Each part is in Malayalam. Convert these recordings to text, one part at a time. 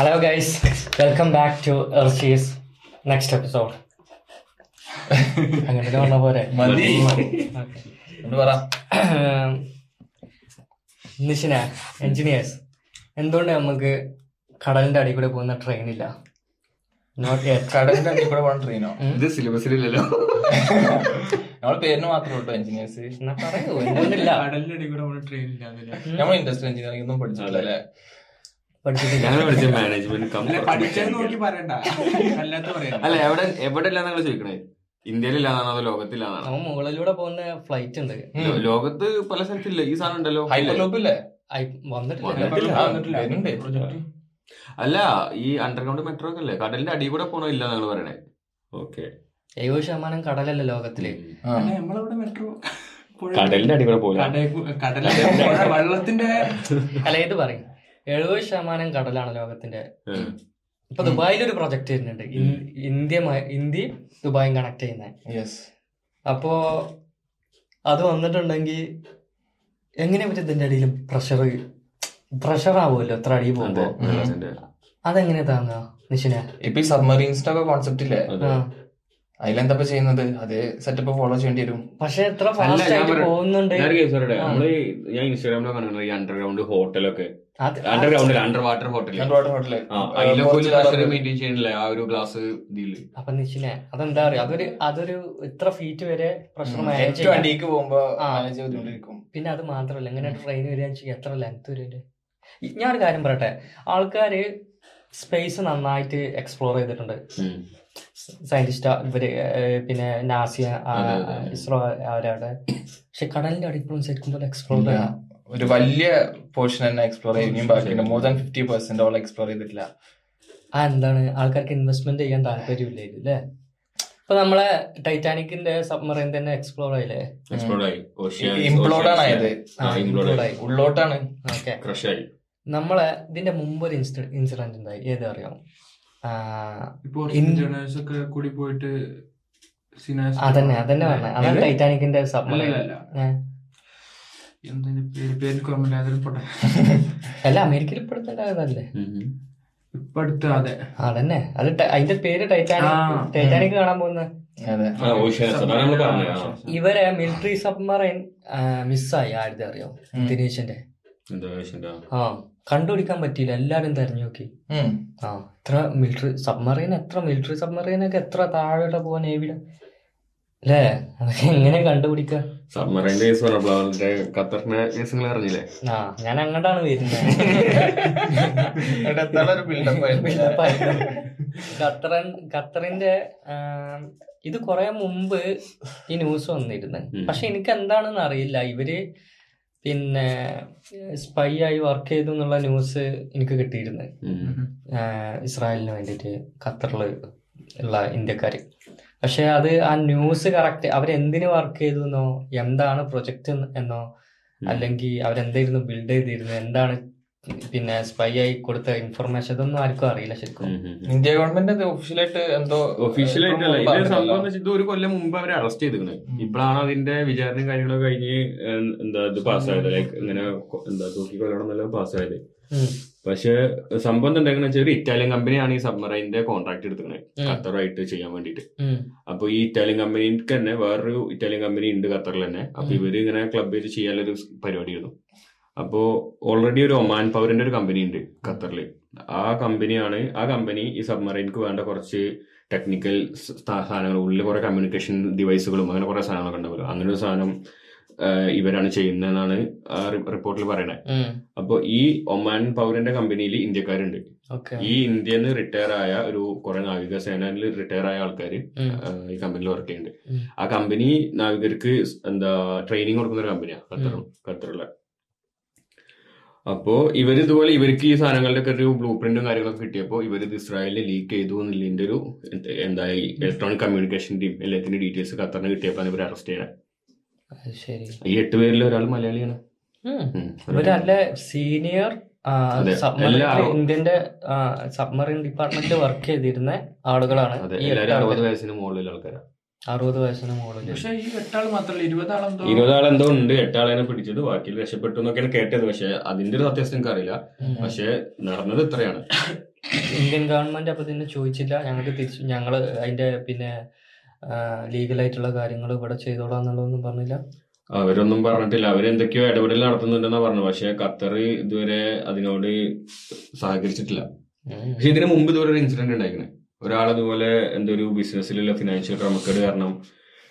Hello guys welcome back to എർച്ചീസ് next episode അങ്ങനെ പറഞ്ഞ പോലെ മതി. ഒന്ന് പറ. നിഷിന എഞ്ചിനീയേഴ്സ് എന്തുകൊണ്ട് നമുക്ക് കടലിന്റെ അടി കൂടെ പോകുന്ന ട്രെയിൻ ഇല്ല? നോട്ട് യെറ്റ് കടലിന്റെ അടി കൂടെ പോകുന്ന ട്രെയിനോ ഇത് സിലബസിലില്ലല്ലോ നമ്മൾ പേരിന് മാത്രമേ ഉള്ളൂ എഞ്ചിനീയേഴ്സ് എന്നാ പറയൂ എന്തുകൊണ്ടില്ല കടലിന്റെ അടി കൂടെ പോകുന്ന ട്രെയിൻ ഇല്ലാന്നില്ല നമ്മൾ ഇൻഡസ്ട്രിയൽ എഞ്ചിനീയറിംഗ് ഒന്നും പഠിച്ചിട്ടില്ല അല്ലേ എവിടെ എവിടെ ഇല്ലാന്ന് നിങ്ങൾ ചോദിക്കണേ? ഇന്ത്യയിലില്ലാന്നാണോ അതോ ലോകത്തില്ലാന്നാണോ മുകളിലൂടെ പോകുന്ന ഫ്ലൈറ്റ് ഉണ്ട്. ലോകത്ത് പല സ്ഥലത്തില്ല. ഈ സാധനം ഉണ്ടല്ലോ. അല്ല ഈ അണ്ടർഗ്രൗണ്ട് മെട്രോ ഒക്കെ അല്ലേ കടലിന്റെ അടി കൂടെ പോണോ ഇല്ല നിങ്ങൾ പറയണേ? ഓക്കെ എഴുപത് ശതമാനം കടലല്ലേ ലോകത്തിൽ. നമ്മളവിടെ മെട്രോ കടലിന്റെ അടി കൂടെ പോലെ വെള്ളത്തിന്റെ അല്ല ഇത് പറയും. എഴുപത് ശതമാനം കടലാണ് ലോകത്തിന്റെ. ഇപ്പൊ ദുബായിൽ ഒരു പ്രൊജക്ട് വരുന്നുണ്ട്. ഇന്ത്യ ഇന്ത്യ ദുബായും കണക്ട് ചെയ്യുന്ന. യെസ് അപ്പോ അത് വന്നിട്ടുണ്ടെങ്കിൽ എങ്ങനെ പറ്റും ഇതിന്റെ അടിയിൽ പ്രഷർ പ്രഷർ ആവുമല്ലോ എത്ര അടി പോകുമ്പോ? അതെങ്ങനെ താങ്ങാ നിഷിന? ഇപ്പൊ ഈ സബ്മറീൻസിന്റെ ഒക്കെ കോൺസെപ്റ്റ് ഇല്ലേ. അതിലെന്താ ചെയ്യുന്നത്? അതേ സെറ്റപ്പ് ഫോളോ ചെയ്യേണ്ടി വരും. പക്ഷെ എത്ര. പോകുന്നുണ്ട്. ഞാൻ ഇൻസ്റ്റാഗ്രാമിലൊക്കെ കണ്ടിട്ടുണ്ട് ഈ അണ്ടർഗ്രൗണ്ട് ഹോട്ടലൊക്കെ അണ്ടർഗ്രൗണ്ടിൽ under water hotel water hotel അതിലൊക്കെ ഒരു പ്രഷർ മെയിന്റെയിൻ ചെയ്യണില്ലേ? ആ ഒരു ഗ്ലാസ് ഇതിൽ. അപ്പൊ അതെന്താ പറയാ അതൊരു അതൊരു ഇത്ര ഫീറ്റ് വരെ പ്രഷർ മാനേജ് പോകുമ്പോ പിന്നെ അത് മാത്രമല്ല എങ്ങനെ ട്രെയിൻ വരിക എത്ര ലെങ്ത് വരും? ഞാനൊരു കാര്യം പറയട്ടെ. ആൾക്കാര് സ്പേസ് നന്നായിട്ട് എക്സ്പ്ലോർ ചെയ്തിട്ടുണ്ട്. സയന്റിസ്റ്റ് ഇവർ പിന്നെ നാസിയ. ഇസ്രോ അവരവിടെ. പക്ഷെ കടലിന്റെ അടിപ്പോഴും ശരിക്കും പോലെ എക്സ്പ്ലോർ ചെയ്യാം. ഒരു വലിയ പോർഷൻ തന്നെ എക്സ്പ്ലോർ ചെയ്യും ബാക്കിയുണ്ട്. More than fifty percent all explore ചെയ്തിട്ടില്ല. ആ എന്താണ്? ആൾക്കാർക്ക് ഇൻവെസ്റ്റ്മെന്റ് ചെയ്യാൻ താല്പര്യമില്ല അല്ലേ? ഇപ്പൊ നമ്മളെ ടൈറ്റാനിക്കിന്റെ സബ്മറൈൻ തന്നെ എക്സ്പ്ലോർ ആയില്ലേ? എക്സ്പ്ലോർ ആയി. ഇംപ്ലോഡ് ആണ് ആയത് ആ, ഇംപ്ലോഡ് ആയി. ആയി. ഉള്ളോട്ടാണ്. ഓക്കെ ക്രഷ് ആയി. നമ്മളെ ഇതിന്റെ മുമ്പ് ഒരു ഇൻസിഡന്റ് ഉണ്ടായി. ഏത് അറിയാം ആ, ഇപ്പൊ ഒക്കെ കൂടി പോയിട്ട് സിനാസ് അതന്നെ അതന്നെ പറഞ്ഞ. അതാണ്? ടൈറ്റാനിക്കിന്റെ അല്ല സബ്മറൈൻ അല്ല. എന്തിന്റെ പേര് അല്ല അമേരിക്കയിൽ ഇപ്പോഴത്തെ ഇപ്പൊ അടുത്ത് അതെ. അതന്നെ അത് അതിന്റെ പേര് ടൈറ്റാനിക് ടൈറ്റാനിക് കാണാൻ പോകുന്ന. ഇവരെ മിലിറ്ററി സബ്മറൈൻ മിസ്സായി ആരുടെ അറിയോ? ദിനേശന്റെ. ആ കണ്ടുപിടിക്കാൻ പറ്റിയില്ല. എല്ലാരും തെരഞ്ഞു നോക്കി. ആ എത്ര മിലിറ്ററി സബ്മറൈൻ എത്ര മിലിറ്ററി സബ്മറൈനൊക്കെ എത്ര താഴോട്ട് പോവാൻ നേവിയുടെ? അല്ലേ അതൊക്കെ എങ്ങനെ കണ്ടുപിടിക്ക? സബ്മറൈന്റെ കേസ് പറഞ്ഞപ്പോ അവരുടെ ഖത്തറിന്റെ കേസ് അറിഞ്ഞില്ലേ? ആ ഞാൻ അങ്ങോട്ടാണ് വരുന്നത് ഖത്തറിന്റെ ഇത് കുറെ മുമ്പ് ഈ ന്യൂസ് വന്നിരുന്നു. പക്ഷെ എനിക്ക് എന്താണെന്ന് അറിയില്ല. ഇവർ പിന്നെ സ്പൈ ആയി വർക്ക് ചെയ്തു എന്നുള്ള ന്യൂസ് എനിക്ക് കിട്ടിയിരുന്നു. ഇസ്രായേലിന് വേണ്ടിയിട്ട് ഖത്തറിൽ ഉള്ള ഇന്ത്യക്കാര്. പക്ഷെ അത് ആ ന്യൂസ് കറക്റ്റ് അവരെന്തിനു വർക്ക് ചെയ്തു എന്നോ എന്താണ് പ്രൊജക്റ്റ് എന്നോ അല്ലെങ്കിൽ അവരെന്തായിരുന്നു ബിൽഡ് ചെയ്തിരുന്നത് എന്താണ് പിന്നെ സ്പൈ ആയി കൊടുത്ത ഇൻഫർമേഷൻ ഇതൊന്നും ആർക്കും അറിയില്ല ശരിക്കും. ഇന്ത്യ ഗവൺമെന്റ് അത് ഒഫീഷ്യലായിട്ട് എന്തോ. സംഭവം ഇത് ഒരു കൊല്ലം മുമ്പ് അവരെ അറസ്റ്റ് ചെയ്തിരുന്നത് ഇപ്പോഴാണ് അതിന്റെ വിചാരണയും കാര്യങ്ങളൊക്കെ കഴിഞ്ഞ് എന്താ ഇത് പാസ്സായത് ലൈക്ക് ഇങ്ങനെ എന്താ തൂക്കി കൊല്ലണം എന്നെല്ലാം പാസ്സായത്. പക്ഷെ സംഭവം എന്താണെന്ന് വെച്ചാൽ ഒരു ഇറ്റാലിയൻ കമ്പനിയാണ് ഈ സബ്മറൈനിന്റെ കോൺട്രാക്ട് എടുത്തിരുന്നത് ഉം. ഖത്തറായിട്ട് ചെയ്യാൻ വേണ്ടിയിട്ട് ഉം. അപ്പൊ ഈ ഇറ്റാലിയൻ കമ്പനിക്ക് തന്നെ വേറൊരു ഇറ്റാലിയൻ കമ്പനി ഉണ്ട് ഖത്തറിൽ തന്നെ അപ്പൊ. ഇവർ ഇങ്ങനെ ക്ലബ് ചെയ്യാനുള്ള പരിപാടി പരിപാടിയായിരുന്നു അപ്പോ ഓൾറെഡി ഒരു ഒമാൻ പവറിന്റെ ഒരു കമ്പനി ഉണ്ട് ഖത്തറിൽ ആ കമ്പനിയാണ് ആ കമ്പനി ഈ സബ്മറൈൻക്ക് വേണ്ട കുറച്ച് ടെക്നിക്കൽ സാധനങ്ങൾ ഉള്ളിൽ കുറെ കമ്മ്യൂണിക്കേഷൻ ഡിവൈസുകളും അങ്ങനെ കുറെ സാധനങ്ങളൊക്കെ ഉണ്ടാവുമല്ലോ അങ്ങനെ ഒരു സാധനം ഇവരാണ് ചെയ്യുന്നതെന്നാണ് റിപ്പോർട്ടിൽ പറയുന്നത് അപ്പൊ ഈ ഒമാൻ പൗരന്റെ കമ്പനിയിൽ ഇന്ത്യക്കാരുണ്ട്. ഈ ഇന്ത്യയിൽ നിന്ന് റിട്ടയർ ആയ ഒരു കുറെ നാവിക സേനയിൽ റിട്ടയർ ആയ ആൾക്കാർ ഈ കമ്പനിയിൽ വർക്ക് ചെയ്യുന്നുണ്ട്. ആ കമ്പനി നാവികർക്ക് എന്താ ട്രെയിനിങ് കൊടുക്കുന്ന ഒരു കമ്പനിയാണ് ഖത്തറുള്ള അപ്പോ ഇവർ ഇതുപോലെ ഇവർക്ക് ഈ സാധനങ്ങളുടെ ഒക്കെ ഒരു ബ്ലൂ പ്രിന്റും കാര്യങ്ങളൊക്കെ കിട്ടിയപ്പോൾ ഇവർ ഇത് ഇസ്രായേലിൽ ലീക്ക് ചെയ്തു എന്നുള്ളതിന്റെ ഒരു എന്തായി എന്താ ഇലക്ട്രോണിക് കമ്മ്യൂണിക്കേഷൻ ടീം എല്ലാത്തിന്റെ ഡീറ്റെയിൽസ് ഖത്തറിന് കിട്ടിയപ്പോൾ ഇവർ അറസ്റ്റ് ചെയ്യണേ. ശരി. ഈ എട്ട് പേരിൽ ഒരാൾ മലയാളിയാണ്. നല്ല സീനിയർ ഇന്ത്യന്റെ സബ്മറൈൻ ഡിപ്പാർട്ട്മെന്റിൽ വർക്ക് ചെയ്തിരുന്ന ആളുകളാണ് അറുപത് വയസ്സിന് മുകളിലുള്ള ആൾക്കാരാണ് അറുപത് വയസ്സിന് മുകളിൽ പക്ഷെ ഈ എട്ടാൾ മാത്രല്ല ഇരുപതാളെന്തോ ഇരുപതാൾ എന്തോ ഉണ്ട് എട്ടാളെന്നെ പിടിച്ചത്. ബാക്കി രക്ഷപ്പെട്ടു എന്നൊക്കെയാണ് കേട്ടത്. പക്ഷെ അതിന്റെ ഒരു സത്യാവസ്ഥ എനിക്ക് അറിയില്ല പക്ഷെ നടന്നത് ഇത്രയാണ്. ഇന്ത്യൻ ഗവൺമെന്റ് അപ്പൊ ഇതിനെ ചോദിച്ചില്ല. ഞങ്ങൾക്ക് തിരിച്ചു ഞങ്ങൾ അതിന്റെ പിന്നെ ലീഗലായിട്ടുള്ള കാര്യങ്ങൾ ഇവിടെ ചെയ്തോളാം എന്നുള്ളതൊന്നും പറഞ്ഞില്ല. അവരൊന്നും പറഞ്ഞിട്ടില്ല. അവരെന്തൊക്കെയോ ഇടപെടൽ നടത്തുന്നുണ്ടെന്നാ പറഞ്ഞു പക്ഷെ ഖത്തർ ഇതുവരെ അതിനോട് സഹകരിച്ചിട്ടില്ല. പക്ഷെ ഇതിനു മുമ്പ് ഇതുവരെ ഒരു ഇൻസിഡന്റ് ഉണ്ടായിരിക്കണേ ഒരാൾ ഇതുപോലെ എന്തോ ഒരു ബിസിനസ്സിലുള്ള ഫിനാൻഷ്യൽ ക്രമക്കേട് കാരണം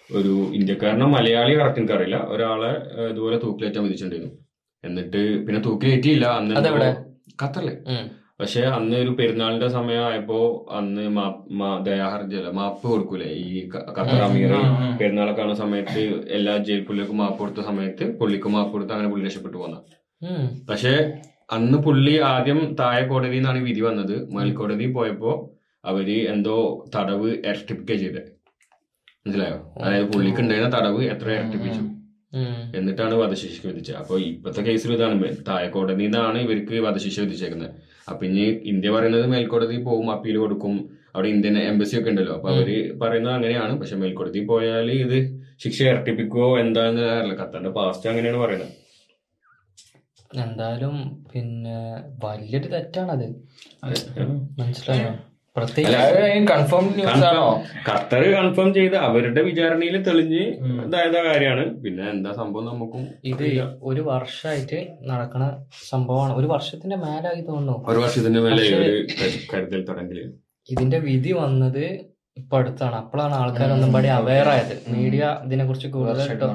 ഒരു ഇന്ത്യക്കാരനോ മലയാളി കറക്റ്റ് എനിക്കറിയില്ല ഒരാളെ ഇതുപോലെ തൂക്കിലേറ്റാൻ വിധിച്ചിട്ടുണ്ടായിരുന്നു. എന്നിട്ട് പിന്നെ തൂക്കിലേറ്റിയില്ല. അന്ന്? ഖത്തറിൽ. പക്ഷെ അന്ന് ഒരു പെരുന്നാളിന്റെ സമയമായപ്പോ അന്ന് മാ- മാ- ദയാഹർജി അല്ല മാപ്പ് കൊടുക്കൂലേ? ഈ ഖത്തർ അമീർ. പെരുന്നാളൊക്കെ ആണ് സമയത്ത് എല്ലാ ജയിൽ പുള്ളിക്കും മാപ്പ് കൊടുത്ത സമയത്ത് പുള്ളിക്ക് മാപ്പ് കൊടുത്ത് അങ്ങനെ പുള്ളി രക്ഷപ്പെട്ടു പോന്ന. പക്ഷെ അന്ന് പുള്ളി ആദ്യം താഴെ കോടതിയിൽ നിന്നാണ് വിധി വന്നത്. മേൽക്കോടതി പോയപ്പോ അവർ എന്തോ തടവ് ഇരട്ടിപ്പിക്കുക ചെയ്തത് മനസ്സിലായോ? അതായത് പുള്ളിക്ക് ഉണ്ടായിരുന്ന തടവ് എത്ര ഇരട്ടിപ്പിച്ചു. എന്നിട്ടാണ് വധശിക്ഷ വിധിച്ചത്. അപ്പൊ ഇപ്പത്തെ കേസിൽ ഇതാണ്. താഴെക്കോടതി നിന്നാണ് ഇവർക്ക് വധശിക്ഷ വിധിച്ചേക്കുന്നത് അപ്പൊ ഇനി ഇന്ത്യ പറയുന്നത് മേൽക്കോടതി പോവും അപ്പീൽ കൊടുക്കും. അവിടെ ഇന്ത്യൻ എംബസി ഒക്കെ ഉണ്ടല്ലോ. അപ്പൊ അവർ പറയുന്നത് അങ്ങനെയാണ്. പക്ഷെ മേൽക്കോടതി പോയാൽ ഇത് ശിക്ഷ ഇരട്ടിപ്പിക്കുവോ എന്താന്ന് അറിയില്ല. ഖത്തറിന്റെ പാസ്റ്റ് അങ്ങനെയാണ് പറയുന്നത്. എന്തായാലും പിന്നെ വലിയൊരു തെറ്റാണത്. അത്. മനസ്സിലായോ? ഖത്തർ കൺഫേം ചെയ്ത് അവരുടെ വിചാരണയിൽ തെളിഞ്ഞ്. ഇതായത് കാര്യമാണ്. പിന്നെ എന്താ സംഭവം നമുക്കും ഇത്. ഒരു വർഷമായിട്ട് നടക്കണ സംഭവമാണ്. ഒരു വർഷത്തിന്റെ മേലായി തോന്നുന്നു. ഒരു വർഷത്തിന്റെ മേലെ കരുതൽ തടങ്കൽ ഇതിന്റെ വിധി വന്നത് ഇപ്പൊ അടുത്താണ്. അപ്പോഴാണ് ആൾക്കാർ ഒന്നും പാടി അവയർ ആയത്. മീഡിയ ഇതിനെ കുറിച്ച് കൂടുതലായിട്ട്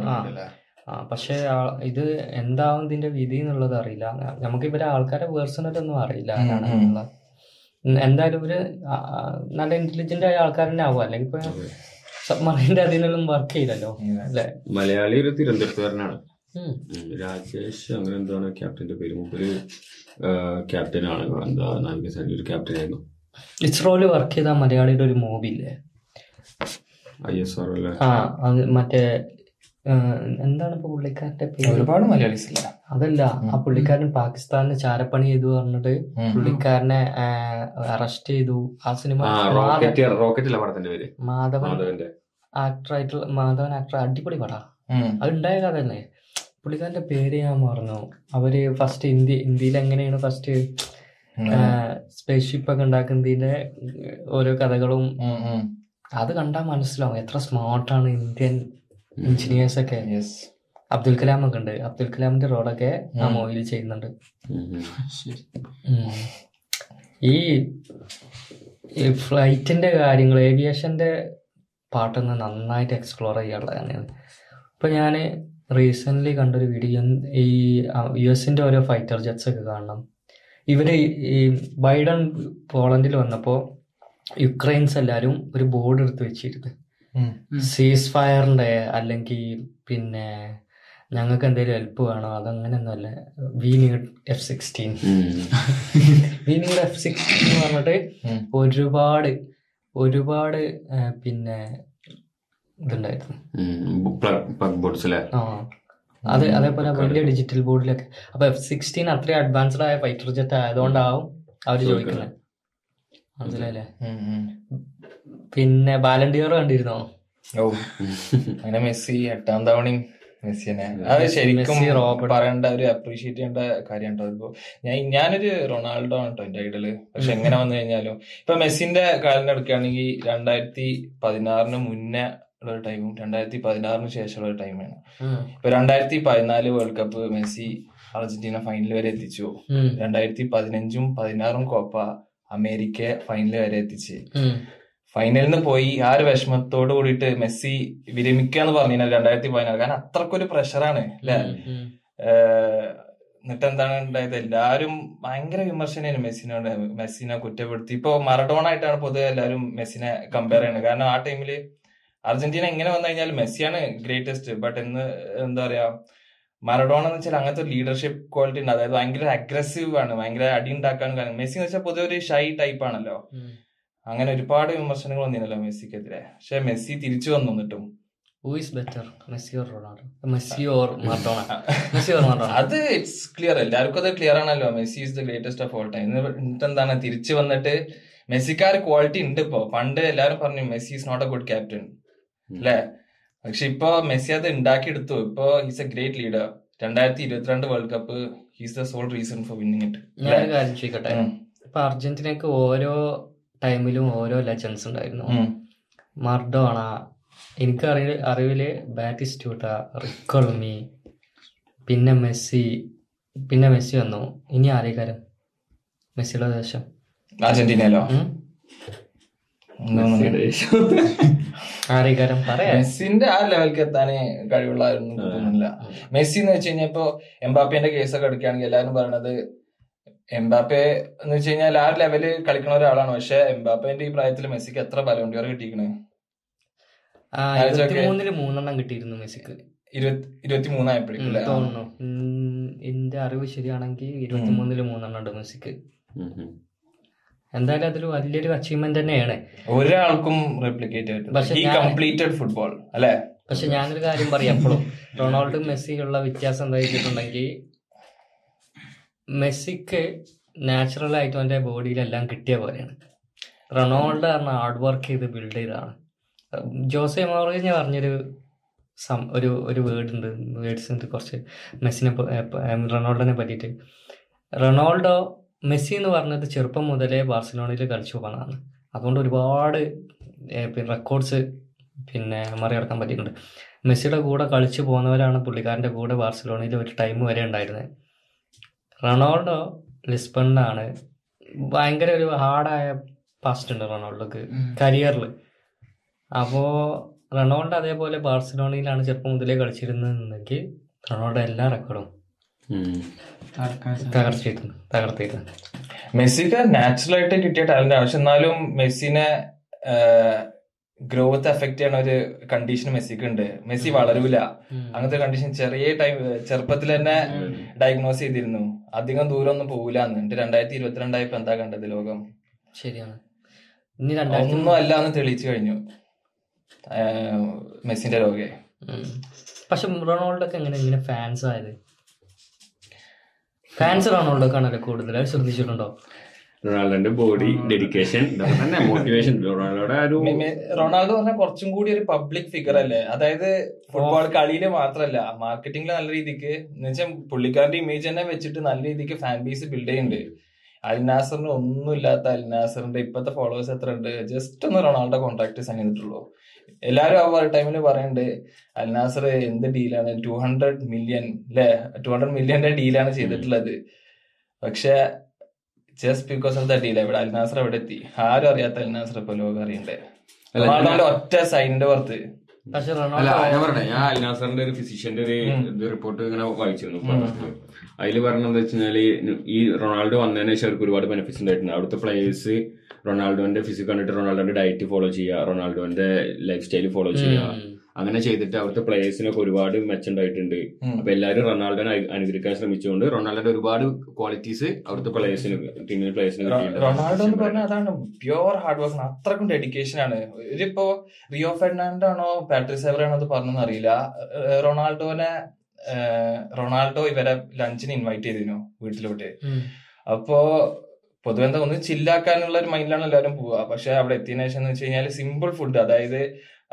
ആ. പക്ഷെ ഇത് എന്താവും ഇതിന്റെ വിധി എന്നുള്ളത് അറിയില്ല. നമുക്ക് ഇവരെ ആൾക്കാരെ പേഴ്സണൽ ഒന്നും അറിയില്ല ഉം, ആരാണ് ഉം. എന്നുള്ള. ഉം, എന്തായാലും ആ, നല്ല ഇന്റലിജന്റ് ആയ ആൾക്കാർ തന്നെ ആവും അല്ലെങ്കിൽ ഇപ്പൊ സബ്മറീന്റെ അതിനൊന്നും വർക്ക് ചെയ്തല്ലോ അല്ലെ? മലയാളി ഒരു തിരുവനന്തപുരത്തുകാരനാണ്. രാജേഷ് അങ്ങനെ എന്താണ് ക്യാപ്റ്റന്റെ പേര്? മുമ്പൊരു ക്യാപ്റ്റനാണ് എന്താ നാവികസേനയിൽ ഒരു ക്യാപ്റ്റൻ ആയിരുന്നു. ഇസ്രോയിൽ വർക്ക് ചെയ്ത മലയാളിയുടെ ഒരു മൂവി ഇല്ലേ? ഐ എസ് ആർ അല്ലേ? ആ അത് മറ്റേ എന്താണ് ഇപ്പൊ പുള്ളിക്കാരന്റെ പേര്? ഒരുപാട് മലയാളീസ് ഇല്ല. അതല്ല ആ പുള്ളിക്കാരൻ പാകിസ്ഥാനിന് ചാരപ്പണി ചെയ്തു പറഞ്ഞിട്ട് പുള്ളിക്കാരനെ അറസ്റ്റ് ചെയ്തു. ആ സിനിമ റോക്കറ്റ് പടത്തിന്റെ പേര്. മാധവൻ മാധവന്റെ. ആക്ടർ ആയിട്ടുള്ള മാധവൻ ആക്ടർ അടിപൊളി പടാ. അത് ഉണ്ടായ കഥ തന്നെ പുള്ളിക്കാരന്റെ പേര് ഞാൻ മറന്നു. അവർ ഫസ്റ്റ് ഇന്ത്യ ഇന്ത്യയിൽ എങ്ങനെയാണ് ഫസ്റ്റ് സ്പേസ്ഷിപ്പ് ഒക്കെ ഉണ്ടാക്കുന്നതിന്റെ ഓരോ കഥകളും. അത് കണ്ടാൽ മനസ്സിലാവും എത്ര സ്മാർട്ടാണ് ഇന്ത്യൻ എഞ്ചിനീയേഴ്സ് ഒക്കെ. അബ്ദുൽ കലാം ഒക്കെ ഉണ്ട്. അബ്ദുൽ കലാമിന്റെ റോളൊക്കെ ആ. മൂവിയിൽ ചെയ്യുന്നുണ്ട്. ഈ ഈ ഫ്ലൈറ്റിന്റെ കാര്യങ്ങൾ ഏവിയേഷന്റെ പാട്ടൊന്ന് നന്നായിട്ട് എക്സ്പ്ലോർ ചെയ്യാനുള്ള തന്നെയാണ് ഇപ്പൊ ഞാൻ റീസെന്റ് കണ്ടൊരു വീഡിയോ ഈ യു എസിന്റെ ഓരോ ഫൈറ്റർ ജെറ്റ്സ് ഒക്കെ കാണണം. ഇവർ ഈ ബൈഡൻ പോളണ്ടിൽ വന്നപ്പോ യുക്രൈൻസ് എല്ലാരും ഒരു ബോർഡ് എടുത്ത് വെച്ചിരുന്നു സീസ് ഫയറിന്റെ അല്ലെങ്കിൽ പിന്നെ ഞങ്ങൾക്ക് എന്തെങ്കിലും ഹെൽപ്പ് വേണോ? അതങ്ങനെയൊന്നുമല്ല we need F sixteen. We need F sixteen എന്ന് പറഞ്ഞിട്ട് ഒരുപാട് ഒരുപാട് പിന്നെ ഇതുണ്ടായിരുന്നു. അത് അതേപോലെ വലിയ ഡിജിറ്റൽ ബോർഡിലൊക്കെ അപ്പൊ എഫ് സിക്സ്റ്റീൻ അത്രയും അഡ്വാൻസ്ഡ് ആയ ഫൈറ്റർ ജെറ്റ് ആയതുകൊണ്ടാവും അവർ ചോദിക്കുന്നത്. മനസ്സിലായില്ലേ. പിന്നെ ബാലണ്ടിയർ കണ്ടിരുന്നോ? ഓ. അങ്ങനെ മെസ്സി എട്ടാം തവണയും മെസ്സി തന്നെ അത് ശരിക്കും പറയേണ്ട ഒരു അപ്രീഷിയേറ്റ് ചെയ്യേണ്ട കാര്യം കേട്ടോ ഇപ്പൊ ഞാൻ ഞാനൊരു റൊണാൾഡോ ആണ് കേട്ടോ എന്റെ ഐഡൽ പക്ഷെ എങ്ങനെ വന്നു കഴിഞ്ഞാലും ഇപ്പൊ മെസ്സിന്റെ കാലം എടുക്കുകയാണെങ്കിൽ രണ്ടായിരത്തി പതിനാറിന് മുന്നേ ഉള്ള ഒരു ടൈമും രണ്ടായിരത്തി പതിനാറിന് ശേഷമുള്ള ഒരു ടൈമാണ് ഇപ്പൊ രണ്ടായിരത്തി പതിനാല് world cup Messi Argentina final വരെ എത്തിച്ചു. രണ്ടായിരത്തി പതിനഞ്ചും പതിനാറും കോപ്പ അമേരിക്ക ഫൈനൽ വരെ എത്തിച്ച്. ഫൈനലിൽ നിന്ന് പോയി ആ ഒരു വിഷമത്തോട് കൂടിയിട്ട് മെസ്സി വിരമിക്കുക എന്ന് പറഞ്ഞു രണ്ടായിരത്തി പതിനാറ് കാരണം അത്രക്കൊരു പ്രഷറാണ് അല്ലെ. എന്നിട്ട് എന്താണ് ഉണ്ടായത്? എല്ലാരും ഭയങ്കര വിമർശനമായിരുന്നു മെസ്സിനോട് മെസ്സിനെ കുറ്റപ്പെടുത്തി. ഇപ്പൊ മറഡോണ ആയിട്ടാണ് പൊതുവെ എല്ലാവരും മെസ്സിനെ കമ്പയർ ചെയ്യുന്നത് കാരണം ആ ടൈമിൽ അർജന്റീന എങ്ങനെ വന്നു കഴിഞ്ഞാൽ മെസ്സിയാണ് ഗ്രേറ്റസ്റ്റ് ബട്ട് എന്ന് എന്താ പറയാ മറഡോണ എന്ന് വെച്ചാൽ അങ്ങനത്തെ ലീഡർഷിപ്പ് ക്വാളിറ്റി ഉണ്ട്. അതായത് ഭയങ്കര അഗ്രസീവ് ആണ് ഭയങ്കര അടി ഉണ്ടാക്കാൻ കാരണം മെസ്സി എന്ന് വെച്ചാൽ പൊതുവെ ഒരു ഷൈ ടൈപ്പ് ആണല്ലോ. അങ്ങനെ ഒരുപാട് വിമർശനങ്ങൾ വന്നിരുന്നല്ലോ മെസ്സിക്കെതിരെ. പക്ഷെ മെസ്സി തിരിച്ചു വന്നു എന്നിട്ടും? Messi or Ronaldo? Messi or Maradona Messi or Maradona അത് ഇറ്റ്സ് ക്ലിയർ എല്ലാവർക്കും അത് ക്ലിയർ ആണല്ലോ. Messi is the greatest of all time എന്നിട്ട് എന്താണ് തിരിച്ചു വന്നിട്ട് മെസ്സിക്കാർ ക്വാളിറ്റി ഉണ്ട് ഇപ്പോ. പണ്ട് എല്ലാവരും പറഞ്ഞു Messi is not a good captain അല്ലേ? പക്ഷെ ഇപ്പൊ മെസ്സി അത് ഉണ്ടാക്കിയെടുത്തു. ഇപ്പൊ ഹിസ് എ ഗ്രേറ്റ് ലീഡർ രണ്ടായിരത്തി ഇരുപത്തിരണ്ട് world cup he's the sole reason for winning it ഞാൻ കാര്യം ചോദിക്കട്ടെ? ഇപ്പൊ അർജന്റീനക്ക് ഓരോ ടൈമിലും ഓരോ ലെജൻസ് ഉണ്ടായിരുന്നു. മർഡോണ എനിക്ക് അറിയ അറിവിൽ ബാറ്റിസ്റ്റൂട്ട റിക്കോളുമി പിന്നെ മെസ്സി പിന്നെ മെസ്സി വന്നു. ഇനി ആരേക്കാരം മെസ്സിയുടെ ദേശം അർജന്റീനയിലോ? മെസ്സിന്റെ ആ ലെവലിൽ എത്താൻ കഴിവുള്ള തോന്നുന്നില്ല. മെസ്സി എന്ന് വെച്ച് കഴിഞ്ഞാൽ ഇപ്പൊ എംബാപ്പിന്റെ കേസൊക്കെ എടുക്കുകയാണെങ്കിൽ എല്ലാവരും പറയണത് എംബാപ്പെ എന്ന് വെച്ച് കഴിഞ്ഞാൽ ആ ലെവലിൽ കളിക്കുന്ന ഒരാളാണ്. പക്ഷെ എംബാപ്പേന്റെ ഈ പ്രായത്തിൽ മെസ്സിക്ക് എത്ര ബലോണ്ടിയർ ഇരുപത്തിമൂന്നിൽ മൂന്നെണ്ണം കിട്ടിയിരുന്നു മെസ്സിക്ക്? തോന്നുന്നു. എന്റെ അറിവ് ശരിയാണെങ്കിൽ ഇരുപത്തിമൂന്നിൽ മൂന്നെണ്ണം ഉണ്ട് മെസ്സിക്ക്. എന്തായാലും അതൊരു വലിയൊരു അച്ചീവ്മെന്റ് തന്നെയാണ്. ഒരാൾക്കും റെപ്ലിക്കേറ്റ് ഫുട്ബോൾ അല്ലെ? പക്ഷെ ഞാനൊരു കാര്യം പറയാം. എപ്പോഴും റൊണാൾഡോ മെസ്സിയുള്ള വ്യത്യാസം എന്താ വെച്ചിട്ടുണ്ടെങ്കിൽ മെസ്സിക്ക് നാച്ചുറൽ ആയിട്ട് അവന്റെ ബോഡിയിലെല്ലാം കിട്ടിയ പോലെയാണ്. റൊണാൾഡോ പറഞ്ഞ ഹാർഡ് വർക്ക് ചെയ്ത് ബിൽഡ് ചെയ്തതാണ്. ജോസെ മോറിഞ്ഞ പറഞ്ഞൊരു സം ഒരു ഒരു വേർഡ് ഉണ്ട് വേർഡ്സ് ഉണ്ട് കുറച്ച് മെസ്സിനെ റൊണാൾഡോനെ പറ്റിയിട്ട്. റൊണാൾഡോ മെസ്സി എന്ന് പറഞ്ഞത് ചെറുപ്പം മുതലേ ബാർസലോണയിൽ കളിച്ചു പോകണതാണ് അതുകൊണ്ട് ഒരുപാട് റെക്കോർഡ്സ് പിന്നെ മറികടക്കാൻ പറ്റിയിട്ടുണ്ട്. മെസ്സിയുടെ കൂടെ കളിച്ചു പോകുന്നവരാണ് പുള്ളിക്കാരന്റെ കൂടെ ബാർസലോണയിൽ ഒരു ടൈം വരെ ഉണ്ടായിരുന്നത്. റൊണാൾഡോ ലിസ്ബണിലാണ് ഭയങ്കര ഒരു ഹാർഡായ പാസ്റ്റ് ഉണ്ട് റൊണാൾഡോക്ക് കരിയറിൽ അപ്പോൾ റൊണാൾഡോ അതേപോലെ ബാഴ്സലോണയിലാണ് ചെറുപ്പം മുതലേ കളിച്ചിരുന്നതെങ്കിൽ റൊണാൾഡോ എല്ലാ റെക്കോർഡും. തകർത്തിട്ടുണ്ട് തകർത്തിരുന്നു മെസ്സിക്ക് നാച്ചുറൽ ആയിട്ട് കിട്ടിയ ടാലന്റ് ആണ് പക്ഷെ എന്നാലും മെസ്സിനെ ഗ്രോത്ത് എഫക്ട് ചെയ്യണ ഒരു കണ്ടീഷൻ മെസ്സിക്ക് ഉണ്ട്. മെസ്സി വളരൂല. അങ്ങനത്തെ കണ്ടീഷൻ ചെറിയ ടൈം ചെറുപ്പത്തിൽ തന്നെ ഡയഗ്നോസ് ചെയ്തിരുന്നു. അധികം ദൂരം ഒന്നും പോകില്ല എന്ന് എന്നിട്ട് രണ്ടായിരത്തി ഇരുപത്തിരണ്ടായപ്പോ എന്താ കണ്ടത് ലോകം? ശരിയാണ്. ഒന്നും അല്ല എന്ന് തെളിയിച്ചു കഴിഞ്ഞു. മെസ്സിന്റെ രോഗേ. പക്ഷെ റൊണാൾഡോക്ക് എങ്ങനെ ഇങ്ങനെ ഫാൻസ് ആയത്? ഫാൻസ് റൊണാൾഡോ കൂടുതൽ കൂടുതലായി ശ്രദ്ധിച്ചിട്ടുണ്ടോ? റൊണാൾഡോന്റെ ബോഡി ഡെഡിക്കേഷൻ ഇതൊക്കെ തന്നെ മോട്ടിവേഷൻ റൊണാൾഡോയുടെ ആ ഒരു റൊണാൾഡോ പറഞ്ഞാൽ കുറച്ചും കൂടി ഒരു പബ്ലിക് ഫിഗർ അല്ലേ? അതായത് ഫുട്ബോൾ കളിയിൽ മാത്രല്ല മാർക്കറ്റിംഗിൽ നല്ല രീതിക്ക് എന്നുവെച്ചാൽ പുള്ളിക്കാരന്റെ ഇമേജ് തന്നെ വെച്ചിട്ട് നല്ല രീതിക്ക് ഫാൻ ബേസ് ബിൽഡ് ചെയ്യുന്നുണ്ട്. അൽനാസറിന് ഒന്നുമില്ലാത്ത അൽനാസറിന്റെ ഇപ്പത്തെ ഫോളോവേഴ്സ് എത്ര ഉണ്ട്? ജസ്റ്റ് ഒന്ന് റൊണാൾഡോ കോൺട്രാക്ട് സൈൻ ചെയ്തിട്ടുള്ളൂ. എല്ലാരും ആ ടൈമിൽ പറയുന്നുണ്ട് അൽനാസർ എന്ത് ഡീലാണ് ടു ഹൺഡ്രഡ് മില്യൺ അല്ലെ ടു ഹൺഡ്രഡ് മില്യന്റെ ഡീലാണ് ചെയ്തിട്ടുള്ളത്. പക്ഷെ just because of the deal ഇവിടെ അൽനാസർ എവിടെ എത്തി. ആരും അറിയാത്ത അൽനാസർ ഇപ്പൊ ലോകം അറിയണ്ടേ? റൊണാൾഡോ റൊണാൾഡോന്റെ ഒറ്റ സൈനിന്റെ പുറത്ത്. പക്ഷെ അല്ല റൊണാൾഡോ ഞാൻ പറഞ്ഞേ ഞാൻ അൽനാസറിന്റെ ഒരു ഫിസിഷ്യന്റെ ഒരു റിപ്പോർട്ട് ഇങ്ങനെ വായിച്ചിരുന്നു അതിൽ പറഞ്ഞത് വെച്ചാൽ ഈ റൊണാൾഡോ വന്നതിന് ശേഷം അവർക്ക് ഒരുപാട് ബെനിഫിറ്റ്സ് ഉണ്ടായിട്ടുണ്ട്. അവിടുത്തെ പ്ലേയേഴ്സ് റൊണാൾഡോന്റെ ഫിസിക് കണ്ടിട്ട് റൊണാൾഡോന്റെ ഡയറ്റ് ഫോളോ ചെയ്യുക റൊണാൾഡോന്റെ ലൈഫ് സ്റ്റൈൽ ഫോളോ ചെയ്യുക അങ്ങനെ ചെയ്തിട്ട് അവിടുത്തെ പ്ലേയേഴ്സിനൊക്കെ ഒരുപാട് മെച്ചുണ്ടായിട്ടുണ്ട്. അപ്പൊ എല്ലാവരും റൊണാൾഡോനെ അനുഗ്രഹിക്കാൻ അനുകരിക്കാൻ ശ്രമിച്ചുകൊണ്ട് റൊണാൾഡോന്റെ ഒരുപാട് ക്വാളിറ്റീസ് അവിടുത്തെ പ്ലേയേഴ്സിന് ടീമിലെ പ്ലേയേഴ്സിന് റൊണാൾഡോ എന്ന് പറഞ്ഞാൽ അതാണ് പ്യുവർ ഹാർഡ് വർക്ക് അത്രക്കും ഡെഡിക്കേഷൻ ആണ്. ഇതിപ്പോ റിയോ ഫെർണാണ്ടോ ആണോ പാട്രിസ് എവറാണോ അത് പറഞ്ഞെന്ന് അറിയില്ല. റൊണാൾഡോനെ റൊണാൾഡോ ഇവരെ ലഞ്ചിന് ഇൻവൈറ്റ് ചെയ്തിരുന്നു വീട്ടിലോട്ട്. അപ്പോ പൊതുവെ എന്താ ഒന്ന് ചില്ലാക്കാനുള്ള ഒരു മൈൻഡിലാണ് എല്ലാവരും പോവുക. പക്ഷെ അവിടെ എത്തിയതിനു ശേഷം എന്ന് വെച്ച് കഴിഞ്ഞാൽ സിമ്പിൾ ഫുഡ് അതായത്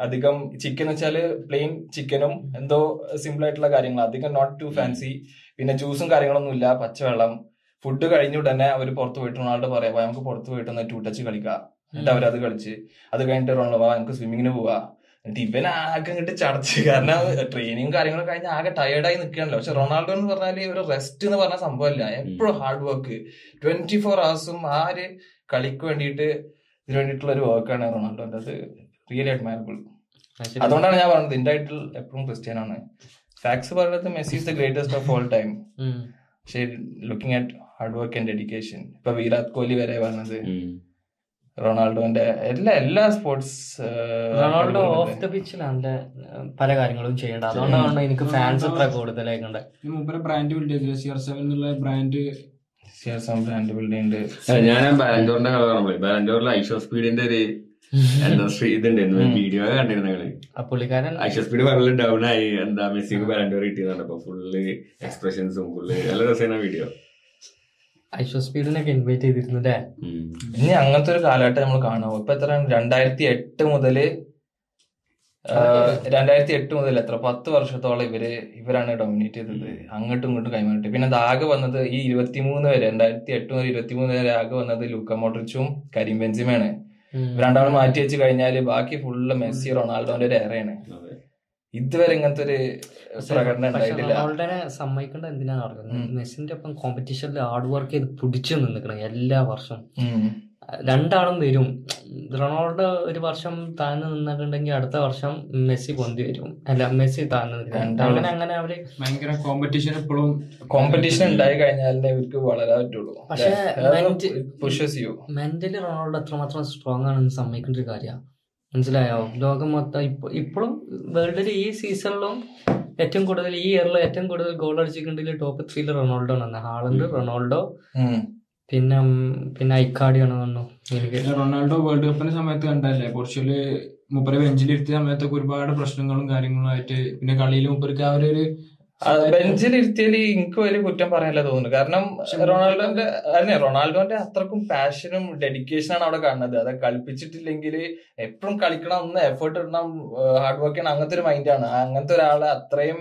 അധികം ചിക്കൻ വെച്ചാൽ പ്ലെയിൻ ചിക്കനും എന്തോ സിമ്പിൾ ആയിട്ടുള്ള കാര്യങ്ങൾ അധികം നോട്ട് ടു ഫാൻസി പിന്നെ ജ്യൂസും കാര്യങ്ങളൊന്നും ഇല്ല. പച്ചവെള്ളം. ഫുഡ് കഴിഞ്ഞ ഉടനെ അവർ പുറത്ത് പോയിട്ട് റൊണാൾഡോ പറയാം നമുക്ക് പുറത്ത് പോയിട്ട് ഒന്ന് ടൂ ടച്ച് കളിക്കാം. എന്നിട്ട് അവരത് കളിച്ച്. അത് കഴിഞ്ഞിട്ട് റൊണാൾഡോ "വാ, നമുക്ക് സ്വിമ്മിങ്ങിന് പോവാ. എന്നിട്ട് ഇവൻ ആകെ ഇങ്ങോട്ട് ചടച്ച്. കാരണം ട്രെയിനിങ് കാര്യങ്ങളും കഴിഞ്ഞ് ആകെ ടയേർഡായി നിൽക്കുകയാണല്ലോ പക്ഷെ റൊണാൾഡോ എന്ന് പറഞ്ഞാൽ ഒരു റെസ്റ്റ് എന്ന് പറഞ്ഞ സംഭവമല്ല എപ്പോഴും ഹാർഡ് വർക്ക് ട്വന്റി ഫോർ ഹവേഴ്സും ആ ഒരു കളിക്ക് വേണ്ടിയിട്ട് ഇതിന് വേണ്ടിയിട്ടുള്ള ഒരു വർക്കാണ് റൊണാൾഡോ അത് റിയലി അഡ്മയറബിൾ അതുകൊണ്ടാണ് ഞാൻ പറഞ്ഞത് എന്റെ ടൈറ്റിൽ എപ്പോഴും ക്രിസ്ത്യൻ ആണ്. ഫാക്സ് പറയുന്നത് Messi is the greatest of all time പക്ഷേ looking at hard work and dedication ഇപ്പൊ വിരാട് കോഹ്ലി വരെ പറഞ്ഞത് റൊണാൾഡോന്റെ എല്ലാ എല്ലാ സ്പോർട്സ് റൊണാൾഡോ ഓഫ് ദ പിച്ചിലാണ് പല കാര്യങ്ങളും ചെയ്യേണ്ടത് അതുകൊണ്ടാണ് എനിക്ക് ഫാൻസ് ഇത്ര കൂടുതലായിട്ടുണ്ട് ബ്രാൻഡ് ബിൽഡ് ചെയ്തില്ല? സി ആർ സെവൻ എന്നുള്ള ബ്രാൻഡ് ബ്രാൻഡ് ബിൽഡ് ചെയ്യുന്നുണ്ട് ഞാൻ ബാലൻഡോറിന്റെ കളർ പറഞ്ഞു ബാലൻഡോറിൽ ഐഷോ സ്പീഡിന്റെ ഒരു എന്താ ഇതുണ്ടായിരുന്നു വീഡിയോ കണ്ടിരുന്നു പുള്ളിക്കാരൻ സ്പീഡ് ഡൗൺ ആയി. എന്താ മെസ്സിക്ക് അപ്പൊ ഫുള്ള് എക്സ്പ്രഷൻസും ഫുള്ള് നല്ല രസമാണ് വീഡിയോ ഐഷോ സ്പീഡിനൊക്കെ ഇൻവൈറ്റ് ചെയ്തിരുന്നല്ലേ? ഇനി അങ്ങനത്തെ ഒരു കാലഘട്ടം നമ്മൾ കാണാവും ഇപ്പൊ എത്ര രണ്ടായിരത്തി എട്ട് മുതൽ രണ്ടായിരത്തി എട്ട് മുതൽ എത്ര? പത്ത് വർഷത്തോളം ഇവർ ഇവരാണ് ഡൊമിനേറ്റ് ചെയ്തത്. അങ്ങോട്ടും ഇങ്ങോട്ടും കൈമാറിട്ട് പിന്നെ അത് ആകെ വന്നത് ഈ ഇരുപത്തിമൂന്ന് വരെ രണ്ടായിരത്തി എട്ട് മുതൽ ഇരുപത്തിമൂന്ന് വരെ ആകെ വന്നത് ലൂക്ക മോഡ്രിച്ചും കരീം. രണ്ടാളും മാറ്റി വെച്ച് കഴിഞ്ഞാൽ ബാക്കി ഫുള്ള് മെസ്സി റൊണാൾഡോന്റെ ഒരു ഏറെയാണ് ഇതുവരെ ഇങ്ങനത്തെ ഒരു പ്രകടനം ഉണ്ടായിട്ടില്ല. റൊണാൾഡോനെ സമ്മതിക്കേണ്ട എന്തിനാണ്. മെസ്സിന്റെ ഒപ്പം കോമ്പറ്റീഷനിൽ ഹാർഡ് വർക്ക് ചെയ്ത് പിടിച്ചു നിന്നിക്കണം എല്ലാ വർഷവും. രണ്ടാളും വരും. റൊണാൾഡോ ഒരു വർഷം താഴ്ന്നു നിന്നിട്ടുണ്ടെങ്കിൽ അടുത്ത വർഷം മെസ്സി പൊന്തി വരും. അല്ല മെസ്സി താഴ്ന്നു അങ്ങനെ അങ്ങനെ അവർ ഭയങ്കര കോമ്പറ്റീഷൻ എപ്പോഴും കോമ്പറ്റീഷൻ ഉണ്ടായി കഴിഞ്ഞാലേ ഇവർക്ക് വളരാൻ പറ്റുള്ളൂ. പക്ഷേ മെന്റലി റൊണാൾഡോ എത്രമാത്രം സ്ട്രോങ് ആണെന്ന് സമ്മതിക്കേണ്ട ഒരു കാര്യമാണ് മനസ്സിലായോ? ലോകം മൊത്തം ഇപ്പൊ ഇപ്പോഴും വേൾഡിൽ ഈ സീസണിലും ഏറ്റവും കൂടുതൽ ഈ ഇയറിൽ ഏറ്റവും കൂടുതൽ ഗോൾ അടിച്ചിട്ടുണ്ടെങ്കിൽ ടോപ്പ് ത്രീയിൽ റൊണാൾഡോ ആണ് ഹാളണ്ട് റൊണാൾഡോ പിന്നെ പിന്നെ ഐക്കാടിയാണ് തോന്നുന്നു. എനിക്ക്. റൊണാൾഡോ വേൾഡ് കപ്പിന്റെ സമയത്ത് കണ്ടല്ലേ പോർച്ചുഗൽ മുപ്പരെ ബെഞ്ചിലിരുത്തിയ സമയത്തൊക്കെ ഒരുപാട് പ്രശ്നങ്ങളും കാര്യങ്ങളും ആയിട്ട് പിന്നെ കളിയിൽ മുപ്പർക്ക് ആ ഒരു ബെഞ്ചിൽ ഇരുത്തിയാൽ എനിക്ക് വലിയ കുറ്റം പറയാനല്ല തോന്നുന്നു. കാരണം റൊണാൾഡോന്റെ അല്ലെ റൊണാൾഡോന്റെ അത്രക്കും പാഷനും ഡെഡിക്കേഷനാണ് അവിടെ കാണുന്നത്. അത് കളിപ്പിച്ചിട്ടില്ലെങ്കിൽ എപ്പോഴും കളിക്കണം ഒന്ന് എഫേർട്ട് ഇടണം ഹാർഡ് വർക്ക് ചെയ്യണം. അങ്ങനത്തെ ഒരു മൈൻഡാണ് അങ്ങനത്തെ ഒരാളെ അത്രയും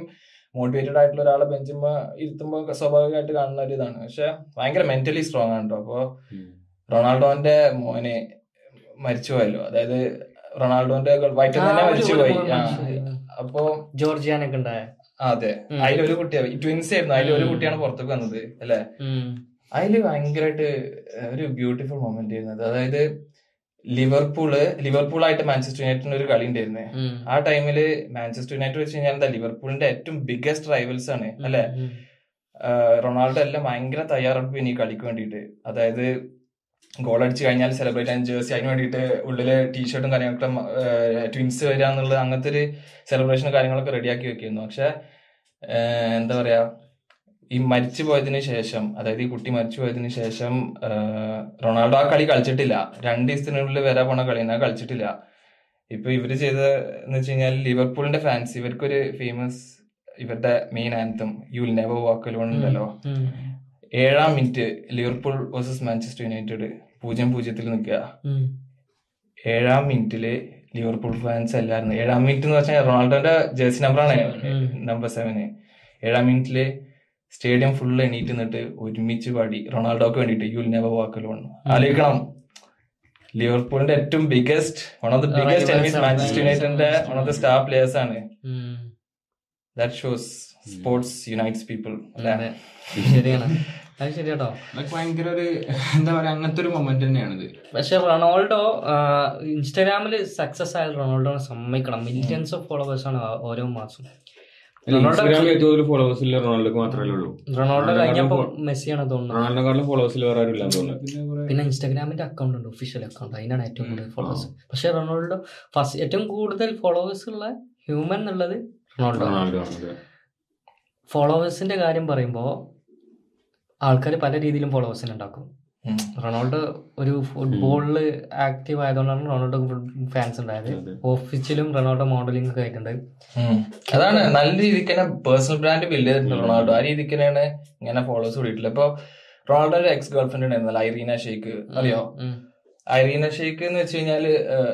മോട്ടിവേറ്റഡ് ആയിട്ടുള്ള ഒരാളെ ബെഞ്ചുമ്പോ ഇരുത്തുമ്പോൾ സ്വാഭാവികമായിട്ട് കാണുന്ന ഒരു ഇതാണ്. പക്ഷെ ഭയങ്കര മെന്റലി സ്ട്രോങ് ആണ് കേട്ടോ അപ്പൊ റൊണാൾഡോന്റെ മോനെ മരിച്ചുപോയല്ലോ അതായത് റൊണാൾഡോന്റെ വയറ്റിൽ തന്നെ മരിച്ചുപോയി. അപ്പോ ജോർജിയാനൊക്കെ ഉണ്ടായ? അതെ. അതിലൊരു കുട്ടിയാണ് ട്വിൻസ് ആയിരുന്നു. അതിലൊരു. കുട്ടിയാണ് പുറത്തേക്ക് വന്നത് അല്ലെ. അതിൽ ഭയങ്കരമായിട്ട് ഒരു ബ്യൂട്ടിഫുൾ മൊമെന്റ് ആയിരുന്നു. അതായത് ലിവർപൂൾ ലിവർപൂളായിട്ട് മാഞ്ചസ്റ്റർ യുണൈറ്റഡിന് ഒരു കളി ഉണ്ടായിരുന്നു. ആ ടൈമിൽ മാഞ്ചസ്റ്റർ യുണൈറ്റഡ് വെച്ച് കഴിഞ്ഞാൽ എന്താ ലിവർപൂളിന്റെ ഏറ്റവും ബിഗ്ഗസ്റ്റ് റൈവൽസ് ആണ് അല്ലെ? റൊണാൾഡോ എല്ലാം ഭയങ്കര തയ്യാറെടുപ്പ് ഇനി കളിക്ക് വേണ്ടിയിട്ട്. അതായത് ഗോൾ അടിച്ചു കഴിഞ്ഞാൽ സെലിബ്രേറ്റ് ചെയ്യാൻ ജേഴ്സി അതിന് വേണ്ടിയിട്ട് ഉള്ളിൽ ടീഷർട്ടും കാര്യങ്ങളൊക്കെ ട്വിൻസ് വരിക എന്നുള്ളത് അങ്ങനത്തെ ഒരു സെലിബ്രേഷനും കാര്യങ്ങളൊക്കെ റെഡിയാക്കി വെക്കുന്നു പക്ഷെ എന്താ പറയാ ഈ മരിച്ചു പോയതിന് ശേഷം അതായത് ഈ കുട്ടി മരിച്ചു പോയതിന് ശേഷം റൊണാൾഡോ ആ കളി കളിച്ചിട്ടില്ല. രണ്ട് ദിവസത്തിനുള്ളിൽ വരാൻ പോണ കളി ആ കളിച്ചിട്ടില്ല. ഇപ്പൊ ഇവർ ചെയ്ത എന്ന് വെച്ച് കഴിഞ്ഞാൽ ലിവർപൂളിന്റെ ഫാൻസ് ഇവർക്കൊരു ഫേമസ് ഇവരുടെ main anthem you will never walk lone ഉണ്ടല്ലോ. ഏഴാം minute Liverpool versus Manchester United പൂജ്യം പൂജ്യത്തിൽ നിൽക്കുക. ഏഴാം മിനിറ്റിൽ ലിവർപൂൾ ഫാൻസ് എല്ലായിരുന്നു ഏഴാം മിനിറ്റ് എന്ന് വെച്ചാൽ റൊണാൾഡോന്റെ ജേഴ്സി നമ്പറാണ്. നമ്പർ സെവന് ഏഴാം മിനിറ്റിൽ സ്റ്റേഡിയം ഫുൾ എണീറ്റ് നിന്നിട്ട് ഒരുമിച്ച് പാടി റൊണാൾഡോക്ക് വേണ്ടിട്ട് you will never walk alone ആലോചിക്കണം. ലിവർപൂളിന്റെ ഏറ്റവും biggest one of the biggest enemies Manchester യുണൈറ്റഡിന്റെ one of the star players ആണ്. That shows sports unites people അല്ലേ? ശരിയാണ്. അത് ശരിയാട്ടോ അതൊക്കെ ഭയങ്കര ഒരു എന്താ പറയാ അങ്ങനത്തെ ഒരു മൊമെന്റ് തന്നെയാണിത് പക്ഷെ റൊണാൾഡോ ഇൻസ്റ്റാഗ്രാമിൽ സക്സസ് ആയ റൊണാൾഡോനെ സമ്മതിക്കണം. മില്യൺസ് ഓഫ് ഫോളോവേഴ്സ് ആണ് ഓരോ മാസം. ഫോളോവേഴ്സിൽ റൊണാൾഡോക്ക് മാത്രമേ ഉള്ളൂ. റൊണാൾഡോ കഴിഞ്ഞപ്പോ മെസ്സിയാണ് തോന്നുന്നത് റൊണാൾഡോക്കാളും ഫോളോവേഴ്സിൽ വേറെ ആരും ഇല്ലാന്ന് തോന്നുന്നു. പിന്നെ ഇൻസ്റ്റാഗ്രാമിന്റെ അക്കൗണ്ട് ഉണ്ട് ഒഫീഷ്യൽ അക്കൗണ്ട് അതിനാണ് ഏറ്റവും കൂടുതൽ ഫോളോവേഴ്സ് പക്ഷെ റൊണാൾഡോ ഫസ്റ്റ് ഏറ്റവും കൂടുതൽ ഫോളോവേഴ്സ് ഉള്ള ഹ്യൂമൻ എന്നുള്ളത് റൊണാൾഡോ റൊണാൾഡോ ഫോളോവേഴ്സിന്റെ കാര്യം പറയുമ്പോൾ ആൾക്കാർ പല രീതിയിലും ഫോളോവേഴ്സിനെ ഉണ്ടാക്കും. റൊണാൾഡോ ഒരു ഫുട്ബോളിൽ ആക്റ്റീവ് ആയതുകൊണ്ടാണ് റൊണാൾഡോ ഫാൻസ് ഉണ്ടായത്. ഓഫീസിലും റൊണാൾഡോ മോഡലിംഗ് ഒക്കെ ആയിട്ടുണ്ട്. അതാണ് നല്ല രീതിക്ക് തന്നെ പേഴ്സണൽ ബ്രാൻഡ് ബിൽഡ് ചെയ്തിട്ടുണ്ട് റൊണാൾഡോ. ആ രീതിക്ക് തന്നെയാണ് ഇങ്ങനെ ഫോളോവേഴ്സ് കൂടിയിട്ടുള്ളത്. ഇപ്പൊ റൊണാൾഡോയുടെ എക്സ് ഗേൾ ഫ്രണ്ട് ഉണ്ടായിരുന്നല്ലോ ഐറീന ഷെയ്ക്ക് അറിയോ. ഐറീന ഷെയ്ക്ക് എന്ന് വെച്ച് കഴിഞ്ഞാൽ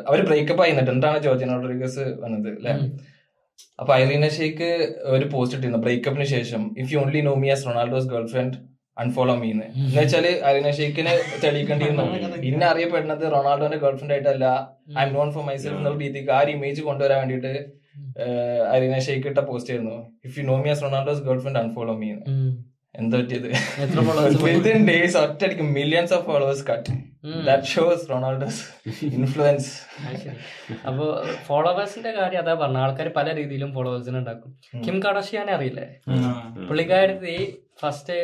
അവർ ബ്രേക്കപ്പ് ആയിരുന്നിട്ട് എന്താണ് ജോർജ് റോഡ്രിഗസ് വന്നത് അല്ലെ. അപ്പൊ ഐറീന ഷെയ്ക്ക് ഒരു പോസ്റ്റ് ഇട്ടിരുന്നു ബ്രേക്കപ്പിന് ശേഷം. If you only know me as Ronaldo's girlfriend unfollow മീന്ന്. എന്ന് വെച്ചാൽ അരിന ഷെയ്ഖിനെ തെളിയിക്കേണ്ടിയിരുന്നു. പിന്നെ അറിയപ്പെടുന്നത് റൊണാൾഡോന്റെ ഗേൾ ഫ്രണ്ട് ആയിട്ടല്ല. I M known for myself എന്നുള്ള രീതിക്ക് ആ ഒരു ഇമേജ് കൊണ്ടുവരാൻ വേണ്ടിയിട്ട് അരിന ഷെയ്ഖ് ഇട്ട പോസ്റ്റ് ആയിരുന്നു. If you know me as Ronaldo's girlfriend unfollow me ഉം. എന്താ പറ്റിയത്? വിത്തിൻ ഡേയ്സ് ഒറ്റയടിക്ക് millions of followers cut that shows Ronaldo's influence അപ്പോൾ ഫോളോവേഴ്സിന്റെ കാര്യം അതാ പറഞ്ഞ. ആൾക്കാർ പല രീതിയിലും ഫോളോവേഴ്സിനെ ഉണ്ടാക്കും. കിം കടോഷിയാനെ അറിയില്ലേ? പുള്ളിക്കാരത്തി ഫസ്റ്റ്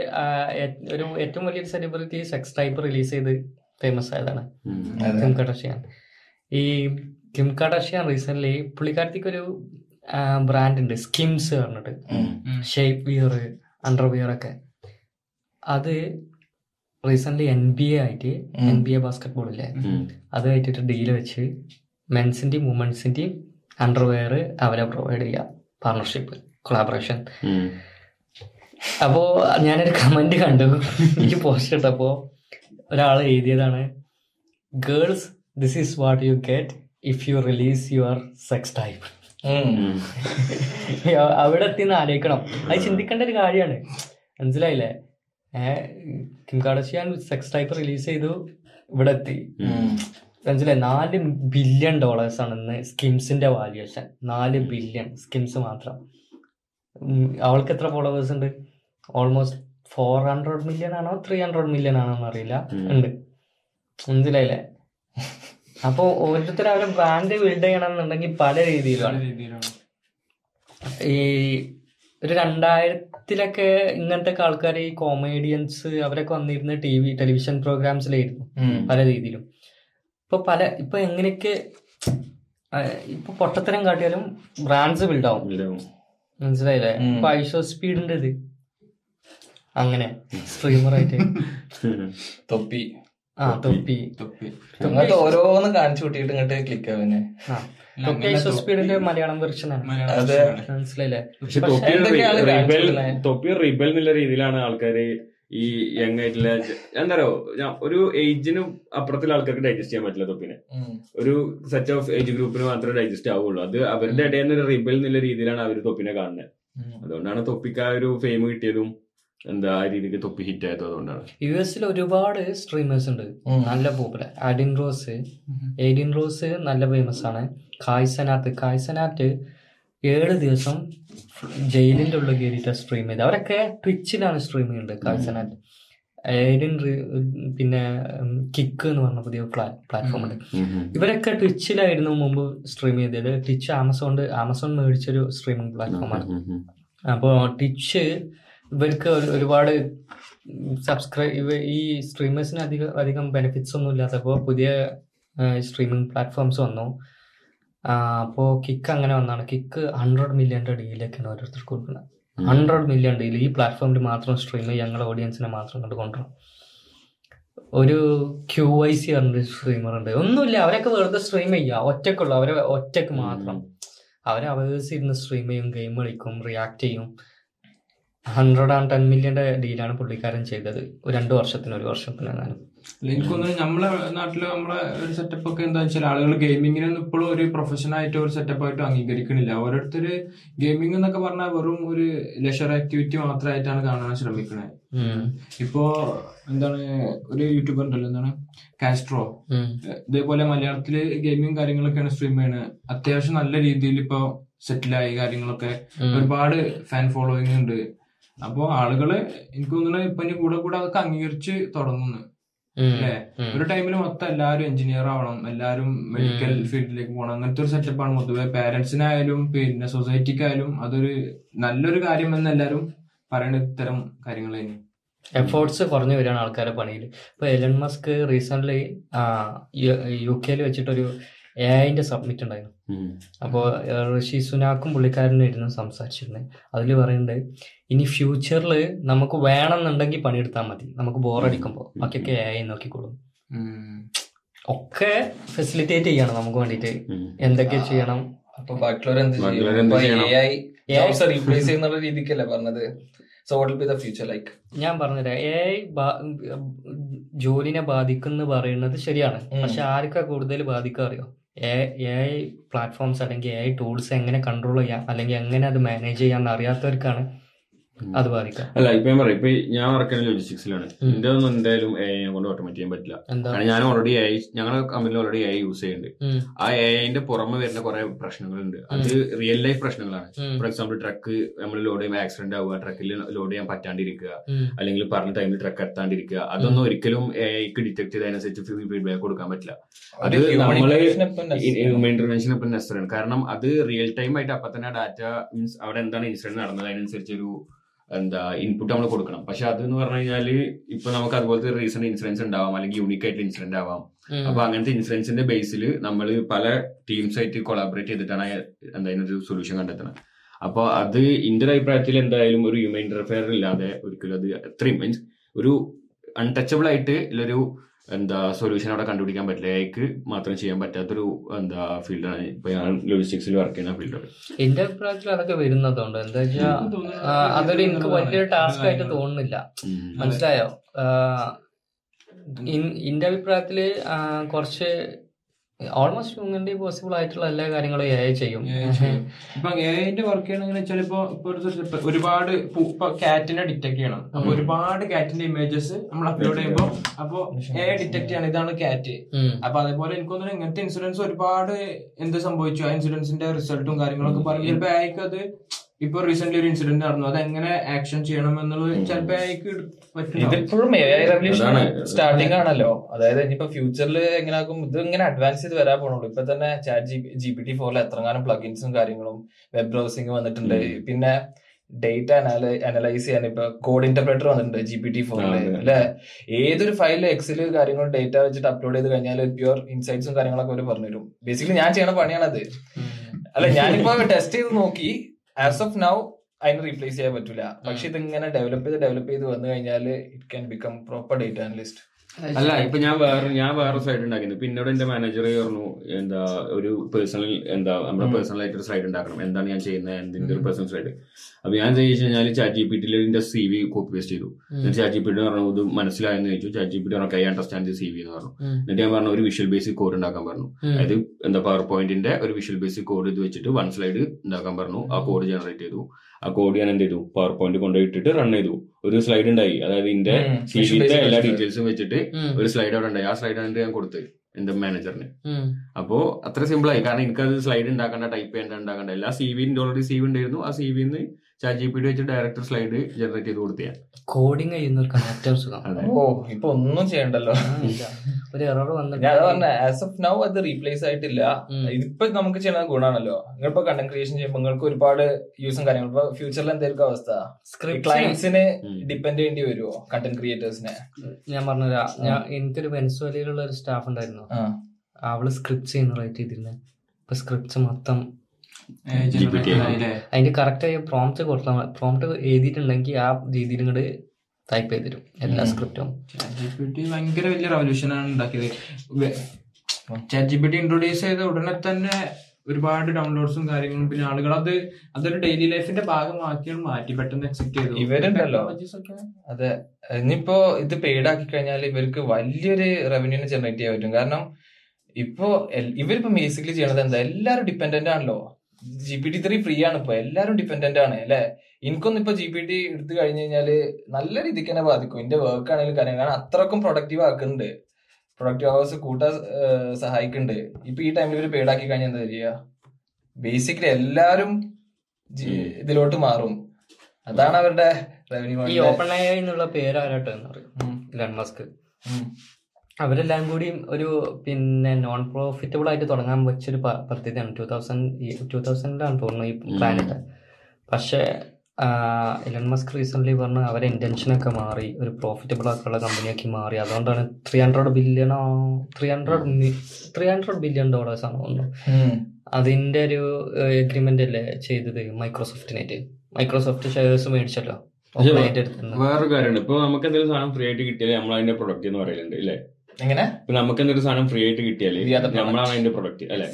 ഒരു ഏറ്റവും വലിയൊരു സെലിബ്രിറ്റി സെക്സ് ടൈപ്പ് റിലീസ് ചെയ്ത് ഫേമസ് ആയതാണ് കിം കടോഷിയാൻ ഈ കിം കടോഷിയാൻ റീസെന്റ് പുള്ളിക്കാരത്തിക്ക് ഒരു ബ്രാൻഡ് ഉണ്ട്. സ്കിംസ് പറഞ്ഞിട്ട്. ഷേപ്പ് വിയർ അണ്ടർവിയർ ഒക്കെ അത് റീസെന്റ് എൻ ബി എ ആയിട്ട്. N B A basket ball ഇല്ലേ ഉം. അത് ആയിട്ടൊരു ഡീൽ വെച്ച് മെൻസിന്റെയും വുമൻസിന്റെയും അണ്ടർവെയർ അവരെ പ്രൊവൈഡ് ചെയ്യാം പാർട്ണർഷിപ്പ് കൊളാബറേഷൻ. അപ്പോ ഞാനൊരു കമന്റ് കണ്ടു എനിക്ക് പോസ്റ്റ് ഇട്ടപ്പോ ഒരാൾ എഴുതിയതാണ് girls this is what you get if you release your sex type. അവിടെ എത്തിന്ന് ആലോചിക്കണം. അത് ചിന്തിക്കേണ്ട ഒരു കാര്യമാണ്. മനസ്സിലായില്ലേ? ഏഹ് കിം കാർഡഷ്യാൻ സെക്സ് ടൈപ്പ് റിലീസ് ചെയ്തു ഇവിടെ എത്തി. മനസ്സിലായി? നാല് ബില്യൺ ഡോളേഴ്സ് ആണ് ഇന്ന് സ്കിംസിന്റെ വാല്യുവേഷൻ. നാല് ബില്യൺ സ്കിംസ് മാത്രം. അവൾക്ക് എത്ര ഫോളോവേഴ്സ് ഉണ്ട്? ഓൾമോസ്റ്റ് ഫോർ ഹൺഡ്രഡ് മില്യൺ ആണോ ത്രീ ഹൺഡ്രഡ് മില്യൺ ആണോ എന്നറിയില്ല. ഉണ്ട്. മനസ്സിലായില്ലേ? അപ്പോ ഓരോരുത്തർ അവരെ ബ്രാൻഡ് ബിൽഡ് ചെയ്യണം എന്നുണ്ടെങ്കിൽ പല രീതിയിലാണ്. ഈ ഒരു രണ്ടായിരത്തിലൊക്കെ ഇങ്ങനത്തെ ആൾക്കാർ ഈ കോമേഡിയൻസ് അവരൊക്കെ വന്നിരുന്ന ടി വി ടെലിവിഷൻ പ്രോഗ്രാംസിലായിരുന്നു പല രീതിയിലും. ഇപ്പൊ പല ഇപ്പൊ എങ്ങനെയൊക്കെ ഇപ്പൊ പൊട്ടത്തരം കാട്ടിയാലും ബ്രാൻഡ്സ് ബിൽഡ് ആവും. ഇല്ലാവും. മനസ്സിലായില്ലേ? ഇപ്പൊ ഐഷോ സ്പീഡിന്റെ ഇത് അങ്ങനെ. സ്ട്രീമർ ആയിട്ട്. തൊപ്പി. തൊപ്പി. തൊപ്പി. അങ്ങനത്തെ ഓരോന്ന് കാണിച്ചു കൂട്ടിയിട്ട് ഇങ്ങോട്ട് ക്ലിക്ക് ആവുന്നെ ആ. തൊപ്പി മലയാളം ആണ്. മനസ്സിലായില്ലേ? തൊപ്പി റിബൽ? എന്നുള്ള രീതിയിലാണ് ആൾക്കാര് ഈ യങ് ആയിട്ടുള്ള എന്താ പറയുക ഒരു ഏജിനും അപ്പുറത്തുള്ള ആൾക്കാർക്ക് ഡൈജസ്റ്റ് ചെയ്യാൻ പറ്റില്ല തൊപ്പിനെ. ഒരു സെറ്റ് ഓഫ് ഏജ് ഗ്രൂപ്പിന് മാത്രമേ ഡൈജസ്റ്റ് ആവുള്ളൂ. അത് അവരുടെ ഇടയിൽ നിന്ന് ഒരു റിബൽ എന്നുള്ള രീതിയിലാണ് അവർ തൊപ്പിനെ കാണുന്നത്. അതുകൊണ്ടാണ് തൊപ്പിക്ക് ആ ഒരു ഫെയിം കിട്ടിയതും എന്താ ആ രീതിക്ക് തൊപ്പി ഹിറ്റ് ആയത് അതുകൊണ്ടാണ്. യു എസിൽ ഒരുപാട് സ്ട്രീമേഴ്സ് ഉണ്ട്. നല്ല popular Adin Ross Adin Ross നല്ല ഫേമസ് ആണ്. കായ്സനാത്ത് കായ്സനാത്ത് ഏഴ് ദിവസം ജയിലിന്റെ ഉള്ളിൽ കയറിയിട്ട് സ്ട്രീം ചെയ്ത് അവരൊക്കെ ട്വിച്ചിലാണ് സ്ട്രീം ചെയ്യുന്നത് കായ്സനാത്ത് എയ്ഡിൻ പിന്നെ കിക്ക് എന്ന് പറഞ്ഞ പുതിയ പ്ലാറ്റ്ഫോം ഉണ്ട്. ഇവരൊക്കെ ട്വിച്ചിലായിരുന്നു മുമ്പ് സ്ട്രീം ചെയ്തത്. ട്വിച്ച് ആമസോൺ ആമസോൺ മേടിച്ചൊരു സ്ട്രീമിംഗ് പ്ലാറ്റ്ഫോമാണ് അപ്പോൾ ടിച്ച് ഇവർക്ക് ഒരുപാട് സബ്സ്ക്രൈബ് ഈ സ്ട്രീമേഴ്സിന് അധികം അധികം ബെനിഫിറ്റ്സ് ഒന്നും ഇല്ലാത്തപ്പോൾ പുതിയ സ്ട്രീമിംഗ് പ്ലാറ്റ്ഫോംസ് വന്നു. അപ്പോൾ കിക്ക് അങ്ങനെ വന്നാണ്. കിക്ക് ഹൺഡ്രഡ് മില്യന്റെ ഡീലൊക്കെയാണ് ഓരോരുത്തർക്ക് കൊടുക്കുന്നത്. ഹൺഡ്രഡ് മില്യൺ ഡീൽ ഈ പ്ലാറ്റ്ഫോമിൽ മാത്രം സ്ട്രീം ഞങ്ങളുടെ ഓഡിയൻസിനെ മാത്രം കൊണ്ട് കൊണ്ടുവരും ഒരു ക്യു ഐ സി പറഞ്ഞൊരു സ്ട്രീമർ ഉണ്ട്. ഒന്നുമില്ല. അവരൊക്കെ വെറുതെ സ്ട്രീം ചെയ്യുക. ഒറ്റക്കുള്ളൂ അവരെ ഒറ്റയ്ക്ക് മാത്രം. അവരെ അവേഴ്സ് ഇരുന്ന് സ്ട്രീം ചെയ്യും ഗെയിം കളിക്കും റിയാക്ട് ചെയ്യും. ഹൺഡ്രഡ് ആൻഡ് ടെൻ മില്യന്റെ ഡീലാണ് പുള്ളിക്കാരൻ ചെയ്തത്. രണ്ട് വർഷത്തിന് ഒരു വർഷത്തിന് എങ്ങാനും. അല്ല, എനിക്ക് തോന്നുന്നു നമ്മളെ നാട്ടിൽ നമ്മളെ ഒരു സെറ്റപ്പ് ഒക്കെ എന്താ വെച്ചാൽ ആളുകൾ ഗെയിമിങ്ങിനൊന്നും ഇപ്പോഴും ഒരു പ്രൊഫഷണൽ ആയിട്ട് ഒരു സെറ്റപ്പ് ആയിട്ട് അംഗീകരിക്കണില്ല. ഓരോരുത്തര് ഗെയിമിംഗ് എന്നൊക്കെ പറഞ്ഞാൽ വെറും ഒരു ലെഷർ ആക്ടിവിറ്റി മാത്രമായിട്ടാണ് കാണാൻ ശ്രമിക്കുന്നത് ഇപ്പോ എന്താണ് ഒരു യൂട്യൂബർ ഉണ്ടല്ലോ എന്താണ് കാസ്ട്രോ ഇതേപോലെ മലയാളത്തിൽ ഗെയിമിംഗ് കാര്യങ്ങളൊക്കെയാണ് സ്ട്രീം ചെയ്യുന്നത് അത്യാവശ്യം നല്ല രീതിയിൽ ഇപ്പൊ സെറ്റിലായി കാര്യങ്ങളൊക്കെ. ഒരുപാട് ഫാൻ ഫോളോയിങ് ഉണ്ട്. അപ്പോ ആളുകൾ എനിക്ക് തോന്നുന്നത് ഇപ്പൊ ഇനി കൂടെ കൂടെ അതൊക്കെ അംഗീകരിച്ച് തുടങ്ങുന്നു. അല്ലേ? ഒരു ടൈമിൽ മൊത്തം എല്ലാവരും എഞ്ചിനീയർ ആവണം എല്ലാവരും മെഡിക്കൽ ഫീൽഡിലേക്ക് പോകണം. അങ്ങനത്തെ ഒരു സെറ്റപ്പാണ് പൊതുവെ പാരന്റ്സിനായാലും പിന്നെ സൊസൈറ്റിക്കായാലും അതൊരു നല്ലൊരു കാര്യം എന്ന് എല്ലാവരും പറയുന്ന ഇത്തരം കാര്യങ്ങൾ തന്നെ എഫേർട്സ് കുറഞ്ഞു വരികയാണ് ആൾക്കാരുടെ പണിയിൽ ഇപ്പൊ എലൻ മസ്ക് റീസെന്റ് യു കെയിൽ വെച്ചിട്ടൊരു എ ഐന്റെ സബ്മിറ്റ് ഉണ്ടായിരുന്നു. അപ്പോൾ ഋഷി സുനാക്കും പുള്ളിക്കാരനും ഇരുന്ന് സംസാരിച്ചിരുന്നത് അതിൽ പറയുന്നുണ്ട് ഇനി ഫ്യൂച്ചറിൽ നമുക്ക് വേണമെന്നുണ്ടെങ്കിൽ പണിയെടുത്താൽ മതി. നമുക്ക് ബോറടിക്കുമ്പോൾ ബാക്കിയൊക്കെ എ ഐ നോക്കിക്കോളും. ഒക്കെ ഫെസിലിറ്റേറ്റ് ചെയ്യണം നമുക്ക് വേണ്ടിയിട്ട്. എന്തൊക്കെ ചെയ്യണം? അപ്പൊ ചെയ്യും? റീപ്ലേസ് ചെയ്യുന്ന രീതിക്കല്ലേ പറഞ്ഞത്? So what be the future like ഞാൻ പറഞ്ഞുതരാം. എ ഐ ജോലിനെ ബാധിക്കുന്നു പറയുന്നത് ശരിയാണ്. പക്ഷെ ആർക്കാ കൂടുതൽ ബാധിക്കുക അറിയോ? എ ഐ പ്ലാറ്റ്ഫോംസ് അല്ലെങ്കിൽ എ ഐ ടൂൾസ് എങ്ങനെ കൺട്രോൾ ചെയ്യാം? അല്ലെങ്കിൽ എങ്ങനെ അത് മാനേജ് ചെയ്യാമെന്ന് അറിയാത്തവർക്കാണ് അത് ബാധിക്കാം. അല്ല ഇപ്പൊ ഞാൻ പറയാം. ഇപ്പൊ ഞാൻ വർക്കുന്ന ലോജിസ്റ്റിക്സിലാണ്. എന്റെ ഒന്നും എന്തായാലും എ ഐ കൊണ്ട് ഓട്ടോമേറ്റ് ചെയ്യാൻ പറ്റില്ല. കാരണം ഞാൻ ഓൾറെഡി എ ഞങ്ങളുടെ കമ്പനിയിൽ ഓൾറെഡി എ യൂസ് ചെയ്യുന്നുണ്ട്. ആ എ ഐന്റെ പുറമെ വരുന്ന കുറെ പ്രശ്നങ്ങളുണ്ട്. അത് റിയൽ ലൈഫ് പ്രശ്നങ്ങളാണ്. ഫോർ എക്സാമ്പിൾ ട്രക്ക് നമ്മൾ ലോഡ് ചെയ്യുമ്പോൾ ആക്സിഡന്റ് ആവുക ട്രക്കിൽ ലോഡ് ചെയ്യാൻ പറ്റാണ്ടിരിക്കുക അല്ലെങ്കിൽ പറഞ്ഞ ടൈമിൽ ട്രക്ക് എത്താണ്ടിരിക്കുക. അതൊന്നും ഒരിക്കലും എ ഐക്ക് ഡിറ്റക്ട് ചെയ്ത് അതിനനുസരിച്ച് ഫീഡ്ബാക്ക് കൊടുക്കാൻ പറ്റില്ല. അത് നമ്മൾ ഹ്യൂമൻ ഇന്റർവെൻഷൻ ഇപ്പം നെസറാണ് കാരണം അത് റിയൽ ടൈം ആയിട്ട് അപ്പൊ തന്നെ ഡാറ്റ മീൻസ് അവിടെ എന്താണ് ഇൻസിഡന്റ് നടന്നത് അതിനനുസരിച്ച് ഒരു എന്താ ഇൻപുട്ട് നമ്മൾ കൊടുക്കണം. പക്ഷെ അത് എന്ന് പറഞ്ഞു കഴിഞ്ഞാൽ ഇപ്പൊ നമുക്ക് അതുപോലത്തെ റീസൺ ഇൻഷുറൻസ് ഉണ്ടാവാം അല്ലെങ്കിൽ യൂണിക് ആയിട്ട് ഇൻസിഡന്റ് ആവാം. അപ്പൊ അങ്ങനത്തെ ഇൻഷുറൻസിന്റെ ബേസിൽ നമ്മൾ പല ടീംസ് ആയിട്ട് കൊളാബറേറ്റ് ചെയ്തിട്ടാണ് എന്താ അതിനൊരു സൊല്യൂഷൻ കണ്ടെത്തുന്നത് അപ്പൊ അത് ഇന്റർ അഭിപ്രായത്തിൽ എന്തായാലും ഒരു ഹ്യൂമൻ ഇന്റർഫെയർ ഇല്ലാതെ ഒരിക്കലും അത് അത്രയും മീൻസ് ഒരു അൺടച്ചബിൾ ആയിട്ട് ഉള്ളൊരു എന്താ സൊല്യൂഷൻ അവിടെ കണ്ടുപിടിക്കാൻ പറ്റില്ല. എക്ക് മാത്രം ചെയ്യാൻ പറ്റാത്തൊരു എന്താ ഫീൽഡാണ് ഇപ്പൊ ഞാൻ ലോജിസ്റ്റിക്സിൽ വർക്ക് ചെയ്യുന്ന ഫീൽഡാണ് എന്റെ അഭിപ്രായത്തിൽ അതൊക്കെ വരുന്നതുകൊണ്ട് എന്താ വെച്ചാ എനിക്ക് തോന്നുന്നത് ആ, അതൊരു എനിക്ക് വലിയൊരു ടാസ്ക് ആയിട്ട് തോന്നുന്നില്ല. മനസ്സിലായോ? ഇൻ- എന്റെ അഭിപ്രായത്തിൽ കുറച്ച് ഓൾമോസ്റ്റ് ഹ്യൂമൻലി പോസിബിൾ ആയിട്ടുള്ള എല്ലാ കാര്യങ്ങളും എ ചെയ്യും. ഇപ്പൊ എന്റെ വർക്ക് ചെയ്യണമെന്ന് വെച്ചാൽ ഇപ്പൊ ഒരുപാട് ഇപ്പൊ കാറ്റിനെ ഡിറ്റക്ട് ചെയ്യണം. അപ്പൊ ഒരുപാട് കാറ്റിന്റെ ഇമേജസ് നമ്മൾ അപ്ലോഡ് ചെയ്യുമ്പോൾ അപ്പൊ എ ഡിറ്റക്ട് ചെയ്യണം. ഇതാണ് കാറ്റ്. അപ്പൊ അതേപോലെ എനിക്ക് തോന്നുന്നു ഇങ്ങനത്തെ ഇൻസിഡൻസ് ഒരുപാട് എന്ത് സംഭവിച്ചു? ആ ഇൻസിഡൻസിന്റെ റിസൾട്ടും കാര്യങ്ങളൊക്കെ പറയും. ചിലപ്പോ അയക്ക് അത് ഇപ്പൊ റീസെന്റ് ഒരു ഇൻസിഡന്റ് നടന്നു. അത് എങ്ങനെ ആക്ഷൻ ചെയ്യണം എന്നുള്ളത് ചിലപ്പോഴും. സ്റ്റാർട്ടിംഗ് ആണല്ലോ. അതായത് ഇനിയിപ്പോ ഫ്യൂച്ചറിൽ എങ്ങനെ ആക്കും ഇത് ഇങ്ങനെ അഡ്വാൻസ് ചെയ്ത് വരാൻ പോണുള്ളൂ. ഇപ്പൊ തന്നെ chat G G P T ഫോറിൽ എത്രങ്ങാനും പ്ലഗിൻസും കാര്യങ്ങളും വെബ് ബ്രൗസിംഗ് വന്നിട്ടുണ്ട്. പിന്നെ ഡേറ്റ അനലൈസ് ചെയ്യാൻ ഇപ്പൊ കോഡ് ഇന്റർപ്രേറ്റർ വന്നിട്ടുണ്ട് ജി പി ടി ഫോറിൽ അല്ലെ? ഏതൊരു ഫയലിൽ എക്സിൽ കാര്യങ്ങളും ഡേറ്റ വെച്ചിട്ട് അപ്ലോഡ് ചെയ്ത് കഴിഞ്ഞാൽ പ്യുവർ ഇൻസൈറ്റ്സും കാര്യങ്ങളൊക്കെ അവർ പറഞ്ഞുതരും. ബേസിക്കലി ഞാൻ ചെയ്യണ പണിയാണത്. അല്ല ഞാനിപ്പോ ടെസ്റ്റ് ചെയ്ത് നോക്കി. ആസ് ഓഫ് നൗ അതിന് റീപ്ലേസ് ചെയ്യാൻ പറ്റൂല. പക്ഷെ ഇത് ഇങ്ങനെ ഡെവലപ്പ് ചെയ്ത് ഡെവലപ്പ് ചെയ്ത് വന്നു കഴിഞ്ഞാൽ it can become proper data analyst അല്ല ഇപ്പൊ ഞാൻ വേറെ ഞാൻ വേറെ സൈഡ് ഉണ്ടാക്കുന്നു പിന്നെ ഇവിടെ എന്റെ മാനേജർ പറഞ്ഞു എന്താ ഒരു പേഴ്സണൽ എന്താ നമ്മുടെ പേഴ്സണൽ ആയിട്ട് ഒരു സൈഡ് ഉണ്ടാക്കണം. എന്താണ് ഞാൻ ചെയ്യുന്നത്? എന്തിന്റെ ഒരു പേഴ്സണൽ സൈഡ് അപ്പൊ ഞാൻ ചോദിച്ചു കഴിഞ്ഞാൽ ചാറ്റ് ജി പി ടിയിൽ സി വി കോപ്പി പേസ്റ്റ് ചെയ്തു. എന്നിട്ട് ചാറ്റ് ജി പി ടി പറഞ്ഞു ഇത് മനസ്സിലായെന്ന് ചോദിച്ചു. ചാറ്റ് ജി പി ടി പറഞ്ഞു കൈ അണ്ടർസ്റ്റാൻഡ് സി വി എന്ന് പറഞ്ഞു. എന്നിട്ട് ഞാൻ പറഞ്ഞു ഒരു വിഷ്വൽ ബേസിക് കോഡ് ഉണ്ടാക്കാൻ പറഞ്ഞു. അതായത് എന്താ പവർ പോയിന്റിന്റെ ഒരു വിഷ്വൽ ബേസിക് കോഡ് ഇത് വെച്ചിട്ട് വൺ സ്ലൈഡ് ഉണ്ടാക്കാൻ പറഞ്ഞു. ആ കോഡ് ജനറേറ്റ് ചെയ്തു. ആ കോഡ് ഞാൻ എന്ത് ചെയ്തു പവർ പോയിന്റ് കൊണ്ടുപോയി ഇട്ടിട്ട് റൺ ചെയ്തു. ഒരു സ്ലൈഡ് ഉണ്ടായി. അതായത് ഇതിന്റെ ഉം. സി Visual വിന്റെ basic എല്ലാ ഡീറ്റെയിൽസും വെച്ചിട്ട് ഒരു സ്ലൈഡ് അവിടെ ഉണ്ടായി. ആ സ്ലൈഡ് ഞാൻ കൊടുത്തത് എന്റെ മാനേജറിന്. അപ്പോ അത്ര സിമ്പിൾ ആയി. കാരണം എനിക്കത് സ്ലൈഡ് ഉണ്ടാക്കണ്ട ടൈപ്പ് ചെയ്യേണ്ട ഉണ്ടാക്കണ്ട. എല്ലാ സി വിന്റെ ഓൾറെഡി സി വി ഉണ്ടായിരുന്നു. ആ സി വിന്ന് ചാറ്റ് ജി പി ടി വെച്ച് ഡയറക്ടർ സ്ലൈഡ് ജനറേറ്റ് ചെയ്ത് കൊടുത്തിയാ. കോഡിങ് ഏറ്റവും സുഖം. ഓ ഇപ്പൊ ഒന്നും ചെയ്യണ്ടല്ലോ. ഒരു എറർ വന്നിട്ട് ഞാൻ പറഞ്ഞ ആസ് ഓഫ് നൗ അത് റീപ്ലേസ് ആയിട്ടില്ല. ഇതിപ്പോ നമുക്ക് ചെയ്യുന്ന ഗുണമാണല്ലോ നിങ്ങളിപ്പോ കണ്ടന്റ് ക്രിയേഷൻ ചെയ്യുമ്പോൾ നിങ്ങൾക്ക് ഒരുപാട് യൂസും കാര്യങ്ങളും. ഇപ്പൊ ഫ്യൂച്ചറിൽ എന്തായിരിക്കും അവസ്ഥ. സ്ക്രിപ്റ്റ് ക്ലയൻസിന് ഡിപെൻഡ് ഡിപ്പെൻഡ് ചെയ്യേണ്ടി വരുമോ കണ്ടന്റ് ക്രിയേറ്റേഴ്സിനെ ഞാൻ പറഞ്ഞുതരാ. ഞാൻ എനിക്കൊരു വെനസ്വേലയിലുള്ള ഒരു സ്റ്റാഫ് ഉണ്ടായിരുന്നു. അവൾ സ്ക്രിപ്റ്റ് ചെയ്യുന്ന റൈറ്റ് ചെയ്തിരുന്നത് ഇപ്പൊ സ്ക്രിപ്റ്റ്സ് മൊത്തം. അതിന്റെ കറക്റ്റ് ആയ പ്രോംപ്റ്റ് കൊടുത്താൽ പ്രോംപ്റ്റ് എഴുതിയിട്ടുണ്ടെങ്കിൽ ആ രീതിയിൽ ഇങ്ങോട്ട് ടൈപ്പ് ചെയ്ത് തരും. എല്ലാ സ്ക്രിപ്റ്റും ഭയങ്കര വലിയ റവല്യൂഷനാണ് ഉണ്ടാക്കിയത്. Chat G P T introduce ചെയ്ത ഉടനെ തന്നെ ഒരുപാട് ഡൗൺലോഡ്സും കാര്യങ്ങളും പിന്നെ ആളുകൾ അത് അതൊരു ഡെയിലി ലൈഫിന്റെ ഭാഗമാക്കിയാണ് മാറ്റി പെട്ടെന്ന് അക്സെപ്റ്റ് ചെയ്തു ഇവരുണ്ടല്ലോ. അതെ. ഇനിയിപ്പോ ഇത് പെയ്ഡ് ആക്കി കഴിഞ്ഞാൽ ഇവർക്ക് വലിയൊരു റവന്യൂനെ ജനറേറ്റ് ചെയ്യാൻ പറ്റും. കാരണം ഇപ്പോ ഇവരിപ്പോ ബേസിക്കലി ചെയ്യണത് എന്താ? എല്ലാരും ഡിപ്പെൻഡന്റ് ആണല്ലോ. G P T three free ആണ്. ഇപ്പൊ എല്ലാരും ഡിപെൻഡന്റ് ആണ് അല്ലെ? എനിക്കൊന്നും ഇപ്പൊ ജി പി ടി എടുത്തു കഴിഞ്ഞു കഴിഞ്ഞാൽ നല്ല രീതിക്ക് തന്നെ ബാധിക്കും. എന്റെ വർക്ക് ആണെങ്കിലും കാര്യം കാരണം അത്രക്കും പ്രൊഡക്റ്റീവ് ആക്കുന്നുണ്ട്. പ്രൊഡക്റ്റീവ് അവേഴ്സ് കൂട്ടാൻ സഹായിക്കുന്നുണ്ട്. ഇപ്പൊ ഈ ടൈമിൽ ഇവർ പെയ്ഡ് ആക്കി കഴിഞ്ഞാൽ എന്താ ചെയ്യുക ബേസിക്കലി എല്ലാരും ഇതിലോട്ട് മാറും. അതാണ് അവരുടെ റവന്യൂ ഈ ഓപ്പൺ ഐ എന്നുള്ള പേര് ആരാട്ടോ എന്ന് പറയും ഇലൺ മസ്ക് അവരെല്ലാം കൂടി ഒരു പിന്നെ നോൺ പ്രോഫിറ്റബിൾ ആയിട്ട് തുടങ്ങാൻ വെച്ചൊരു പദ്ധതിയാണ് ടൂ തൗസൻഡ് ടൂ തൗസൻഡിലാണ് തോന്നുന്നു ഈ പ്ലാനറ്റ് പക്ഷേ ഇലൺ മസ്ക് റീസെന്റ് പറഞ്ഞ അവരെ ഇന്റൻഷനൊക്കെ മാറി ഒരു പ്രോഫിറ്റബിൾ ആയിട്ടുള്ള കമ്പനിയാക്കി മാറി. അതുകൊണ്ടാണ് three hundred ബില്യണോ three hundred three hundred billion dollars ആണ് തോന്നുന്നു. അതിന്റെ ഒരു എഗ്രിമെന്റ് അല്ലേ ചെയ്തത് മൈക്രോസോഫ്റ്റിനായിട്ട് മൈക്രോസോഫ്റ്റ് ഷെയർസ് മേടിച്ചല്ലോ. വേറൊരു കാര്യമുണ്ട്. ഇപ്പൊ നമുക്ക് എന്തെങ്കിലും സാധനം ഫ്രീ ആയിട്ട് കിട്ടിയാൽ നമ്മൾ അതിന്റെ പ്രൊഡക്റ്റ് എന്ന് പറയലുണ്ട് ഇല്ലേ? എങ്ങനെ? ഇപ്പൊ നമുക്ക് എന്തൊരു സാധനം ഫ്രീ ആയിട്ട് product. നമ്മളാണ് അതിന്റെ പ്രൊഡക്റ്റ് അല്ലെ?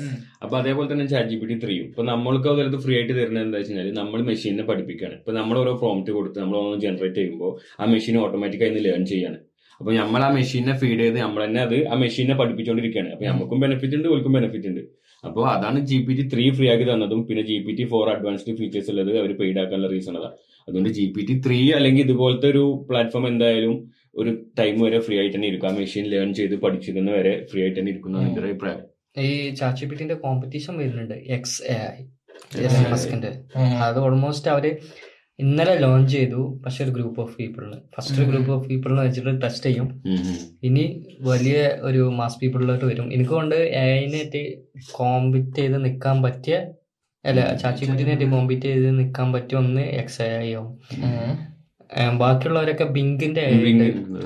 അപ്പൊ അതേപോലെ തന്നെ ചാറ്റ് ജി പി ടി ത്രീയും ഇപ്പൊ നമ്മൾക്ക് അതിലത് ഫ്രീ ആയിട്ട് തരുന്നത് എന്താ വെച്ച് കഴിഞ്ഞാൽ നമ്മൾ മെഷീനെ പഠിപ്പിക്കുകയാണ്. ഇപ്പൊ നമ്മൾ ഓരോ പ്രോംപ്റ്റ് കൊടുത്ത് നമ്മൾ ഒന്ന് ജനറേറ്റ് ചെയ്യുമ്പോൾ ആ മെഷീൻ ഓട്ടോമാറ്റിക്കായി നിന്ന് ലേൺ ചെയ്യാണ്. അപ്പൊ നമ്മൾ ആ മെഷീനെ ഫീഡ് ചെയ്ത് നമ്മൾ തന്നെ അത് ആ മെഷീനെ പഠിപ്പിച്ചുകൊണ്ടിരിക്കുകയാണ് അപ്പൊ നമുക്കും ബെനിഫിറ്റ് ഉണ്ട് ഓൾക്കും ബെനിഫിറ്റ് ഉണ്ട്. അപ്പോൾ അതാണ് G P T three free ആക്കി തന്നതും പിന്നെ G P T four advanced features ഉള്ളത് അവർ പെയ്ഡ് ആക്കാനുള്ള റീസൺ അതാ അതുകൊണ്ട് ജി പി ടി ത്രീ അല്ലെങ്കിൽ ഇതുപോലത്തെ ഒരു പ്ലാറ്റ്ഫോം എന്തായാലും ഒരു ടൈം വരെ ഫ്രീ ആയിട്ട് തന്നെ ഇരിക്കാം. മെഷീൻ ലേൺ ചെയ്ത് പഠിച്ചിരുന്ന വരെ ഫ്രീ ആയിട്ട് തന്നെ ഇരിക്കുന്ന എന്റെ ഒരു അഭിപ്രായം. ഈ ചാച്ചിപ്പിറ്റിന്റെ കോമ്പറ്റീഷൻ വരുന്നുണ്ട്. X A. മസ്കിന്റെ അത് ഓൾമോസ്റ്റ് അവർ ഇന്നലെ ലോഞ്ച് ചെയ്തു പക്ഷെ ഒരു ഗ്രൂപ്പ് ഓഫ് പീപ്പിളിന് ഫസ്റ്റ് ഒരു ഗ്രൂപ്പ് ഓഫ് പീപ്പിളിനെ വെച്ചിട്ട് ടെസ്റ്റ് ചെയ്യും. ഇനി വലിയ ഒരു മാസ് പീപ്പിളിലോട്ട് വരും. എനിക്ക് കൊണ്ട് എഐനായിട്ട് കോമ്പറ്റ് ചെയ്ത് നിൽക്കാൻ പറ്റിയ അല്ല ചാച്ചിപ്പിറ്റിനായിട്ട് കോമ്പറ്റ് ചെയ്ത് നിൽക്കാൻ പറ്റിയ ഒന്ന് എക്സ് എ ഐ ആവും. ബാക്കിയുള്ളവരൊക്കെ ബിങ്കിന്റെ.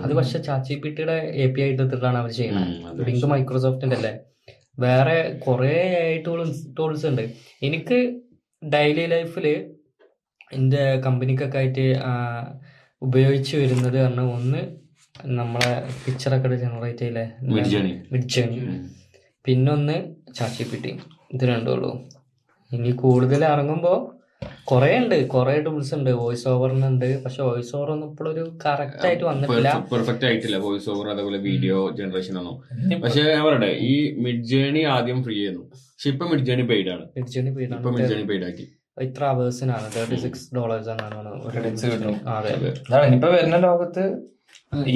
അത് പക്ഷെ ചാച്ചി പിട്ടിയുടെ എ പി ഐ എടുത്തിട്ടാണ് അവർ ചെയ്യുന്നത് ബിങ്ക് മൈക്രോസോഫ്റ്റിന്റെ അല്ലേ? വേറെ കുറെ ടൂൾസ് ടൂൾസ് ഉണ്ട്. എനിക്ക് ഡെയിലി ലൈഫിൽ എന്റെ കമ്പനിക്കൊക്കെ ആയിട്ട് ഉപയോഗിച്ച് വരുന്നത് പറഞ്ഞാൽ ഒന്ന് നമ്മളെ പിക്ചറൊക്കെ ജനറേറ്റ് ചെയ്യില്ലേ? മിഡ് മിഡ്ജേണി പിന്നൊന്ന് ചാച്ചി പിട്ടി ഇത് രണ്ടുള്ളൂ ഇനി കൂടുതൽ ഇറങ്ങുമ്പോൾ കൊറേ ഉണ്ട് കൊറേ ടൂൾസ് ഉണ്ട് വോയിസ് ഓവറിനുണ്ട്. പക്ഷെ വോയിസ് ഓവർ ഒന്നും ഇപ്പോഴൊരു കറക്റ്റ് ആയിട്ട് വന്നിട്ടില്ല. പെർഫെക്റ്റ് ആയിട്ടില്ല വോയിസ് ഓവർ അതേപോലെ വീഡിയോ ജനറേഷൻ ഒന്നും. പക്ഷെ ഞാൻ പറയട്ടെ ഈ മിഡ് ജേണി ആദ്യം ഫ്രീ ആയിരുന്നു. പക്ഷെ ഇപ്പൊ മിഡ് ജേണി പെയ്ഡ് ആണ്. മിഡ് ജേണി പെയ്ഡ് ആണ്. മിഡ് ജേണി പെയ്ഡ് ആക്കി. ഇത്ര അവേഴ്സിനാണ് തേർട്ടി സിക്സ് ഡോളേഴ്സ് എന്നാണ് കിട്ടും. അതെ. അതാണ് ഇനിയിപ്പോ വരുന്ന ലോകത്ത്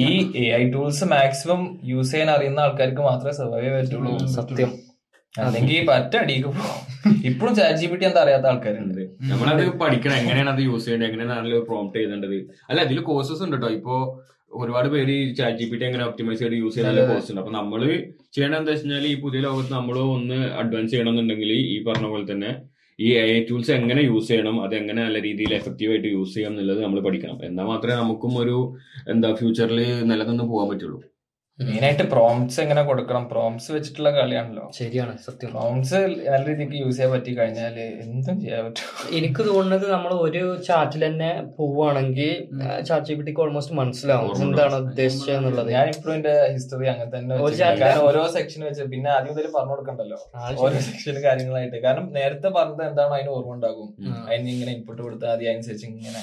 ഈ A I tools maximum use ചെയ്യാൻ അറിയുന്ന ആൾക്കാർക്ക് മാത്രമേ സർവൈവ് പറ്റുള്ളൂ. സത്യം. അല്ലെങ്കിൽ പറ്റ അടിക്ക് പോകും. ഇപ്പോഴും ചാറ്റ് ജി പി ടി എന്താ അറിയാത്ത ആൾക്കാരുണ്ട്. നമ്മളത് പഠിക്കണം. എങ്ങനെയാണ് അത് യൂസ് ചെയ്യേണ്ടത്? എങ്ങനെയാണ് പ്രോംപ്റ്റ് ചെയ്തേണ്ടത്? അല്ല ഇതിൽ കോഴ്സസ് ഉണ്ട് കേട്ടോ ഇപ്പോ ഒരുപാട് പേര് ചാറ്റ് ജി പി ടി എങ്ങനെ ഒപ്റ്റിമൈസ് ചെയ്ത് യൂസ് ചെയ്യുന്ന കോഴ്സ് ഉണ്ട്. അപ്പൊ നമ്മൾ ചെയ്യണത് എന്താ വെച്ചാൽ ഈ പുതിയ ലോകത്ത് നമ്മൾ ഒന്ന് അഡ്വാൻസ് ചെയ്യണമെന്നുണ്ടെങ്കിൽ ഈ പറഞ്ഞ പോലെ തന്നെ ഈ എ ടൂൾസ് എങ്ങനെ യൂസ് ചെയ്യണം? അത് എങ്ങനെ നല്ല രീതിയിൽ എഫക്റ്റീവ് ആയിട്ട് യൂസ് ചെയ്യാം എന്നുള്ളത് നമ്മൾ പഠിക്കണം. എന്നാൽ മാത്രമേ നമുക്കും ഒരു എന്താ ഫ്യൂച്ചറിൽ നിലനിന്ന് പോകാൻ പറ്റുള്ളൂ. മെയിൻ ആയിട്ട് പ്രോംസ് എങ്ങനെ കൊടുക്കണം? പ്രോംസ് വെച്ചിട്ടുള്ള കളിയാണല്ലോ. ശരിയാണ് സത്യം. പ്രോംസ് നല്ല രീതിക്ക് യൂസ് ചെയ്യാൻ പറ്റി കഴിഞ്ഞാൽ എന്തും ചെയ്യാൻ പറ്റും. എനിക്ക് തോന്നുന്നത് നമ്മൾ ഒരു ചാറ്റിൽ തന്നെ പോവുകയാണെങ്കിൽ ചാറ്റ് ജി ഓൾമോസ്റ്റ് മനസ്സിലാവും എന്താണ് ഉദ്ദേശിച്ചത് എന്നുള്ളത്. ഞാൻ ഇപ്പോഴും എന്റെ ഹിസ്റ്ററി അങ്ങനെ തന്നെ ഓരോ സെക്ഷൻ വെച്ച് പിന്നെ ആദ്യം മുതൽ പറഞ്ഞു കൊടുക്കണ്ടല്ലോ? ഓരോ സെക്ഷനും സെക്ഷൻ കാര്യങ്ങളായിട്ട്. കാരണം നേരത്തെ പറഞ്ഞത് എന്താണ് അതിന് ഓർമ്മ ഉണ്ടാകും. അതിന് ഇങ്ങനെ ഇൻപുട്ട് കൊടുത്താൽ മതി അതിനനുസരിച്ച് ഇങ്ങനെ.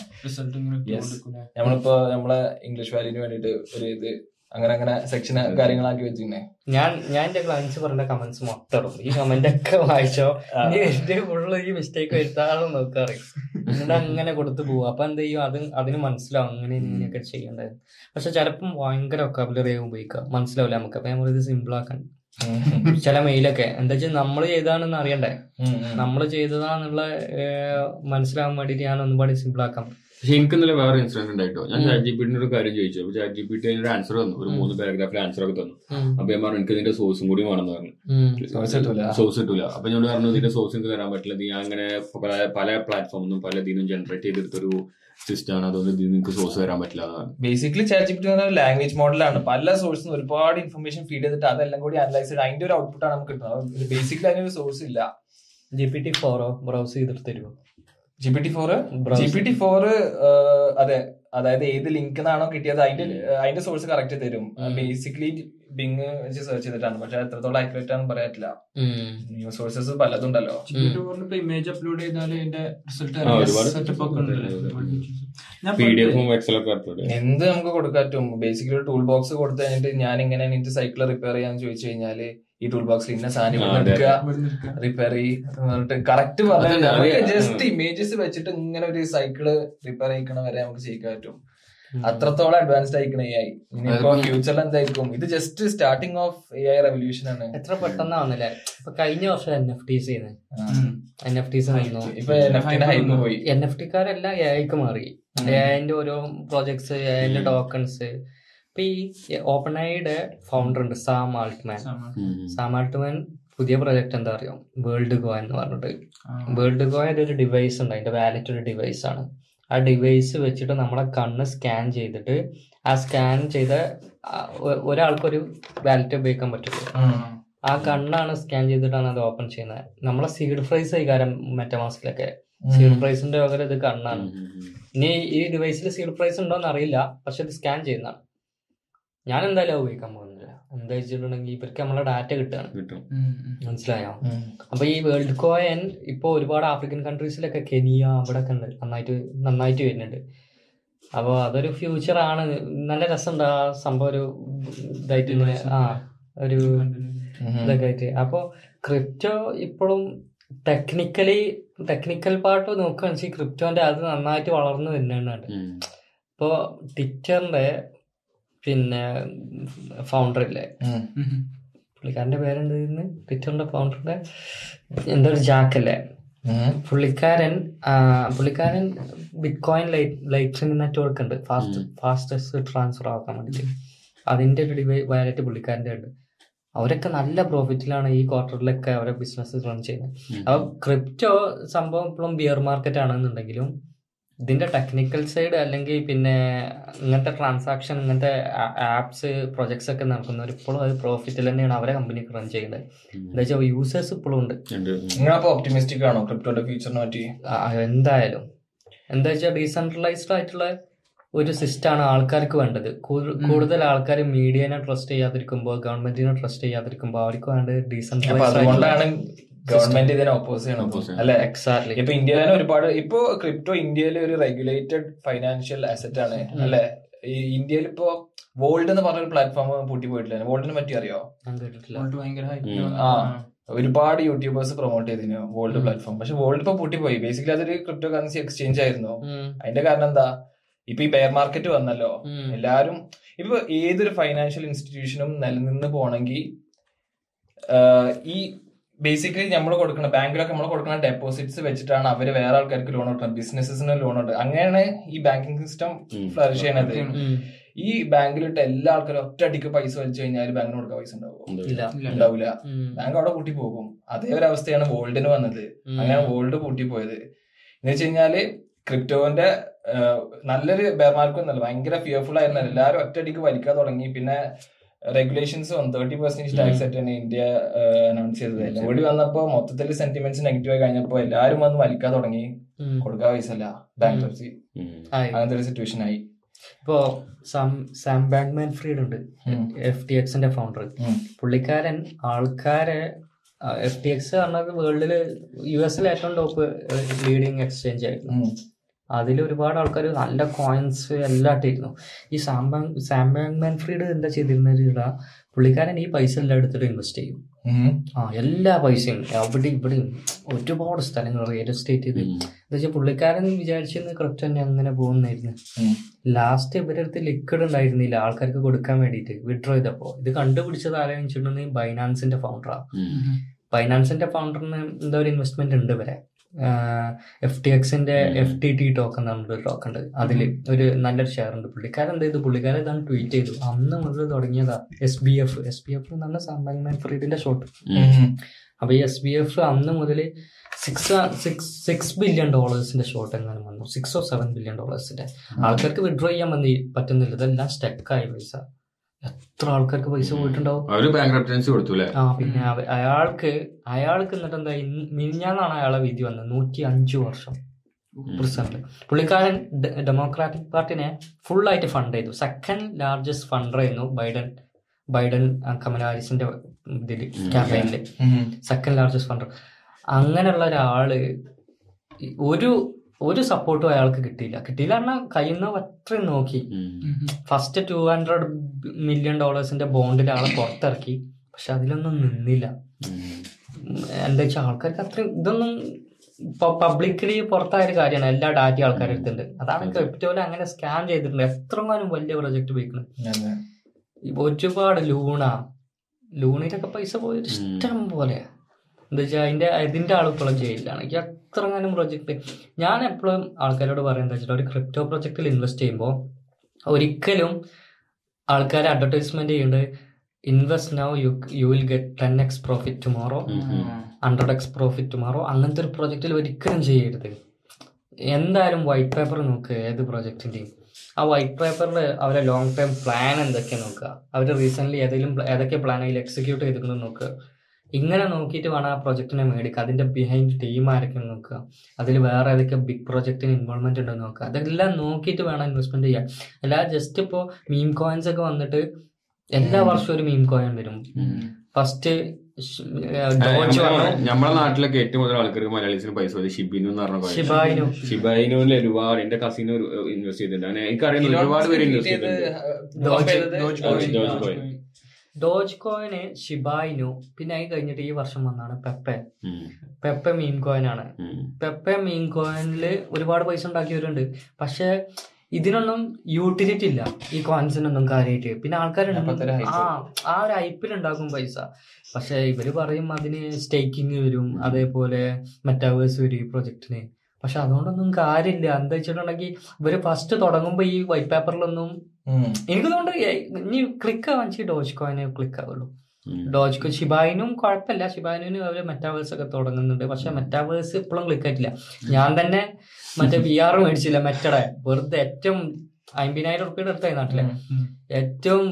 നമ്മളിപ്പോ നമ്മളെ ഇംഗ്ലീഷ് വാല്യൂന് വേണ്ടിട്ട് ഒരു ഇത് അങ്ങനെ അങ്ങനെ സെക്ഷൻ കാര്യങ്ങളാക്കി വെച്ചിരുന്നേ. ഞാൻ ഞാൻ എന്റെ ക്ലയൻസ് പറഞ്ഞ കമന്റ്സ് മൊത്തം. ഈ കമന്റ് ഒക്കെ വായിച്ചോ. എന്റെ ഫുള്ള് ഈ മിസ്റ്റേക്ക് വരുത്താതെ നോക്കാറ്. എന്നിട്ട് അങ്ങനെ കൊടുത്തു പോകും അപ്പൊ എന്ത് ചെയ്യും? അത് അതിന് മനസ്സിലാവും. അങ്ങനെ ഇങ്ങനെയൊക്കെ ചെയ്യേണ്ടത്. പക്ഷെ ചിലപ്പം ഭയങ്കര വൊക്കാബുലറി ഉപയോഗിക്കാം. മനസ്സിലാവില്ല നമുക്ക്. അപ്പൊ നമ്മൾ ഇത് സിമ്പിൾ ആക്കാൻ. ചില മെയിലൊക്കെ എന്താ വെച്ചാൽ നമ്മൾ ചെയ്താണെന്ന് അറിയണ്ടേ? നമ്മൾ ചെയ്തതാന്നുള്ള മനസ്സിലാവാൻ വേണ്ടിട്ട് ഞാൻ ഒന്നുപാടി സിമ്പിൾ ആക്കാം. പക്ഷെ എനിക്ക് ഇന്നലെ വേറെ ഇൻസിഡന്റ് ഉണ്ടായിട്ടോ. ഞാൻ ചാറ്റ് ജി പി ടിന്റെ ഒരു കാര്യം ചോദിച്ചു. അപ്പൊ ചാറ്റ് ജി പി ടി അതിന്റെ ആൻസർ തന്നു. ഒരു മൂന്ന് പാരഗ്രാഫിൽ ആൻസർ ഒക്കെ തന്നു. അപ്പൊ ഞാൻ പറഞ്ഞു എനിക്ക് ഇതിന്റെ സോഴ്സും കൂടി വേണമെന്ന് പറഞ്ഞു. കിട്ടൂല. സോഴ്സ് കിട്ടില്ല അപ്പൊ ഞാൻ പറഞ്ഞു ഇതിന്റെ സോഴ്സ് എനിക്ക് തരാൻ പറ്റില്ല. നീ ഞാൻ അങ്ങനെ പല പല പ്ലാറ്റ്ഫോമിന്നും പല ഇതിനും ജനറേറ്റ് ചെയ്തെടുത്തൊരു സിസ്റ്റം ആണ്. അതുകൊണ്ട് നിങ്ങൾക്ക് സോഴ്സ് തരാൻ പറ്റില്ല ബേസിക്കലി ചാറ്റ് ജിപിടി എന്ന് പറഞ്ഞ ലാംഗ്വേജ് മോഡലാണ് പല സോഴ്സിൽ നിന്ന് ഒരുപാട് ഇൻഫർമേഷൻ ഫീഡ് ചെയ്തിട്ട് അതെല്ലാം കൂടി അനലൈസ് ചെയ്ത് അതിന്റെ ഒരു ഔട്ട്പുട്ടാണ് നമുക്ക് കിട്ടുന്നത്. ബേസിക്കലി അതിനൊരു സോഴ്സ് ഇല്ല. ജി പി ടി ഫോറോ ബ്രൗസ് ചെയ്തിട്ട് തരുമോ G P T four Browser. G P T four അതെ. അതായത് ഏത് ലിങ്ക് നിന്നാണോ കിട്ടിയത് അതിന്റെ അതിന്റെ സോഴ്സ് കറക്റ്റ് തരും. ബേസിക്കലി ബിങ് വെച്ച് സെർച്ച് ചെയ്തിട്ടാണ്. പക്ഷെ എത്രത്തോളം ആക്യുറേറ്റ് ആണെന്ന് പറയാൻ പറ്റില്ല ന്യൂസ് സോഴ്സസ് പലതുണ്ടല്ലോ. ഇമേജ് അപ്ലോഡ് ചെയ്താൽ എന്ത് നമുക്ക് കൊടുക്കാറ്റും? ബേസിക്കലി ഒരു ടൂൾ ബോക്സ് കൊടുത്തു കഴിഞ്ഞിട്ട് ഞാൻ ഇങ്ങനെ എനിക്ക് സൈക്കിൾ റിപ്പയർ ചെയ്യാന്ന് ചോദിച്ചു കഴിഞ്ഞാൽ ഈ ടൂൾ ബോക്സിൽ ഇന്ന സാധനം എടുക്കുക റിപ്പയർ ചെയ്യിട്ട് കറക്റ്റ് പറഞ്ഞു. ജസ്റ്റ് ഇമേജസ് വെച്ചിട്ട് ഇങ്ങനെ ഒരു സൈക്കിൾ റിപ്പയർ ചെയ്യിക്കണ വരെ നമുക്ക് ചെയ്യിക്കാൻ പറ്റും. അത്രത്തോളം അഡ്വാൻസ്ഡ് ആയിക്കണ എ ഐ ഇനിയിപ്പോ ഫ്യൂച്ചറിൽ എന്തായിരിക്കും? ഇത് just starting of A I revolution ആണ്. എത്ര പെട്ടെന്നാവുന്നില്ലേ? ഇപ്പൊ കഴിഞ്ഞ വർഷം എൻ എഫ് ടി ചെയ്യുന്നത്. എൻ എഫ് ടീസ് ഇപ്പൊ ഹൈപ്പ് പോയി. എൻ എഫ് ടിക്കാരെല്ലാം എ ഐക്ക് മാറി. എ ഐന്റെ ഓരോ പ്രോജക്ട്സ് എ ഐന്റെ ടോക്കൺസ് ഇപ്പൊ ഈ ഓപ്പൺ ഐയുടെ ഫൗണ്ടർ ഉണ്ട് സാം ആൾട്ട്മാൻ. Sam Altman. പുതിയ പ്രൊജക്ട് എന്താ അറിയാം? വേൾഡ് ഗോ എന്ന് പറഞ്ഞിട്ട്. വേൾഡ് ഗോയുടെ ഒരു ഡിവൈസ് ഉണ്ട് അതിന്റെ വാലറ്റ് ഒരു ഡിവൈസ് ആണ്. ആ ഡിവൈസ് വെച്ചിട്ട് നമ്മളെ കണ്ണ് സ്കാൻ ചെയ്തിട്ട് ആ സ്കാൻ ചെയ്ത ഒരാൾക്കൊരു വാലറ്റ് ഉപയോഗിക്കാൻ പറ്റുള്ളൂ. ആ. കണ്ണാണ് സ്കാൻ ചെയ്തിട്ടാണ് അത് ഓപ്പൺ ചെയ്യുന്നത്. നമ്മളെ സീഡ് ഫ്രൈസ് കൈകാരം മാസത്തിലൊക്കെ. സീഡ് ഫ്രൈസിന്റെ പകരം ഇത് കണ്ണാണ്. ഇനി ഈ ഡിവൈസിൽ സീഡ് ഫ്രൈസ് ഉണ്ടോ എന്ന് അറിയില്ല പക്ഷെ ഇത് സ്കാൻ ചെയ്യുന്നതാണ്. ഞാൻ എന്തായാലും ഉപയോഗിക്കാൻ പോകുന്നില്ല. എന്താ വെച്ചിട്ടുണ്ടെങ്കിൽ ഇവർക്ക് നമ്മളെ ഡാറ്റ കിട്ടുകയാണ്. കിട്ടും. മനസ്സിലായോ? അപ്പൊ ഈ വേൾഡ് കോയൻ ഇപ്പൊ ഒരുപാട് ആഫ്രിക്കൻ കൺട്രീസിലൊക്കെ കെനിയ അവിടെ ഒക്കെ ഉണ്ട്. നന്നായിട്ട് നന്നായിട്ട് വരുന്നുണ്ട്. അപ്പോൾ അതൊരു ഫ്യൂച്ചർ ആണ്. നല്ല രസമുണ്ട് ആ സംഭവം ഒരു ഇതായിട്ട് ഇങ്ങനെ ആ ഒരു ഇതൊക്കെ ആയിട്ട്. അപ്പോൾ ക്രിപ്റ്റോ ഇപ്പോഴും ടെക്നിക്കലി ടെക്നിക്കൽ പാർട്ട് നോക്കുകയാണെന്ന് വെച്ചാൽ ക്രിപ്റ്റോന്റെ അത് നന്നായിട്ട് വളർന്നു വരുന്നുണ്ട് ഇപ്പോ ഇപ്പോൾ ട്വിറ്ററിന്റെ പിന്നെ ഫൗണ്ടർ ഇല്ലേ? പുള്ളിക്കാരന്റെ പേരെന്തായിരുന്നു ട്വിറ്ററിന്റെ ഫൗണ്ടറിന്റെ എന്താ ഒരു ജാക്കല്ലേ? പുള്ളിക്കാരൻ പുള്ളിക്കാരൻ ബിറ്റ് കോയിൻ ലൈറ്റ് നെറ്റ്വർക്ക് ഉണ്ട്. ഫാസ്റ്റ് ഫാസ്റ്റസ്റ്റ് ട്രാൻസ്ഫർ ആക്കാൻ വേണ്ടിയിട്ട്. അതിന്റെ ഒരു ഡിവൈ വാലറ്റ് പുള്ളിക്കാരന്റെ ഉണ്ട്. അവരൊക്കെ നല്ല പ്രോഫിറ്റിലാണ് ഈ ക്വാർട്ടറിലൊക്കെ അവരെ ബിസിനസ് റൺ ചെയ്യുന്നത്. അപ്പോൾ അപ്പൊ ക്രിപ്റ്റോ സംഭവം ഇപ്പോഴും ബിയർ മാർക്കറ്റ് ആണെന്നുണ്ടെങ്കിലും ഇതിന്റെ ടെക്നിക്കൽ സൈഡ് അല്ലെങ്കിൽ പിന്നെ ഇങ്ങനത്തെ ട്രാൻസാക്ഷൻ ഇങ്ങനത്തെ ആപ്സ് പ്രൊജക്ട്സ് ഒക്കെ നടക്കുന്നവർ ഇപ്പോഴും അത് പ്രോഫിറ്റിൽ തന്നെയാണ് അവരെ കമ്പനി റൺ ചെയ്യുന്നത്. എന്താ വെച്ചാൽ യൂസേഴ്സ് ഇപ്പോഴും ഉണ്ട് ഉണ്ട്. ഉം. നിങ്ങളപ്പോ ഒപ്റ്റിമിസ്റ്റിക് ആണോ ക്രിപ്റ്റോയുടെ ഫ്യൂച്ചറിനെ പറ്റി എന്തായാലും എന്താ വെച്ചാൽ ഡീസെൻട്രലൈസ്ഡ് ആയിട്ടുള്ള ഒരു സിസ്റ്റമാണ് ആൾക്കാർക്ക് വേണ്ടത് കൂടുതൽ ആൾക്കാർ മീഡിയനെ ട്രസ്റ്റ് ചെയ്യാതിരിക്കുമ്പോൾ ഗവൺമെന്റിനെ ട്രസ്റ്റ് ചെയ്യാതിരിക്കുമ്പോൾ അവർക്ക് വേണ്ടത് ഡീസെൻട്രലൈസ്ഡ് അതുകൊണ്ടാണ് ഗവൺമെന്റ് ഇതിനെ ഒപ്പോസ് ചെയ്യണം. അല്ലെ? എക്സാക്ട്ലി ഇപ്പൊ ഇന്ത്യയിൽ തന്നെ ഒരുപാട് ഇപ്പൊ ക്രിപ്റ്റോ ഇന്ത്യയിലെ ഒരു റെഗുലേറ്റഡ് ഫൈനാൻഷ്യൽ അസറ്റ് ആണ്. അല്ലെ? ഈ ഇന്ത്യയിൽ ഇപ്പോ വോൾഡ് എന്ന് പറഞ്ഞ ഒരു പ്ലാറ്റ്ഫോം പൂട്ടി പോയിട്ടില്ല വോൾഡിനെ പറ്റി അറിയോ. ആ. ഒരുപാട് യൂട്യൂബേഴ്സ് പ്രൊമോട്ട് ചെയ്തിരുന്നു വോൾഡ് പ്ലാറ്റ്ഫോം പക്ഷെ വോൾഡ് ഇപ്പൊ പൂട്ടിപ്പോയി. ബേസിക്കലി അതൊരു ക്രിപ്റ്റോ കറൻസി എക്സ്ചേഞ്ച് ആയിരുന്നു അതിന്റെ കാരണം എന്താ? ഇപ്പൊ ഈ ബെയർ മാർക്കറ്റ് വന്നല്ലോ. എല്ലാരും ഇപ്പൊ ഏതൊരു ഫൈനാൻഷ്യൽ ഇൻസ്റ്റിറ്റ്യൂഷനും നിലനിന്ന് പോണെങ്കിൽ ഈ ബേസിക്കലി നമ്മൾ കൊടുക്കുന്ന ബാങ്കിലൊക്കെ നമ്മൾ കൊടുക്കുന്ന ഡെപ്പോസിറ്റ്സ് വെച്ചിട്ടാണ് അവർ വേറെ ആൾക്കാർക്ക് ലോൺ കൊടുക്കുന്നത് ബിസിനസ്സിന് ലോൺ കൊടുക്കുന്നത് അങ്ങനെയാണ് ഈ ബാങ്കിങ് സിസ്റ്റം. ഫ്ലറിഷ് ചെയ്യണത് ഈ ബാങ്കിലിട്ട് എല്ലാ ആൾക്കാരും ഒറ്റയടിക്ക് പൈസ വലിച്ചു കഴിഞ്ഞാൽ ബാങ്കിന് കൊടുക്കാൻ പൈസ ഉണ്ടാവും. ഉണ്ടാവില്ല ബാങ്ക് അവിടെ കൂട്ടി പോകും. അതേ ഒരു അവസ്ഥയാണ് വോൾഡിന് വന്നത്. അങ്ങനെ വോൾഡ് കൂട്ടി പോയത്. എന്ന് വെച്ച് കഴിഞ്ഞാൽ ക്രിപ്റ്റോന്റെ നല്ലൊരു ബെയർ ഭയങ്കര ഫിയർഫുൾ ആയിരുന്നു എല്ലാവരും ഒറ്റയടിക്ക് വലിക്കാൻ തുടങ്ങി. പിന്നെ റെഗുലേഷൻസ് വന്നു തേർട്ടി പെർസെന്റേജ് ടാക്സ് ആയിട്ടാണ് ഇന്ത്യ അനൗൺസ് ചെയ്തത്. കൂടി വന്നപ്പോ മൊത്തത്തിൽ സെന്റിമെന്റ്സ് നെഗറ്റീവ് ആയി കഴിഞ്ഞപ്പോ എല്ലാരും വന്ന് വലിക്കാൻ തുടങ്ങി. കൊടുക്കാൻ പൈസ അല്ല ബാങ്ക് അങ്ങനത്തെ ഒരു സിറ്റുവേഷൻ ആയി. ഇപ്പോ സാം സാം ബാങ്ക്മാൻ ഫ്രീഡ് ഉണ്ട്. എഫ് ടി എക്സിന്റെ ഫൗണ്ടർ പുള്ളിക്കാരൻ ആൾക്കാരെ എഫ് ടി എക്സ് പറഞ്ഞത് വേൾഡിൽ യു എസിലെ ഏറ്റവും ടോപ്പ് ലീഡിങ് എക്സ്ചേഞ്ച് ആയിരുന്നു. അതിൽ ഒരുപാട് ആൾക്കാർ നല്ല കോയിൻസ് എല്ലാം ഇട്ടിരുന്നു. ഈ സാം സാമ്പാങ് മാൻഫ്രീഡ് എന്താ ചെയ്തിരുന്നത് പുള്ളിക്കാരൻ ഈ പൈസ എല്ലാം എടുത്തിട്ട് ഇൻവെസ്റ്റ് ചെയ്യും. ആ എല്ലാ പൈസയും. അവിടെ ഇവിടെയും ഒരുപാട് സ്ഥലങ്ങൾ റിയൽ എസ്റ്റേറ്റ് ചെയ്ത് എന്താ വെച്ചാൽ പുള്ളിക്കാരൻ വിചാരിച്ചിരുന്ന കറക്റ്റ് തന്നെ അങ്ങനെ പോകുന്നായിരുന്നു ലാസ്റ്റ് ഇവരുടെ അടുത്ത് ലിക്വിഡ് ഉണ്ടായിരുന്നില്ല. ആൾക്കാർക്ക് കൊടുക്കാൻ വേണ്ടിയിട്ട് വിഡ്രോ ചെയ്തപ്പോ. ഇത് കണ്ടുപിടിച്ചത് ആരെയും വെച്ചിട്ടുണ്ടെങ്കിൽ ബൈനാൻസിന്റെ ഫൗണ്ടറാണ് ബൈനാൻസിന്റെ ഫൗണ്ടറിന് എന്താ ഒരു ഇൻവെസ്റ്റ്മെന്റ് ഉണ്ട് ഇവരെ? എഫ് ടി എക്സിന്റെ എഫ് ടി ടി ടോക്കൺ നമ്മുടെ ടോക്കൺ ഉണ്ട്. അതിൽ ഒരു നല്ലൊരു ഷെയർ ഉണ്ട് പുള്ളിക്കാരൻ എന്ത് ചെയ്തു? പുള്ളിക്കാരൻ ഇതാണ് ട്വീറ്റ് ചെയ്തു. അന്ന് മുതൽ തുടങ്ങിയതാ S B F S B F നല്ല സാമ്പാങ് ഫ്രീഡിന്റെ ഷോട്ട്. അപ്പൊ ഈ എസ് ബി എഫ് അന്ന് മുതൽ സിക്സ് സിക്സ് സിക്സ് ബില്യൺ ഡോളേഴ്സിന്റെ ഷോട്ട് എങ്ങനെ വന്നു. സിക്സ് ഓ സെവൻ ബില്യൺ ഡോളേഴ്സിന്റെ ആൾക്കാർക്ക് വിഡ്രോ ചെയ്യാൻ വന്നി പറ്റുന്നില്ല. ഇതെല്ലാം സ്റ്റക്കായി പൈസ. എത്ര ആൾക്കാർക്ക് പൈസ പോയിട്ടുണ്ടാവും? അവർ കൊടുത്തു അല്ലേ ആ പിന്നെ അയാൾക്ക് അയാൾക്ക് എന്നിട്ട് എന്താ മിനിഞ്ഞാന്നാണ് അയാളെ വിധി വന്നത് നൂറ്റി അഞ്ചു വർഷം പ്രസിഡന്റ് പുള്ളിക്കാരൻ ഡെമോക്രാറ്റിക് പാർട്ടിനെ ഫുൾ ആയിട്ട് ഫണ്ട് ചെയ്തു. സെക്കൻഡ് ലാർജസ്റ്റ് ഫണ്ടർ ആയിരുന്നു ബൈഡൻ ബൈഡൻ കമല ഹാരിസിന്റെ ഇതിൽ. ക്യാമ്പയിനിൽ സെക്കൻഡ് ലാർജസ്റ്റ് ഫണ്ടർ അങ്ങനെയുള്ള ഒരാൾ ഒരു ഒരു സപ്പോർട്ടും അയാൾക്ക് കിട്ടിയില്ല. കിട്ടിയില്ല പറഞ്ഞാൽ കഴിയുന്ന അത്രയും നോക്കി. ഫസ്റ്റ് ടു ഹൺഡ്രഡ് മില്യൺ ഡോളേഴ്സിന്റെ ബോണ്ടിൽ ആളെ പുറത്തിറക്കി. പക്ഷെ അതിലൊന്നും നിന്നില്ല. എന്താ വെച്ചാൽ ആൾക്കാർക്ക് അത്രയും ഇതൊന്നും പബ്ലിക്കലി പുറത്തായ ഒരു കാര്യമാണ്. എല്ലാ ഡാറ്റ ആൾക്കാരുടെ അടുത്തുണ്ട്. അതാണ് ക്രിപ്റ്റോയിൽ അങ്ങനെ സ്കാൻ ചെയ്തിട്ടുണ്ട്. എത്രമാനും വലിയ പ്രൊജക്ട് പോയിക്കണം ഒരുപാട് ലൂണ. ലൂണിലൊക്കെ പൈസ പോയത് ഇഷ്ടം പോലെ എന്താ വെച്ചാൽ അതിന്റെ ഇതിന്റെ ആളിപ്പോഴും ജയിലിലാണ്. എനിക്ക് അത്രങ്ങാനും പ്രൊജക്ട് ഞാൻ എപ്പോഴും ആൾക്കാരോട് പറയുന്നത് വെച്ചാൽ ഒരു ക്രിപ്റ്റോ പ്രൊജക്റ്റിൽ ഇൻവെസ്റ്റ് ചെയ്യുമ്പോൾ ഒരിക്കലും ആൾക്കാർ അഡ്വർടൈസ്മെന്റ് ചെയ്യേണ്ടത് invest now you you will get ten X profit tomorrow hundred X profit tomorrow അങ്ങനത്തെ ഒരു പ്രൊജക്റ്റിൽ ഒരിക്കലും ചെയ്യരുത്. എന്തായാലും വൈറ്റ് പേപ്പർ നോക്കുക ഏത് പ്രൊജക്റ്റിന്റെയും ആ വൈറ്റ് പേപ്പറിൽ അവരെ ലോങ് ടൈം പ്ലാൻ എന്തൊക്കെയാണ് നോക്കുക. അവർ റീസെന്റ് ഏതെങ്കിലും ഏതൊക്കെ പ്ലാൻ അതിൽ എക്സിക്യൂട്ട് ചെയ്തിട്ടുണ്ടെന്ന് നോക്കുക ഇങ്ങനെ നോക്കിയിട്ട് വേണം ആ പ്രൊജക്റ്റിനെ മേടിക്കുക അതിന്റെ ബിഹൈൻഡ് ടീം ആരൊക്കെ നോക്കുക? അതിൽ വേറെ ഏതൊക്കെ ബിഗ് പ്രൊജക്റ്റിന് ഇൻവോൾവ്മെന്റ് ഉണ്ടോ നോക്കുക. അതെല്ലാം നോക്കിയിട്ട് വേണം ഇൻവെസ്റ്റ്മെന്റ് ചെയ്യാൻ. അല്ലാതെ ജസ്റ്റ് ഇപ്പോൾ മീം കോയിൻസ് ഒക്കെ വന്നിട്ട് എല്ലാ വർഷവും ഒരു മീം കോയിൻ വരും. ഫസ്റ്റ് നമ്മളെ നാട്ടിലൊക്കെ ഏറ്റവും കൂടുതൽ ആൾക്കാർക്ക് മലയാളീസിന് പൈസ ഷിബിനു എന്ന് പറഞ്ഞ. ഷിബായിനു. ഷിബായിനുവിൽ ഒരുപാട് എന്റെ കസിന് ഇൻവെസ്റ്റ് ചെയ്തിട്ടുണ്ട്. എനിക്കറിയാം എനിക്കറിയുന്ന ഒരുപാട് പേര് ഇൻവെസ്റ്റ് ചെയ്തിട്ടുണ്ട്. ഡോജ് കോയിന് ഷിബായിനു പിന്നെ അത് കഴിഞ്ഞിട്ട് ഈ വർഷം വന്നാണ് Pepe Pepa Pepe meme coin ആണ്. പെപ്പ പെപ്പെ മീം കോയിനിൽ ഒരുപാട് പൈസ ഉണ്ടാക്കിയവരുണ്ട്. പക്ഷെ ഇതിനൊന്നും യൂട്ടിലിറ്റി ഇല്ല. ഈ കോയിൻസിനൊന്നും കാര്യമായിട്ട് പിന്നെ ആൾക്കാരുണ്ട്. ആ ആ ഒരു ഹൈപ്പിൽ ഉണ്ടാക്കും പൈസ. പക്ഷെ ഇവർ പറയും അതിന് സ്റ്റേക്കിംഗ് വരും. അതേപോലെ മെറ്റാവേഴ്സ് വരും ഈ പ്രൊജക്ടിന് പക്ഷെ അതുകൊണ്ടൊന്നും കാര്യമില്ല. എന്താ വെച്ചിട്ടുണ്ടെങ്കിൽ ഇവർ ഫസ്റ്റ് തുടങ്ങുമ്പോ ഈ വൈറ്റ് പേപ്പറിലൊന്നും. എനിക്ക് തോന്നുന്നുണ്ട് ഇനി ക്ലിക്ക് ആവാൻ ഡോജ് കോയിനെ ക്ലിക്ക് ആവുള്ളൂ. ഡോജ് കോയിൻ ഷിബായിനും കുഴപ്പമില്ല. ഷിബായിനും അവർ മെറ്റാവേഴ്സ് ഒക്കെ തുടങ്ങുന്നുണ്ട്. പക്ഷെ മെറ്റാവേഴ്സ് ഇപ്പോഴും ക്ലിക്ക് ആയിട്ടില്ല. ഞാൻ തന്നെ മറ്റേ വി ആർ മേടിച്ചില്ല. മെറ്റടെ വെറുതെ ഏറ്റവും അമ്പതിനായിരം റുപ്യയുടെ അടുത്തായി നാട്ടിലെ. ഏറ്റവും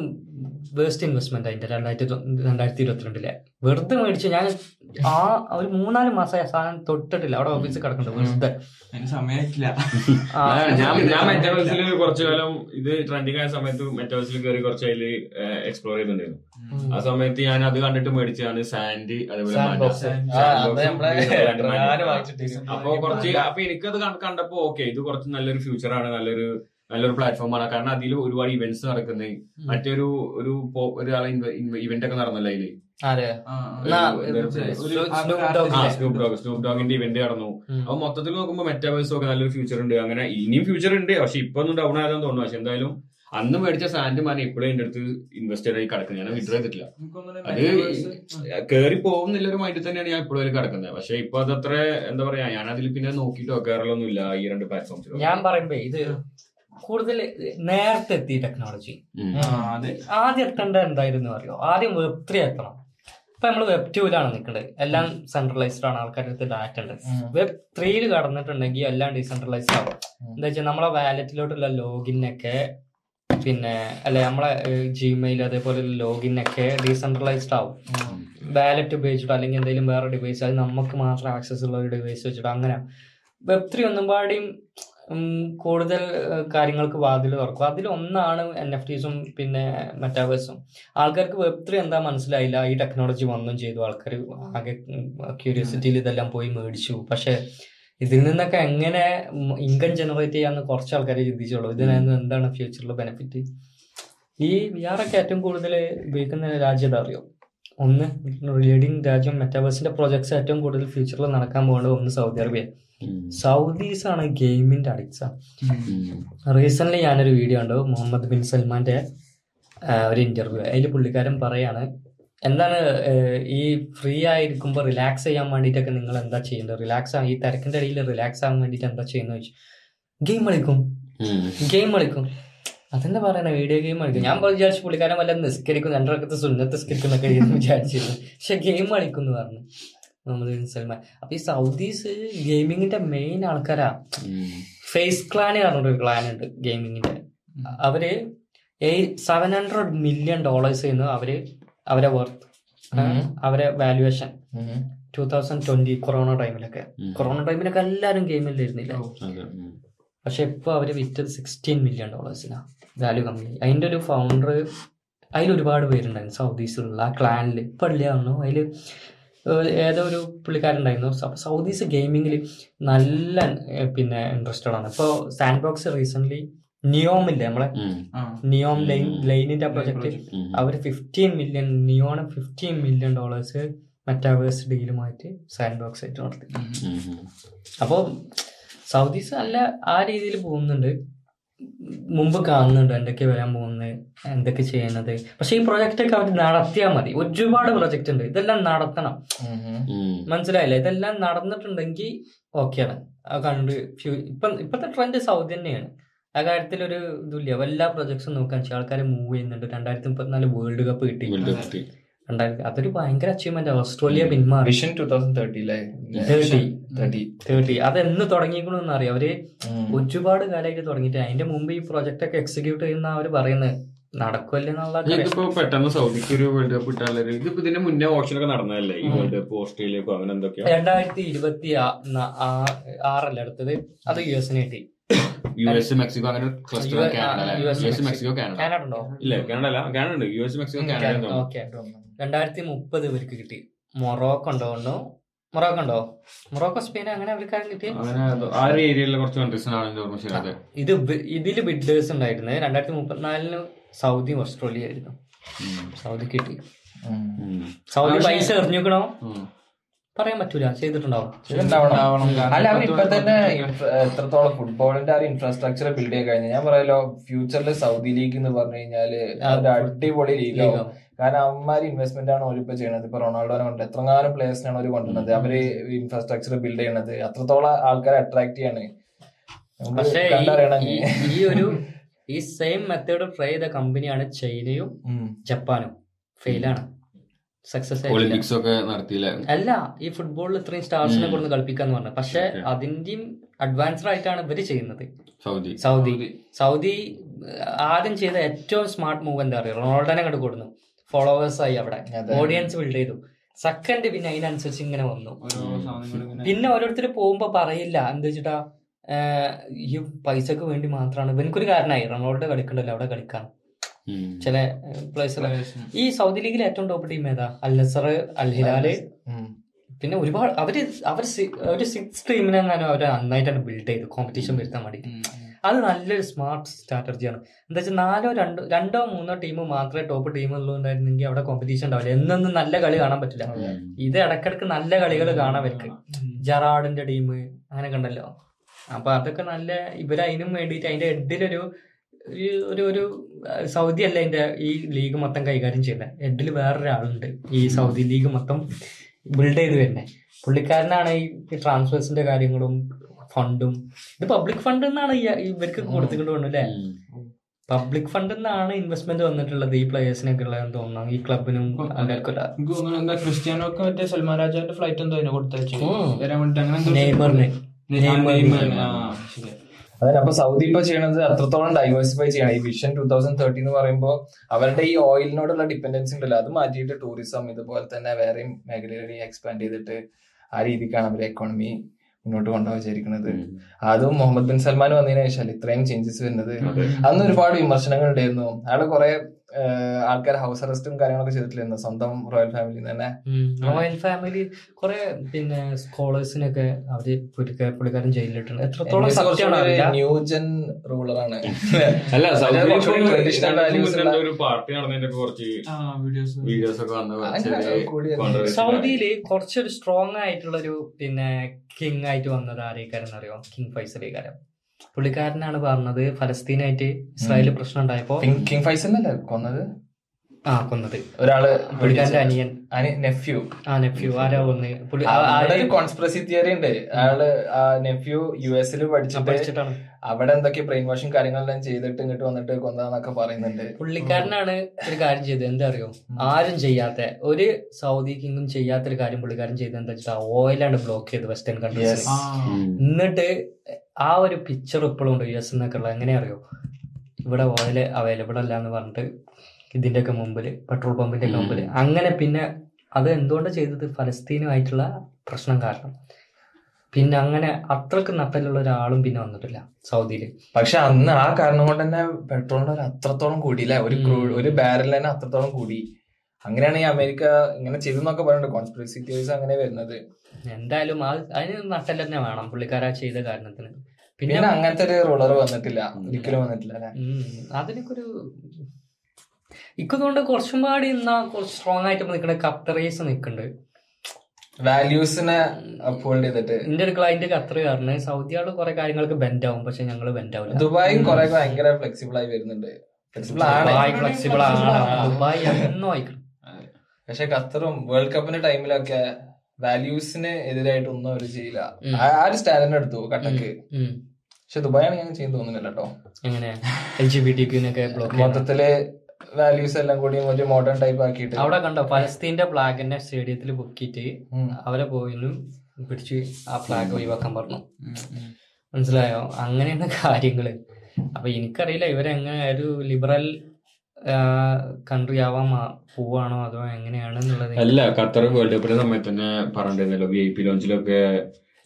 വേസ്റ്റ് ഇൻവെസ്റ്റ്മെന്റ് അതിന്റെ രണ്ടായിരത്തി രണ്ടായിരത്തി ഇരുപത്തിരണ്ടിലെ. വെറുതെ മേടിച്ചു ഞാൻ ആ ഒരു മൂന്നാൽ മാസമായി സാധനം തൊട്ടിട്ടില്ല. അവിടെ ഓഫീസിൽ കിടക്കുന്നുണ്ട്. വെറുതെ. ഞാൻ ഞാൻ മെറ്റാവേഴ്സിൽ കുറച്ചു കാലം ഇത് ട്രെൻഡിങ് ആയ സമയത്ത് മെറ്റാവേഴ്സിൽ കയറി കുറച്ച് അതിൽ എക്സ്പ്ലോർ ചെയ്തിട്ടുണ്ടായിരുന്നു. ആ സമയത്ത് ഞാൻ അത് കണ്ടിട്ട് മേടിച്ചതാണ് സാൻഡ് അതേപോലെ. അപ്പൊ കുറച്ച് അപ്പൊ എനിക്കത് കണ്ട- കണ്ടപ്പോ ഓക്കെ ഇത് കുറച്ച് നല്ലൊരു ഫ്യൂച്ചർ ആണ് നല്ലൊരു നല്ലൊരു പ്ലാറ്റ്ഫോമാണ് കാരണം അതിൽ ഒരുപാട് ഇവന്റ്സ് നടക്കുന്നത് മറ്റൊരു ഒരു ഒരു ഒരാളെ ഇവന്റ് ഒക്കെ നടന്നല്ലോ അതിൽ? സ്നൂപ് ഡോഗിന്റെ ഇവന്റ് നടന്നു. അപ്പൊ മൊത്തത്തിൽ നോക്കുമ്പോൾ മെറ്റാവേഴ്സ് ഒക്കെ നല്ലൊരു ഫ്യൂച്ചർ ഉണ്ട്. അങ്ങനെ ഇനിയും ഫ്യൂച്ചർ ഉണ്ട്. പക്ഷെ ഇപ്പൊ ഒന്നും ഡൗൺ ആയതെന്ന് തോന്നുന്നു. പക്ഷെ എന്തായാലും അന്ന് മേടിച്ച സാൻഡ് മാറി ഇപ്പോഴും എന്റെ അടുത്ത് ഇൻവെസ്റ്റർ ആയി കിടക്കുന്നത് ഞാൻ വിഡ്രോ ചെയ്തിട്ടില്ല. അത് കയറി കേറി പോകുന്നില്ല ഒരു മൈൻഡിൽ തന്നെയാണ് ഞാൻ ഇപ്പോഴും അതിൽ കിടക്കുന്നത് പക്ഷെ ഇപ്പൊ അതത്ര എന്താ പറയാ ഞാൻ അതിൽ പിന്നെ നോക്കിയിട്ട് വെക്കാറുള്ളൊന്നും ഇല്ല ഈ രണ്ട് പ്ലാറ്റ്ഫോംസ് ഞാൻ പറയുമ്പോ ഇത് കൂടുതൽ നേരത്തെ എത്തി ടെക്നോളജി ആദ്യം എത്തേണ്ട എന്തായിരുന്നു അറിയോ? ആദ്യം വെബ് ത്രീ എത്തണം. ഇപ്പൊ നമ്മൾ വെബ് ടൂലാണ് നിൽക്കുന്നത് എല്ലാം സെൻട്രലൈസ്ഡ് ആണ് ആൾക്കാരുടെ അടുത്ത് ഡാറ്റ ഉണ്ട്. വെബ് ത്രീയിൽ കടന്നിട്ടുണ്ടെങ്കിൽ എല്ലാം ഡീസെൻട്രലൈസ്ഡ് ആവും. എന്താ വെച്ചാൽ നമ്മളെ വാലറ്റിലോട്ടുള്ള ലോഗിനൊക്കെ പിന്നെ അല്ലെ നമ്മളെ ജിമെയിൽ അതേപോലെ ലോഗിൻ ഒക്കെ ഡീസെൻട്രലൈസ്ഡ് ആവും. വാലറ്റ് ഉപയോഗിച്ചിട്ടോ അല്ലെങ്കിൽ എന്തെങ്കിലും വേറെ ഡിവൈസ് അത് നമുക്ക് മാത്രം ആക്സസ് ഉള്ള ഒരു ഡിവൈസ് വെച്ചിട്ട് അങ്ങനെ. വെബ് ത്രീ ഒന്നും പാടിയും കൂടുതൽ കാര്യങ്ങൾക്ക് വാതിൽ തുറക്കും. അതിൽ ഒന്നാണ് എൻ എഫ് ടീസും പിന്നെ മെറ്റാവേഴ്സും ആൾക്കാർക്ക് വെബ് ത്രീ എന്താ മനസ്സിലായില്ല. ഈ ടെക്നോളജി വന്നും ചെയ്തു. ആൾക്കാർ ആകെ ക്യൂരിയോസിറ്റിയിൽ ഇതെല്ലാം പോയി മേടിച്ചു. പക്ഷെ ഇതിൽ നിന്നൊക്കെ എങ്ങനെ ഇൻകം ജനറേറ്റ് ചെയ്യാന്ന് കുറച്ച് ആൾക്കാരെ ചിന്തിച്ചുള്ളൂ. ഇതിനകത്ത് എന്താണ് ഫ്യൂച്ചറിൽ ബെനിഫിറ്റ് ഈ വി ആർ ഒക്കെ ഏറ്റവും കൂടുതൽ ഉപയോഗിക്കുന്ന രാജ്യം അറിയോ? ഒന്ന് ലീഡിങ് രാജ്യം മെറ്റാവേഴ്സിന്റെ പ്രോജക്ട്സ് ഏറ്റവും കൂടുതൽ ഫ്യൂച്ചറിൽ നടക്കാൻ പോകുന്നത് ഒന്ന് സൗദി അറേബ്യ സൗദീസ് ആണ് ഗെയിമിന്റെ അഡിക്ട്സ് റീസെന്റ് ഞാനൊരു വീഡിയോ കണ്ടു മുഹമ്മദ് ബിൻ സൽമാന്റെ ഒരു ഇന്റർവ്യൂ അതിൽ പുള്ളിക്കാരൻ പറയാണ് എന്താണ് ഈ ഫ്രീ ആയിരിക്കുമ്പോൾ റിലാക്സ് ചെയ്യാൻ വേണ്ടിയിട്ടൊക്കെ നിങ്ങൾ എന്താ ചെയ്യുന്നത് റിലാക്സ് ആ ഈ തിരക്കിന്റെ ഇടയിൽ റിലാക്സ് ആവാൻ വേണ്ടിയിട്ട് എന്താ ചെയ്യുന്നത് ചോദിച്ചു. ഗെയിം കളിക്കും. ഗെയിം കളിക്കും. അതെന്നെ പറയണ വീഡിയോ ഗെയിം കളിക്കും. ഞാൻ വിചാരിച്ചു പുള്ളിക്കാരൻ വല്ല നിസ്കരിക്കും രണ്ടരക്കത്ത് സുന്നത്ത് നിസ്കരിക്കുന്നൊക്കെ വിചാരിച്ചിരുന്നു. പക്ഷെ ഗെയിം കളിക്കും എന്ന് പറഞ്ഞു. മുഹമ്മദ് ബിൻ സൽമാൻ അപ്പൊ ഈ സൗദീസ് ഗെയിമിങ്ങിന്റെ മെയിൻ ആൾക്കാരാ. ഫേസ് ക്ലാൻ പറഞ്ഞൊരു ക്ലാൻ ഉണ്ട് ഗെയിമിങ്ങിന്റെ. അവർ സെവൻ ഹൺഡ്രഡ് മില്യൺ ഡോളേഴ്സ് ചെയ്യുന്നു അവർ അവരെ വർത്ത് അവരെ valuation two thousand twenty corona ടൈമിലൊക്കെ കൊറോണ ടൈമിലൊക്കെ എല്ലാവരും ഗെയിമിലിരുന്നില്ല പക്ഷെ ഇപ്പൊ അവർ വിറ്റത് സിക്സ്റ്റീൻ മില്യൺ ഡോളേഴ്സിനാ വാല്യൂ കമ്പനി അതിന്റെ ഒരു ഫൗണ്ടർ അതിൽ ഒരുപാട് പേരുണ്ടായിരുന്നു സൗദീസിലുള്ള ആ ക്ലാനിൽ ഇപ്പൊ ഇല്ല പറഞ്ഞു അതിൽ ഏതോ ഒരു പുള്ളിക്കാരുണ്ടായിരുന്നു സ- സൗദീസ് ഗെയിമിങ്ങിൽ നല്ല പിന്നെ ഇൻട്രസ്റ്റഡ് ആണ്. ഇപ്പോൾ സാൻഡ് ബോക്സ് റീസെന്റ് നിയോമില്ലേ നമ്മളെ? Neom line. ലൈനിന്റെ പ്രൊജക്ട് അവർ fifteen million Neom fifteen million dollars metaverse ഡീലുമായിട്ട് sandbox ആയിട്ട് നടത്തി. അപ്പോൾ സൗദീസ് നല്ല ആ രീതിയിൽ പോകുന്നുണ്ട്. മുമ്പ് കാണുന്നുണ്ട് എന്തൊക്കെ വരാൻ പോകുന്നത് എന്തൊക്കെ ചെയ്യുന്നത്. പക്ഷെ ഈ പ്രൊജക്റ്റ് ഒക്കെ അവർ നടത്തിയാൽ മതി. ഒരുപാട് പ്രൊജക്റ്റ് ഉണ്ട്. ഇതെല്ലാം നടത്തണം. മനസ്സിലായില്ലേ? ഇതെല്ലാം നടന്നിട്ടുണ്ടെങ്കിൽ ഓക്കെയാണ് ആ കണ്ട് ഫ്യൂ- ഇപ്പം ഇപ്പോഴത്തെ ട്രെൻഡ് സൗദി തന്നെയാണ്. ആ കാര്യത്തിൽ ഒരു ഇതില്ല എല്ലാ പ്രൊജക്ട്സും നോക്കാൻ വെച്ചാൽ ആൾക്കാർ മൂവ് ചെയ്യുന്നുണ്ട്. രണ്ടായിരത്തി മുപ്പത്തിനാല് വേൾഡ് കപ്പ് കിട്ടി. രണ്ടായിരത്തി അതൊരു ഭയങ്കര അച്ചീവ്മെന്റ് ഓസ്ട്രേലിയ പിന്മാറി. Vision two thousand thirty thirty thirty അത് എന്ന് തുടങ്ങിക്കണമെന്ന് അറിയാം. അവർ ഒരുപാട് കാലമായിട്ട് തുടങ്ങിയിട്ട്. അതിന്റെ മുമ്പ് ഈ പ്രോജക്റ്റ് ഒക്കെ എക്സിക്യൂട്ട് ചെയ്യുന്ന അവർ പറയുന്നത് ഇതിപ്പോ പെട്ടെന്ന് സൗദിക്ക് ഒരു വേൾഡ് കപ്പ് കിട്ടാനുള്ള ഇതിപ്പോ ഇതിന്റെ മുന്നേ ഓപ്ഷൻ ഒക്കെ നടന്നതല്ലേ? ഈ വേൾഡ് കപ്പ് ഓസ്ട്രേലിയക്കോ അങ്ങനെ എന്തൊക്കെയാ? രണ്ടായിരത്തി ഇരുപത്തി ആറല്ല അടുത്തത്? അത് യു എസിന് കിട്ടി. യു എസ് മെക്സിക്കോ അങ്ങനെ cluster Canada U S Mexico Canada ഇല്ല കാനഡ അല്ല. കാനഡ ഉണ്ട്. യു എസ് മെക്സിക്കോ കാനഡ രണ്ടായിരത്തി മുപ്പത് ഇവർക്ക് കിട്ടി. മൊറോക്കോ ഉണ്ടോ ഉണ്ടോ മൊറോക്കോ ഉണ്ടോ മൊറോക്കോ സ്പെയിൻ അങ്ങനെ അവർക്കാരും കിട്ടി അങ്ങനെ ആ ഒരു ഏരിയയിലെ കുറച്ച് കൺട്രീസിനാണ് ആണെന്ന് ഓർമ്മ ശരിയാതെ ഇത് ഇതിൽ ഇതിൽ ബിഡേഴ്സ് ഉണ്ടായിരുന്നത് രണ്ടായിരത്തി മുപ്പത്തിനാലിന് സൗദി ഓസ്ട്രേലിയ ആയിരുന്നു സൗദി കിട്ടി. സൗദി പൈസ എറിഞ്ഞിക്കണോ? പറയാൻ പറ്റൂല. ചെയ്തിട്ടുണ്ടാവും. ഉണ്ടാവണം. കാരണം അല്ല അവർ ഇപ്പൊ തന്നെ എത്രത്തോളം ഫുട്ബോളിന്റെ ആ ഒരു ഇൻഫ്രാസ്ട്രക്ചർ ബിൽഡ് ചെയ്യാൻ കഴിഞ്ഞു. ഞാൻ പറയാലോ ഫ്യൂച്ചറിൽ സൗദി ലീഗ് എന്ന് പറഞ്ഞു കഴിഞ്ഞാൽ ഒരു അടിപൊളി ലീഗാവും. ലീഗാവും. കാരണം അവന്മാര് ഇൻവെസ്റ്റ്മെന്റ് ആണ് ഓരിപ്പോ ചെയ്യണത്. ഇപ്പൊ റൊണാൾഡോനെ കൊണ്ട്. എത്രങ്ങാനും പ്ലേയേഴ്സിനാണ് അവർ കൊണ്ടുവന്നത്. അവർ ഇൻഫ്രാസ്ട്രക്ചർ ബിൽഡ് ചെയ്യണത്. അത്രത്തോളം ആൾക്കാരെ അട്രാക്ട് ചെയ്യാണ്. പക്ഷേ ഈ ഒരു ഈ സെയിം മെത്തേഡ് ട്രൈ ചെയ്ത കമ്പനിയാണ് ചൈനയും ജപ്പാനും. ഫെയിലാണ് സക്സസ് ഒളിമ്പിക്സ് ഒക്കെ നടത്തിയില്ല? അല്ല ഈ ഫുട്ബോളിൽ ഇത്രയും സ്റ്റാർസിനെ. കൊണ്ട് കളിപ്പിക്കാന്ന് പറഞ്ഞു പക്ഷെ അതിന്റെയും അഡ്വാൻസ്ഡ് ആയിട്ടാണ് ഇവർ ചെയ്യുന്നത്. സൗദി. സൗദി. സൗദി. ആദ്യം ചെയ്ത ഏറ്റവും സ്മാർട്ട് മൂവ് എന്താ പറയുക റൊണാൾഡോനെ കണ്ടു കൊടുന്നു. ഫോളോവേഴ്സ് ആയി അവിടെ. ഓഡിയൻസ് ബിൽഡ് ചെയ്തു. സെക്കൻഡ് പിന്നെ അതിനനുസരിച്ച് ഇങ്ങനെ വന്നു. പിന്നെ ഓരോരുത്തർ പോകുമ്പോ പറയില്ല. എന്താ വെച്ചിട്ടാ ഈ പൈസക്ക് വേണ്ടി മാത്രമാണ് ഇവനക്കൊരു കാരണമായി റൊണാൾഡോ കളിക്കണ്ടല്ലോ അവിടെ കളിക്കാൻ. ചില പ്ലേസ് ഈ സൗദി ലീഗിൽ ഏറ്റവും ടോപ്പ് ടീം ഏതാ? അൽ നസർ അൽ ഹിലാൽ പിന്നെ ഒരുപാട് അവർ അവർ ഒരു സിക്സ് ടീമിനെ ടീമിനെങ്ങാനും അവർ നന്നായിട്ടാണ് ബിൽഡ് ചെയ്തു. കോമ്പറ്റീഷൻ വരുത്താൻ വേണ്ടി അത് നല്ലൊരു സ്മാർട്ട് സ്ട്രാറ്റജിയാണ് എന്താ വെച്ചാൽ നാലോ രണ്ടോ രണ്ടോ മൂന്നോ ടീം മാത്രമേ ടോപ്പ് ടീം ഉള്ളൂണ്ടായിരുന്നെങ്കിൽ അവിടെ കോമ്പറ്റീഷൻ ഉണ്ടാവില്ല. എന്നൊന്നും നല്ല കളി കാണാൻ പറ്റില്ല. ഇത് ഇടക്കിടക്ക് നല്ല കളികൾ കാണാൻ അവർക്ക് ജറാഡിന്റെ ടീം അങ്ങനെ കണ്ടല്ലോ അപ്പൊ അതൊക്കെ നല്ല ഇവരതിനും വേണ്ടിയിട്ട് അതിന്റെ ഹെഡിലൊരു ഒരു- ഒരു സൗദി അല്ല ഇതിന്റെ ഈ ലീഗ് മൊത്തം കൈകാര്യം ചെയ്യുന്നത് ഹെഡിൽ വേറൊരാളുണ്ട് ഈ സൗദി ലീഗ് മൊത്തം ബിൽഡ് ചെയ്ത് വരുന്നത് പുള്ളിക്കാരനാണ് ഈ ട്രാൻസ്ഫേഴ്സിന്റെ കാര്യങ്ങളും ഫണ്ടും. ഇത് പബ്ലിക് ഫണ്ട് എന്നാണ് ഈ- ഇവർക്ക് കൊടുത്തിട്ട് വേണം അല്ലേ പബ്ലിക് ഫണ്ട് എന്നാണ് ഇൻവെസ്റ്റ്മെന്റ് വന്നിട്ടുള്ളത് ഈ പ്ലേയേഴ്സിനൊക്കെ ഉള്ളതെന്ന് തോന്നുന്നു. ഈ ക്ലബിനും ക്രിസ്ത്യാനോക്കെ മറ്റേ സൽമാൻ രാജാവിന്റെ ഫ്ലൈറ്റ് എന്തോ കൊടുത്തു നെയ്മറിന്. Neymar- Neymar. നെയ്മർ. ആ, ശരി. അതെ അപ്പൊ സൗദി ഇപ്പൊ ചെയ്യണത് അത്രത്തോളം ഡൈവേഴ്സിഫൈ ചെയ്യണം ഈ വിഷൻ ടൂ തൗസൻഡ് തേർട്ടി എന്ന് പറയുമ്പോൾ അവരുടെ ഈ ഓയിലിനോടുള്ള ഡിപ്പെൻഡൻസി ഉണ്ടല്ലോ അത് മാറ്റിയിട്ട് ടൂറിസം ഇതുപോലെ തന്നെ വേറെയും മേഖലകളിൽ എക്സ്പാൻഡ് ചെയ്തിട്ട് ആ രീതിക്കാണ് അവർ എക്കോണമി മുന്നോട്ട് കൊണ്ടുപോകാൻ വിചാരിക്കുന്നത്. അതും മുഹമ്മദ് ബിൻ സൽമാൻ വന്നതിന് ശേഷം ഇത്രയും ചേഞ്ചസ് വരുന്നത് അന്ന് ഒരുപാട് വിമർശനങ്ങൾ ഉണ്ടായിരുന്നു അയാളെ കുറെ ആൾക്കാർ ഹൗസ് അറസ്റ്റും കാര്യങ്ങളൊക്കെ ചെയ്തിട്ടില്ലായിരുന്നു. സ്വന്തം റോയൽ ഫാമിലി തന്നെ. റോയൽ ഫാമിലി കുറെ പിന്നെ സ്കോളേഴ്സിനൊക്കെ അവർ പുള്ളിക്ക- പുള്ളിക്കാരൻ ജയിലിലിട്ടുണ്ട്. എത്രത്തോളം ന്യൂജൻ റൂളറാണ് അല്ല ഒരു controversy സൗദിയിൽ കുറച്ചൊരു സ്ട്രോങ് ആയിട്ടുള്ളൊരു പിന്നെ കിങ് ആയിട്ട് വന്നത് ആരേക്കാരെന്നറിയോ? കിങ് ഫൈസലേക്കാരൻ പുള്ളിക്കാരനാണ് പറഞ്ഞത് ഫലസ്തീനായിട്ട് ഇസ്രായേൽ പ്രശ്നം ഉണ്ടായപ്പോ കിങ് ഫൈസലല്ലേ കൊന്നത്? ആ കൊന്നത്. ഒരാൾ പുള്ളിക്കാരന്റെ അനിയൻ. നെഫ്യൂ. ആ നെഫ്യൂ ആരാ കൊന്ന് ഒരു കോൺസ്പിറസി തിയറി ഉണ്ട്. അയാൾ നെഫ്യൂ യു എസിൽ പഠിച്ചിട്ട് പഠിച്ചിട്ടാണ്. അവിടെ എന്തൊക്കെ ബ്രെയിൻ വാഷും കാര്യങ്ങളെല്ലാം ചെയ്തിട്ട് ഇങ്ങോട്ട് വന്നിട്ട് കൊന്നതാന്നൊക്കെ പറയുന്നുണ്ട്. പുള്ളിക്കാരനാണ് ഒരു കാര്യം ചെയ്തത്. എന്താ അറിയോ ആരും ചെയ്യാത്ത ഒരു സൗദി കിങ്ങും ചെയ്യാത്ത ഒരു കാര്യം പുള്ളിക്കാരൻ ചെയ്തത് എന്താ വെച്ചാൽ ഓയിലാണ് ബ്ലോക്ക് ചെയ്ത് വെസ്റ്റേൺ കൺട്രീസ് ആ, എന്നിട്ട് ആ ഒരു പിക്ചർ ഇപ്പോഴും ഉണ്ട് യു എസ് എന്നൊക്കെ ഉള്ളത് എങ്ങനെ അറിയോ ഇവിടെ ഓയിൽ അവൈലബിൾ അല്ല എന്ന് പറഞ്ഞിട്ട് ഇതിന്റെ ഒക്കെ മുമ്പിൽ പെട്രോൾ പമ്പിന്റെ ഒക്കെ മുമ്പിൽ. മുമ്പിൽ അങ്ങനെ പിന്നെ അത് എന്തുകൊണ്ട് ചെയ്തത്? ഫലസ്തീനുമായിട്ടുള്ള പ്രശ്നം കാരണം. പിന്നെ അങ്ങനെ അത്രയ്ക്ക് നട്ടലുള്ള ഒരാളും പിന്നെ വന്നിട്ടില്ല സൗദിയിൽ പക്ഷെ അന്ന് ആ കാരണം കൊണ്ട് തന്നെ പെട്രോളിന്റെ ഒരു അത്രത്തോളം കൂടിയില്ല ഒരു ഒരു ബാരൽ തന്നെ അത്രത്തോളം കൂടി. അങ്ങനെയാണ് ഈ അമേരിക്ക ഇങ്ങനെ ചെയ്തെന്നൊക്കെ പറയുന്നുണ്ട്. കോൺസ്പിറസി തിയറീസ് അങ്ങനെ വരുന്നത്. എന്തായാലും അതിന് നട്ടൽ തന്നെ വേണം. പുള്ളിക്കാരാ ചെയ്ത കാരണത്തിന്. പിന്നെ അങ്ങനത്തെ ഒരു റോളർ വന്നിട്ടില്ല. ഒരിക്കലും വന്നിട്ടില്ല അല്ലെ? അതിനൊക്കെ ഒരു ഇക്കൊന്നുകൊണ്ട് കുറച്ചും പാടി എന്നാ കുറച്ച് സ്ട്രോങ് ആയിട്ട് നിൽക്കണ ഖത്തറീസ് നിൽക്കുന്നുണ്ട് വാല്യൂസിനെ അപ്ഹോൾഡ് ചെയ്തിട്ട്. എന്റെ ഒരു ക്ലയന്റ് ഖത്തർ കാരണം സൗദിയാൾ കുറെ കാര്യങ്ങൾക്ക് ബെൻഡ് ആവും. പക്ഷെ ഞങ്ങൾ ബെൻഡ് ആവില്ല. ദുബായും കുറെ ഭയങ്കര ഫ്ലെക്സിബിൾ ആയി വരുന്നുണ്ട്. ഫ്ലെക്സിബിൾ ആണ്. ദുബായ് എന്നോ ആയിക്കണം. പക്ഷെ ഖത്തറും വേൾഡ് കപ്പിന്റെ ടൈമിലൊക്കെ വാല്യൂസിന് എതിരായിട്ട് ഒന്നും അവർ ചെയ്യില്ല. ആ ഒരു സ്റ്റാൻഡിന് എടുത്തു കട്ടക്ക്. പക്ഷെ ദുബായാണ് ഞാൻ ചെയ്യുന്ന തോന്നുന്നില്ല കേട്ടോ. എങ്ങനെ? മൊത്തത്തിൽ വാല്യൂസ് എല്ലാം കൂടി ഒരു മോഡേൺ ടൈപ്പ് ആക്കിയിട്ട്. അവിടെ കണ്ടോ ഫലസ്തീന്റെ ഫ്ലാഗിന്റെ സ്റ്റേഡിയത്തിൽ പൊക്കിട്ട് അവരെ പോയാലും പിടിച്ച് ആ ഫ്ലാഗ് ഒഴിവാക്കാൻ പറഞ്ഞു. മനസ്സിലായോ? അങ്ങനെയാണ് കാര്യങ്ങൾ. അപ്പൊ എനിക്കറിയില്ല ഇവരെങ്ങനെ ഒരു ലിബറൽ കൺട്രി ആവാൻ പോവാണോ അതോ എങ്ങനെയാണ് അല്ല ഖത്തർ വേൾഡ് കപ്പിന്റെ സമയത്ത് തന്നെ പറഞ്ഞിരുന്നല്ലോ വി ഐ പി ലോഞ്ചിലൊക്കെ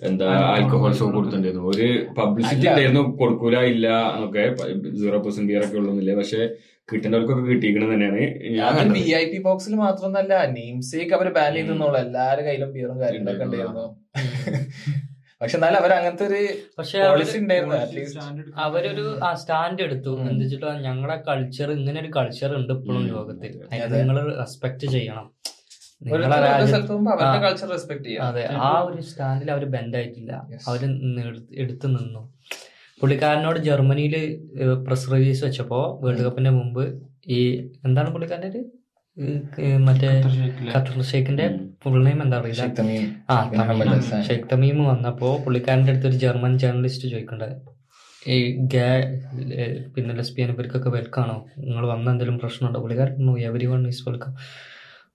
എന്താ ആൽക്കഹോൾ ഷോ കൊടുത്തിട്ടുണ്ടായിരുന്നു. ഒരു പബ്ലിസിറ്റി. ഉണ്ടായിരുന്നു കൊടുക്കൂല ഇല്ല എന്നൊക്കെ സീറോ പെർസെന്റ് ബിയർ ഒക്കെ ഉള്ളൊന്നില്ല പക്ഷെ കിട്ടുന്നവർക്കൊക്കെ കിട്ടിയിരിക്കണം തന്നെയാണ്. വി ഐ പി ബോക്സിൽ മാത്രമൊന്നല്ല നെയിം സേക്ക് അവർ ബാൻ ചെയ്തെന്നുള്ളു എല്ലാരുടെ കയ്യിലും ബിയറും കാര്യങ്ങളൊക്കെ ഉണ്ടായിരുന്നു. പക്ഷെ എന്നാലും അവർ അങ്ങനത്തെ ഒരു പക്ഷെ പോളിസി ഉണ്ടായിരുന്നു അവരൊരു ആ സ്റ്റാൻഡ് എടുത്തു. എന്താ വെച്ചിട്ടാ ഞങ്ങളുടെ കൾച്ചർ ഇങ്ങനെ ഒരു കൾച്ചർ ഉണ്ട് ഇപ്പോഴും ലോകത്തിൽ നിങ്ങൾ റെസ്പെക്ട് ചെയ്യണം. അതെ. ആ ഒരു സ്റ്റാൻഡിൽ അവർ ബെൻഡായിട്ടില്ല. അവർ എടുത്തു നിന്നു. പുള്ളിക്കാരനോട് ജർമ്മനിയിൽ പ്രസ് റിലീസ് വെച്ചപ്പോ വേൾഡ് കപ്പിന്റെ മുമ്പ് ഈ എന്താണ് പുള്ളിക്കാരന്റെ മറ്റേ ഖത്തർ ഷെയ്ഖിന്റെ. ഫുൾ നെയിം എന്താ അറിയില്ല. തമീം. ആ. ഷെയ്ഖ് തമീം വന്നപ്പോ പുള്ളിക്കാരന്റെ അടുത്ത് ഒരു ജർമ്മൻ ജേർണലിസ്റ്റ് ചോദിക്കണ്ടത് ഈ ഗേ പിന്നെ ലെസ്ബിയൻ ഇവർക്കൊക്കെ വെൽക്കാണോ? നിങ്ങൾ വന്ന എന്തെങ്കിലും പ്രശ്നമുണ്ടോ? പുള്ളിക്കാരൻ എവരി വൺ ഈസ് വെൽക്കം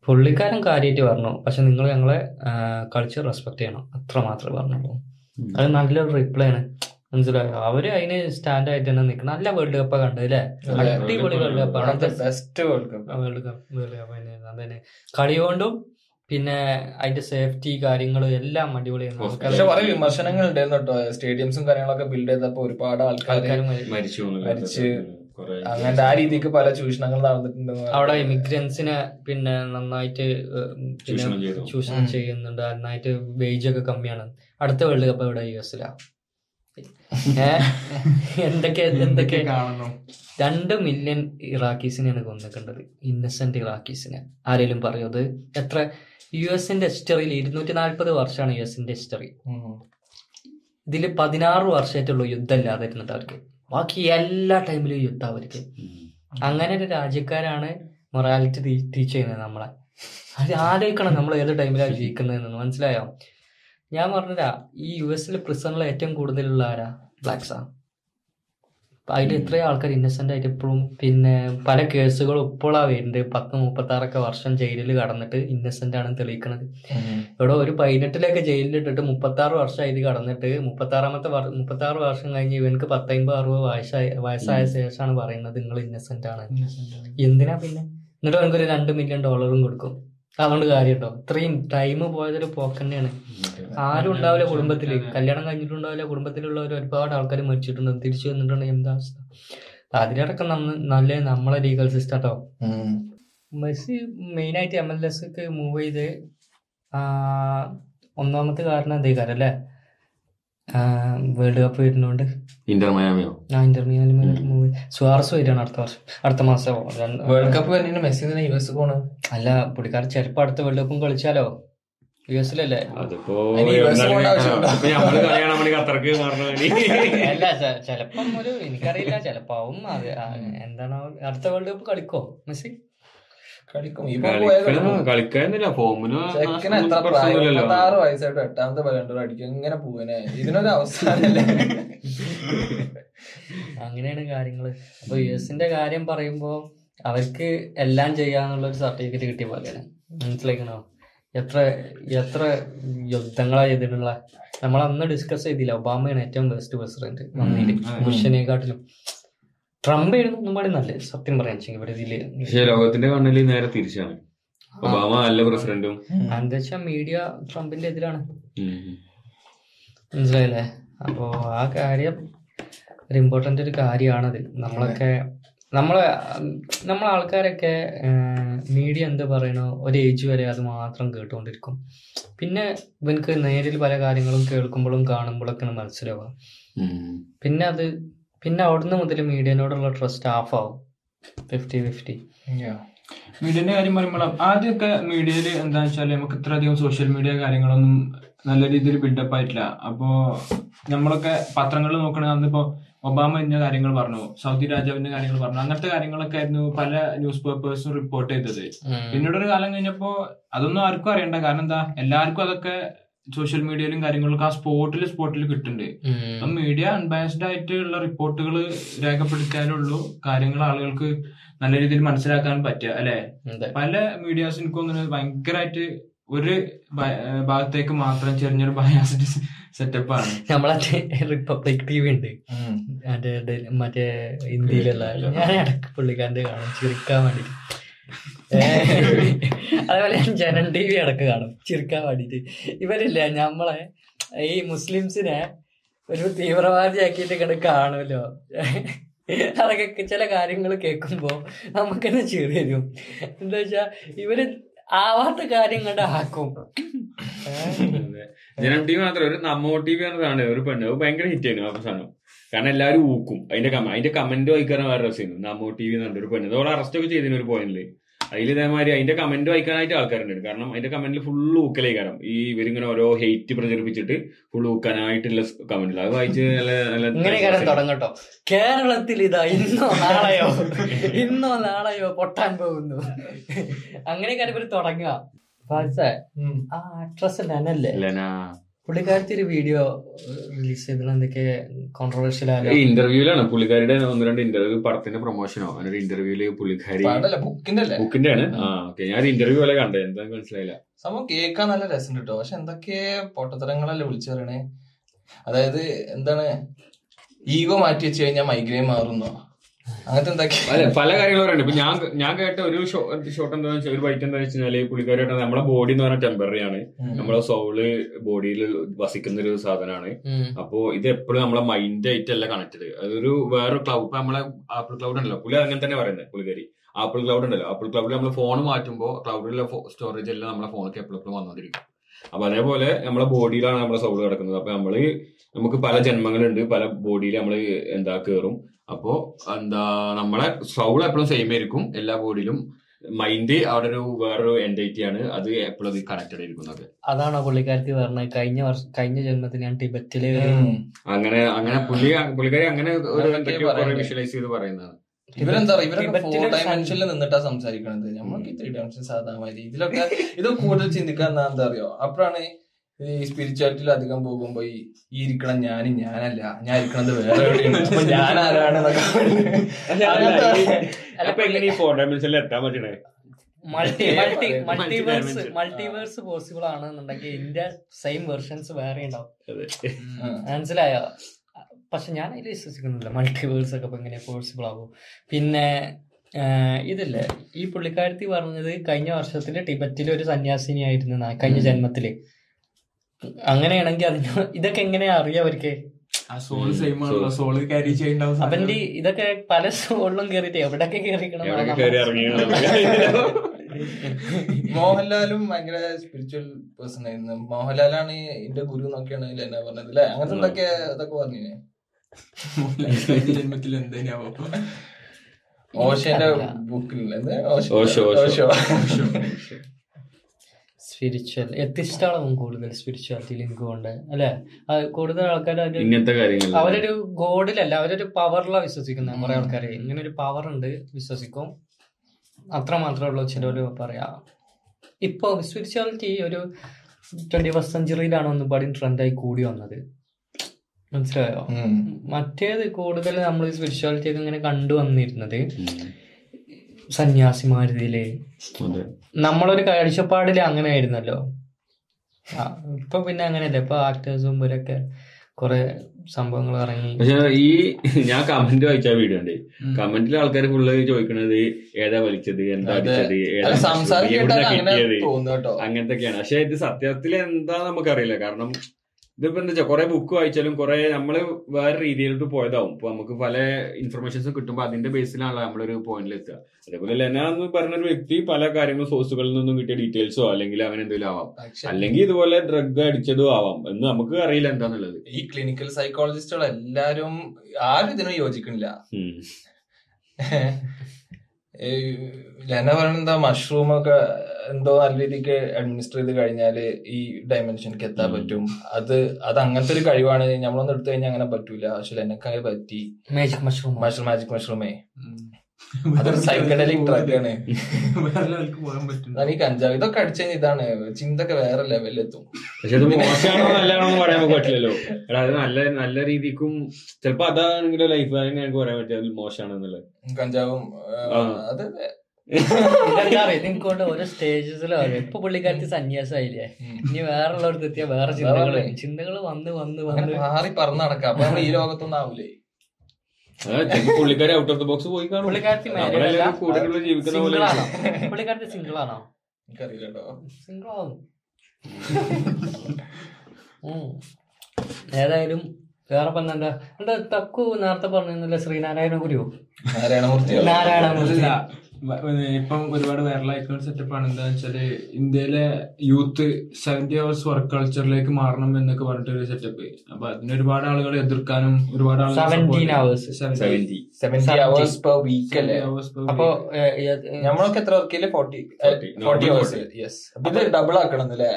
പുള്ളിക്കാരൻ കാര്യമായിട്ട് പറഞ്ഞു പക്ഷെ നിങ്ങൾ ഞങ്ങളെ കൾച്ചർ റെസ്പെക്ട് ചെയ്യണം. അത്ര മാത്രമേ പറഞ്ഞുള്ളൂ അത് നല്ലൊരു റിപ്ലൈ ആണ്. മനസ്സിലായോ? അവർ അതിന് സ്റ്റാൻഡ് ആയിട്ട് തന്നെ നിൽക്കണം. നല്ല വേൾഡ് കപ്പ് കണ്ടത് അല്ലേ. അടിപൊളി world cup best world cup world cup world cup തന്നെ. കളി കൊണ്ടും പിന്നെ അതിന്റെ സേഫ്റ്റി കാര്യങ്ങളും എല്ലാം അടിപൊളിയാണ്. പക്ഷെ കുറെ വിമർശനങ്ങൾ ഉണ്ടായിരുന്നു കേട്ടോ. സ്റ്റേഡിയംസും കാര്യങ്ങളൊക്കെ ബിൽഡ് ചെയ്തപ്പോ ഒരുപാട് ആൾക്കാർ മരിച്ചു അങ്ങനത്തെ ആ രീതിക്ക് പല ചൂഷണങ്ങൾ നടന്നിട്ടുണ്ട് അവിടെ ഇമിഗ്രൻസിനെ പിന്നെ നന്നായിട്ട് പിന്നെ ചൂഷണം. ചെയ്യുന്നുണ്ട്. നന്നായിട്ട് വേജ് ഒക്കെ കമ്മിയാണ്. അടുത്ത വേൾഡ് കപ്പ് ഇവിടെ യു എസിലാ? എന്തൊക്കെ എന്തൊക്കെ കാണുന്നു? രണ്ട് മില്യൺ ഇറാഖീസിനെയാണ് കൊന്നിട്ടുള്ളത് ഇന്നസെന്റ് ഇറാഖീസിനെ. ആരെങ്കിലും പറയൂ അത്? എത്ര? യു എസിന്റെ ഹിസ്റ്ററിയിൽ ഇരുന്നൂറ്റി നാല്പത് വർഷമാണ് യു എസിന്റെ ഹിസ്റ്ററി. ഇതിൽ പതിനാറ് വർഷമായിട്ടുള്ള യുദ്ധം ഇല്ലാതെ ഇരുന്നിട്ട് അവർക്ക്. ബാക്കി എല്ലാ ടൈമിലും യുദ്ധം അവർക്ക്. അങ്ങനെ ഒരു രാജ്യക്കാരാണ് മൊറാലിറ്റി ടീച്ച് ചെയ്യുന്നത് നമ്മളെ. അത് ആലോചിക്കണം നമ്മൾ ഏത് ടൈമിലാണ് ജീവിക്കുന്നതെന്ന്. മനസ്സിലായോ? ഞാൻ പറഞ്ഞതാ ഈ യു എസിലെ പ്രിസണിൽ ഏറ്റവും കൂടുതലുള്ള ആരാ? ബ്ലാക്സാ അതിൽ എത്രയോ ആൾക്കാർ ഇന്നസെന്റ് ആയിട്ട് ഇപ്പോഴും പിന്നെ പല കേസുകളും ഇപ്പോഴാണ് വരുന്നത്. പത്ത് മുപ്പത്തി ആറൊക്കെ വർഷം ജയിലിൽ കടന്നിട്ട് ഇന്നസെന്റ് ആണെന്ന് തെളിയിക്കണത്. ഉം. ഇവിടെ ഒരു പതിനെട്ടിലൊക്കെ ജയിലിലിട്ടിട്ട് മുപ്പത്തി ആറ് വർഷം ആയി കടന്നിട്ട് മുപ്പത്തി ആറാമത്തെ മുപ്പത്തി ആറ് വർഷം കഴിഞ്ഞ് ഇവനക്ക് പത്തമ്പത് അറുപത് വയസ്സായ വയസ്സായ ശേഷമാണ് പറയുന്നത് നിങ്ങൾ ഇന്നസെന്റ് ആണ്. എന്തിനാ പിന്നെ? എന്നിട്ട് അവനക്ക് ഒരു രണ്ട് മില്യൺ ഡോളറും കൊടുക്കും. അതുകൊണ്ട് കാര്യമുണ്ടോ ഇത്രയും ടൈം പോയതൊരു പോക്കന്നെയാണ് ആരും ഉണ്ടാവില്ല കുടുംബത്തിൽ കല്യാണം കഴിഞ്ഞിട്ടുണ്ടാവില്ല. കുടുംബത്തിലുള്ളവർ ഒരുപാട് ആൾക്കാർ മരിച്ചിട്ടുണ്ട്. തിരിച്ചു വന്നിട്ടുണ്ട് എന്താ അവസ്ഥ? അതിലടക്കം നമ്മ നല്ല നമ്മളെ ലീഗൽ സിസ്റ്റം കേട്ടോ മെസ്സി മെയിനായിട്ട് എം എൽ എസ് മൂവ് ചെയ്ത് ഒന്നാമത്തെ കാരണം എന്തേ കാര്യം അല്ലേ വേൾഡ് കപ്പ് വരുന്നോണ്ട്. ഇന്റർ മയാമിയോ? ആ ഇന്റർമിയാലും മൂവ് സുവാർസ് വരികയാണ് അടുത്ത വർഷം. അടുത്ത മാസം വേൾഡ് കപ്പ് കഴിഞ്ഞിട്ട് മെസ്സി തന്നെ യു എസ് പോണ്. അല്ല പുള്ളിക്കാർ ചിലപ്പോ അടുത്ത വേൾഡ് കപ്പും കളിച്ചാലോ? യു എസിലല്ലേ അതിപ്പോ നമ്മൾ കളി കാണാൻ വേണ്ടി ഖത്തർക്ക് അല്ല ചെലപ്പം ഒരു എനിക്കറിയില്ല ചെലപ്പാവും. അത് എന്താണോ എന്താണ് അടുത്ത വേൾഡ് കപ്പ് കളിക്കോ മെസ്സി? കളിക്കും. കളിക്കാന്നില്ല ഫോമിന് ചെക്കന് എത്ര പ്രായം? മുപ്പത്താറ് വയസ്സായിട്ട് എട്ടാമത്തെ ബലണ്ടർ അടിക്കും. ഇങ്ങനെ പോവനെ ഇതിനൊരു അവസാനല്ലേ? അങ്ങനെയാണ് കാര്യങ്ങൾ. അപ്പൊ യു എസിന്റെ കാര്യം പറയുമ്പോ അവർക്ക് എല്ലാം ചെയ്യാന്നുള്ള ഒരു സർട്ടിഫിക്കറ്റ് കിട്ടിയ പോലെയാണ്. മനസ്സിലാക്കണോ എത്ര എത്ര യുദ്ധങ്ങളാ ചെയ്തിട്ടുള്ള. നമ്മൾ അന്ന് ഡിസ്കസ് ചെയ്തില്ല. ഒബാമയാണ് ഏറ്റവും ബെസ്റ്റ് പ്രസിഡന്റ് വന്നിട്ട് ബുഷനെക്കാട്ടിലും. ട്രംപ് ആയിരുന്നു ഒന്നും പാടി നല്ലത് സത്യം പറയാൻ ഇതിൽ ലോകത്തിന്റെ കണ്ണിൽ നേരെ തിരിച്ചാണ്. ഒബാമ നല്ല പ്രസിഡന്റും. എന്താ വെച്ചാൽ മീഡിയ ട്രംപിന്റെ എതിരാണ്. മനസ്സിലായില്ലേ? അപ്പോ ആ കാര്യം ഒരു ഇമ്പോർട്ടന്റ് ഒരു കാര്യമാണത് നമ്മളൊക്കെ നമ്മളെ നമ്മളെ ആൾക്കാരൊക്കെ മീഡിയ എന്ത് പറയണോ ഒരു ഏജ് വരെ അത് മാത്രം കേട്ടുകൊണ്ടിരിക്കും പിന്നെ ഇവനക്ക് നേരിൽ പല കാര്യങ്ങളും കേൾക്കുമ്പോഴും കാണുമ്പോഴൊക്കെയാണ് മനസ്സിലാവുക. പിന്നെ അത് പിന്നെ അവിടുന്ന് മുതൽ മീഡിയനോടുള്ള ട്രസ്റ്റ് ഹാഫ് ആവും. ഫിഫ്റ്റി ഫിഫ്റ്റി മീഡിയന്റെ കാര്യം പറയുമ്പോൾ ആദ്യമൊക്കെ മീഡിയയിൽ എന്താ വെച്ചാൽ നമുക്ക് ഇത്ര അധികം സോഷ്യൽ മീഡിയ കാര്യങ്ങളൊന്നും നല്ല രീതിയിൽ ബിൽഡപ്പ് ആയിട്ടില്ല. അപ്പോ നമ്മളൊക്കെ പത്രങ്ങളിൽ നോക്കണെങ്കിൽ അന്നിപ്പോ ഒബാമ ഇന്ന കാര്യങ്ങൾ പറഞ്ഞു സൗദി രാജാവിന്റെ കാര്യങ്ങൾ പറഞ്ഞു അങ്ങനത്തെ കാര്യങ്ങളൊക്കെ ആയിരുന്നു പല ന്യൂസ് പേപ്പേഴ്സും റിപ്പോർട്ട് ചെയ്തത്. പിന്നീട് ഒരു കാലം കഴിഞ്ഞപ്പോ അതൊന്നും ആർക്കും അറിയണ്ട. കാരണം എന്താ? എല്ലാവർക്കും അതൊക്കെ സോഷ്യൽ മീഡിയയിലും കാര്യങ്ങളിലും ആ സ്പോട്ടിൽ സ്പോട്ടിൽ കിട്ടുന്നുണ്ട്. അപ്പം മീഡിയ അൺബാസ്ഡ് ആയിട്ടുള്ള റിപ്പോർട്ടുകൾ രേഖപ്പെടുത്തിയാലുള്ളൂ കാര്യങ്ങൾ ആളുകൾക്ക് നല്ല രീതിയിൽ മനസ്സിലാക്കാൻ പറ്റുക അല്ലെ? പല മീഡിയാസ് എനിക്ക് തോന്നുന്നത് ഭയങ്കരമായിട്ട് ഒരു ഭാഗത്തേക്ക് മാത്രം ചെറിയൊരു ബയാസിറ്റി സെറ്റപ്പാണ് നമ്മളെ റിപ്പബ്ലിക് ടി വി ഉണ്ട്. മറ്റേ ഇന്ത്യയിലുള്ള ഞാൻ ഇടയ്ക്ക് പുള്ളിക്കാരന്റെ കാണും. ചിരിക്കാൻ വേണ്ടിട്ട്. അതേപോലെ ജനൽ ടി വി അടക്കം കാണും. ചിരിക്കാൻ വേണ്ടിട്ട് ഇവരില്ല നമ്മളെ ഈ മുസ്ലിംസിനെ ഒരു തീവ്രവാദിയാക്കിയിട്ട് ഇങ്ങനെ കാണുമല്ലോ. അതൊക്കെ ചില കാര്യങ്ങൾ കേൾക്കുമ്പോ നമുക്ക് തന്നെ ചിരി വരും. എന്താ വെച്ചാ ഇവർ ആവാത്ത കാര്യം കണ്ട് ആക്കും. ജനൽ ജനം ടി വി മാത്രം ഒരു നമ്മോ ടി വി ആണ് ഒരു പെണ്ണ്. ഭയങ്കര ഹിറ്റ് ആയിരുന്നു ആ സാധനം. കാരണം എല്ലാവരും ഊക്കും. അതിന്റെ കമ അതിന്റെ കമന്റ് വായിക്കാൻ വേറെ രസമായിരുന്നു നമ്മോ ടി വി എന്നുണ്ട് ഒരു പെണ്ണ്. അതോടെ അറസ്റ്റ് ഒക്കെ ചെയ്തിന് ഒരു പോയിന്റിൽ അതിൽ ഇതേമാതിരി അതിന്റെ കമന്റ് വായിക്കാനായിട്ട് ആൾക്കാരുണ്ട്. കാരണം അതിന്റെ കമന്റിൽ ഫുള്ള് ഊക്കലേ കാരണം ഈ ഇവരിങ്ങനെ ഓരോ ഹെയ്റ്റ് പ്രചരിപ്പിച്ചിട്ട് ഫുൾ ഊക്കാനായിട്ടുള്ള കമന്റിൽ അത് വായിച്ച് നല്ല തുടങ്ങട്ടോ കേരളത്തിൽ ഇതാ ഇന്നോ നാളെയോ ഇന്നോ നാളെയോ പൊട്ടാൻ പോകുന്നു. അങ്ങനെയൊക്കെ ഇവർ തുടങ്ങുക. ആ ആക്ട്രസ് നനല്ലേ ലെന. പുള്ളിക്കാരത്തി ഒരു വീഡിയോ റിലീസ് എന്തൊക്കെ കോൺട്രവേഴ്ഷ്യൽ ഈ ഇന്റർവ്യൂലാണ് പുള്ളിക്കാരുടെ ഒന്ന് രണ്ട് ഇന്റർവ്യൂ പടത്തിന്റെ പ്രൊമോഷനോ അങ്ങനെ ഒരു ഇന്റർവ്യൂൽ പുള്ളിക്കാരി പാടല്ല ബുക്കിന്റെ ആണ് ആ ഓക്കെ ഞാൻ ഇന്റർവ്യൂ പോലെ കണ്ടത് എന്താ മനസ്സിലായില്ല. സംഭവം കേൾക്കാൻ നല്ല രസം കിട്ടോ. പക്ഷെ എന്തൊക്കെ പൊട്ടത്തരങ്ങളല്ലേ വിളിച്ചു പറയണേ? അതായത് എന്താണ് ഈഗോ മാറ്റി വെച്ച് കഴിഞ്ഞാൽ മൈഗ്രെയിൻ മാറുന്നോ? അതെ പല കാര്യങ്ങളും പറയുന്നുണ്ട് ഇപ്പൊ ഞാൻ ഞാൻ കേട്ട ഒരു ഷോട്ട് എന്താ വെച്ചാൽ ഒരു ബൈറ്റ് എന്താ വെച്ചാൽ പുള്ളിക്കാരായിട്ട് നമ്മുടെ ബോഡി എന്ന് പറഞ്ഞാൽ ടെമ്പററി ആണ്. നമ്മളെ സോൾ ബോഡിയിൽ വസിക്കുന്ന ഒരു സാധനമാണ്. അപ്പോ ഇത് എപ്പോഴും നമ്മളെ മൈൻഡ് ആയിട്ടല്ല കണക്റ്റഡ് അതൊരു വേറെ ക്ലൗഡ് ഇപ്പൊ നമ്മളെ ആപ്പിൾ ക്ലൗഡ് ഉണ്ടല്ലോ. പുള്ളി അങ്ങനെ തന്നെ പറയുന്നത് പുള്ളിക്കാരി. ആപ്പിൾ ക്ലൗഡ് ഉണ്ടല്ലോ. ആപ്പിൾ ക്ലൗഡിൽ നമ്മൾ ഫോൺ മാറ്റുമ്പോൾ ക്ലൗഡിലെ സ്റ്റോറേജ് എല്ലാം നമ്മളെ ഫോണിലേക്ക് എപ്പോഴും വന്നുകൊണ്ടിരിക്കും അപ്പൊ അതേപോലെ നമ്മളെ ബോഡിയിലാണ് നമ്മളെ സൗൾ കിടക്കുന്നത്. അപ്പൊ നമ്മൾ നമുക്ക് പല ജന്മങ്ങളുണ്ട്. പല ബോഡിയിൽ നമ്മൾ എന്താ കേറും. അപ്പോ എന്താ നമ്മളെ സൗൾ എപ്പോഴും സെയിം ആയിരിക്കും എല്ലാ ബോഡിയിലും മൈൻഡ് അവിടെ ഒരു വേറൊരു എൻഡൈറ്റി ആണ്. അത് എപ്പോഴും കണക്റ്റഡ് ആയിരിക്കുന്നത്. അതാണോ പുള്ളിക്കാരത്തി പറഞ്ഞത്? കഴിഞ്ഞ വർഷം കഴിഞ്ഞ ജന്മത്തിൽ ഞാൻ ടിബറ്റിൽ അങ്ങനെ അങ്ങനെ പുള്ളി പുള്ളിക്കാരി അങ്ങനെ വിഷ്വലൈസ് ചെയ്ത് പറയുന്നതാണ്. ഇവരെന്താ പറയാ ഇവരൊക്കെ ഫോർ ഡയമെൻഷനിൽ നിന്നിട്ടാ സംസാരിക്കണത്. നമ്മൾക്ക് ത്രീ ഡയമെൻഷൻ സാധാരണ ഇതിലൊക്കെ ഇത് കൂടുതൽ ചിന്തിക്കാൻ എന്താ അറിയോ? അപ്പോഴാണ് ഈ സ്പിരിച്വാലിറ്റിയിൽ അധികം പോകുമ്പോ ഈ ഈ ഇരിക്കണം ഞാൻ ഞാനല്ല ഞാൻ ഇരിക്കണത് വേറെ എവിടെയാണ്? അപ്പൊ ഞാൻ ആരാണ് multi multi multiverse. Multiverse possible ആണെന്നുണ്ടെങ്കിൽ എന്റെ സെയിം വെർഷൻസ് വേറെ ഉണ്ടാവും. അതെ. മനസ്സിലായോ? പക്ഷെ ഞാൻ അതിൽ വിശ്വസിക്കുന്നില്ല. മൾട്ടിവേഴ്സ് ഒക്കെ ഇങ്ങനെ എങ്ങനെ പോസിബിൾ ആകും? പിന്നെ ഇതില്ലേ ഈ പുള്ളിക്കാരത്തി പറഞ്ഞത് കഴിഞ്ഞ വർഷത്തിൽ ടിബറ്റിലെ ഒരു സന്യാസിനി ആയിരുന്നു എന്നാ, കഴിഞ്ഞ ജന്മത്തിൽ. അങ്ങനെയാണെങ്കിൽ അതിന് ഇതൊക്കെ എങ്ങനെയാ അറിയാം അവർക്ക്? ആ സോൾ സെയിം ആണല്ലോ. സോൾ ക്യാരി ചെയ്യണ്ടാവും അവന്റെ ഇതൊക്കെ പല സോളിലും കേറിയിട്ട് എവിടൊക്കെ കേറിക്കണം മോഹൻലാലും ഭയങ്കര സ്പിരിച്വൽ പേഴ്സൺ ആയിരുന്നു. മോഹൻലാലാണ് എന്റെ ഗുരു എന്നൊക്കെയാണ് എന്നാ പറഞ്ഞത് അല്ലെ? അങ്ങനത്തെ എന്തൊക്കെ ഇതൊക്കെ പറഞ്ഞേ ജന്മത്തിൽ എന്തേനാവോ ഓഷന്റെ ബുക്കിൽ ഓഷോ ഓഷോ, ഓഷോ. സ്പിരിച്വൽ എത്തിഷ്ടാളാവും കൂടുതൽ സ്പിരിച്വാലിറ്റി ലിങ്ക് കൊണ്ട്? അല്ലെ? കൂടുതൽ ആൾക്കാർ ഇങ്ങനത്തെ കാര്യങ്ങൾ അവരൊരു ഗോഡിലല്ല അവരൊരു പവറിലാണ് വിശ്വസിക്കുന്നത് കുറെ ആൾക്കാര്. ഇങ്ങനെ ഒരു പവർ ഉണ്ട് വിശ്വസിക്കും. അത്ര മാത്രമേ ഉള്ളൂ ചിലവര് പറയാ. ഇപ്പൊ സ്പിരിച്വാലിറ്റി ഒരു ട്വന്റി ഫസ്റ്റ് സെഞ്ചുറിയിലാണ് ഒന്നുപാടി ട്രെൻഡായി കൂടി വന്നത്. മനസ്സിലായോ? മറ്റേത് കൂടുതൽ നമ്മൾ സ്പിരിച്വാലിറ്റി ഒക്കെ ഇങ്ങനെ കണ്ടു വന്നിരുന്നത് സന്യാസിമാരിതിൽ. അതെ. നമ്മളൊരു കാഴ്ചപ്പാടിൽ അങ്ങനെ ആയിരുന്നല്ലോ ഇപ്പൊ പിന്നെ അങ്ങനെയല്ല. ഇപ്പൊ ആക്ടേഴ്സും ഇവരൊക്കെ കുറെ സംഭവങ്ങൾ ഇറങ്ങി. പക്ഷെ ഈ ഞാൻ കമന്റ് വായിച്ച വീഡിയോ ഉണ്ട് കമന്റിലെ ആൾക്കാർ ഫുള്ള് ചോദിക്കണത് ഏതാ വലിച്ചത് എന്താ അതെ. അടിച്ചത് ഏതാ അത് സംസാരം നശിച്ചത്, കേട്ടാൽ എവിടുന്നാ അങ്ങനെ കിട്ടിയത്? തോന്നുന്നു കേട്ടോ. അങ്ങനത്തെയൊക്കെയാണ് പക്ഷെ ഇത് സത്യത്തിൽ എന്താ നമുക്കറിയില്ല. കാരണം ഇതിപ്പോ എന്താ വെച്ചാൽ കുറെ ബുക്ക് വായിച്ചാലും കുറെ നമ്മൾ വേറെ രീതിയിലോട്ട് പോയതാവും. ഇപ്പൊ നമുക്ക് പല ഇൻഫർമേഷൻസ് കിട്ടുമ്പോൾ അതിന്റെ ബേസിലാണല്ലോ നമ്മളൊരു പോയിന്റിൽ എത്തുക. അതേപോലെ ലെന എന്ന് പറഞ്ഞ ഒരു വ്യക്തി പല കാര്യങ്ങളും സോഴ്സുകളിൽ നിന്നും കിട്ടിയ ഡീറ്റെയിൽസോ അല്ലെങ്കിൽ അങ്ങനെ എന്തെങ്കിലും ആവാം. അല്ലെങ്കിൽ ഇതുപോലെ ഡ്രഗ് അടിച്ചതും ആവാം. എന്ന് നമുക്ക് അറിയില്ല എന്താന്നുള്ളത്. ഈ ക്ലിനിക്കൽ സൈക്കോളജിസ്റ്റുകൾ എല്ലാരും ആരും ഇതിനും യോജിക്കുന്നില്ല. ലെന പറയുന്നത് എന്താ മഷ്റൂം ഒക്കെ എന്തോ നല്ല രീതിക്ക് അഡ്മിനിസ്റ്റർ ചെയ്ത് കഴിഞ്ഞാൽ ഈ ഡയമെൻഷനിക്ക് എത്താൻ പറ്റും. അത് അത് അങ്ങനത്തെ ഒരു കഴിവാണ്. നമ്മളൊന്നും എടുത്തു കഴിഞ്ഞാൽ അങ്ങനെ പറ്റൂല. പക്ഷെ എനിക്ക് അങ്ങനെ പറ്റി മാജിക് മഷ്റൂം മഷ്റൂം മാജിക് മഷ്റൂമേ അതൊരു സൈക്കഡലിക് ഡ്രഗ് ആണ്. വേറെ ലെവലിലേക്ക് പോകാൻ പറ്റും. അതാണ് ഈ കഞ്ചാവ്. ഇതൊക്കെ അടിച്ചു കഴിഞ്ഞാൽ ഇതാണ്. ചിന്തൊക്കെ വേറെ ലെവലിലെത്തും പക്ഷെ അത് മോശമാണോ നല്ലതാണോ എന്ന് പറയാൻ പറ്റില്ലല്ലോ. എടാ അത് നല്ല നല്ല രീതിക്കും ചിലപ്പോ അതാണെങ്കിലും ലൈഫ് ഞങ്ങൾക്ക് പറയാൻ പറ്റില്ല അത് മോശമാണെന്നുള്ളത്. കഞ്ചാവും ആ, അത് നിങ്ങൾക്കൊണ്ട് ഓരോ സ്റ്റേജസിലും ഇപ്പൊ പുള്ളിക്കാരത്തി സന്യാസമായില്ലേ. ഇനി വേറെ ഉള്ളവർക്ക് എത്തിയ വേറെ ചിന്തകൾ ചിന്തകൾ വന്ന് വന്ന് വന്ന് മാറി പറന്ന് നടക്കാം. അപ്പൊ നമ്മൾ ഈ ലോകത്തൊന്നും ആവൂലേ? പുള്ളിക്കാരി ഔട്ട് ഓഫ് ദ ബോക്സ് പോയി കാണും. പുള്ളിക്കാരത്തി ജീവിക്കുന്ന പോലെ സിംഗിൾ ആണോ? പുള്ളിക്കാരത്തി സിംഗിൾ ആണോ? സിംഗിൾ ആവും. ഏതായാലും വേറെ പറഞ്ഞ എന്താ? തക്കു നേരത്തെ പറഞ്ഞിരുന്നില്ല ശ്രീനാരായണ ഗുരുവോ നാരായണമൂർത്തി. നാരായണമൂർത്തി ഇപ്പം ഒരുപാട് വൈറലായിട്ടുള്ള സെറ്റപ്പ് ആണ് എന്താണെന്ന് വെച്ചാൽ ഇന്ത്യയിലെ യൂത്ത് സെവന്റി അവേഴ്സ് വർക്ക് കൾച്ചറിലേക്ക് മാറണം എന്നൊക്കെ പറഞ്ഞിട്ട് ഒരു സെറ്റപ്പ് അപ്പൊ അതിന് ഒരുപാട് ആളുകൾ എതിർക്കാനും ഒരുപാട് അപ്പൊ നമ്മളൊക്കെ എത്ര വർക്ക് ചെയ്യില്ലേ ഫോർട്ടി 40. ഫോർട്ടി അവേഴ്സ് യെസ് ഇത് ഡബിൾ ആക്കണം എന്നല്ലേ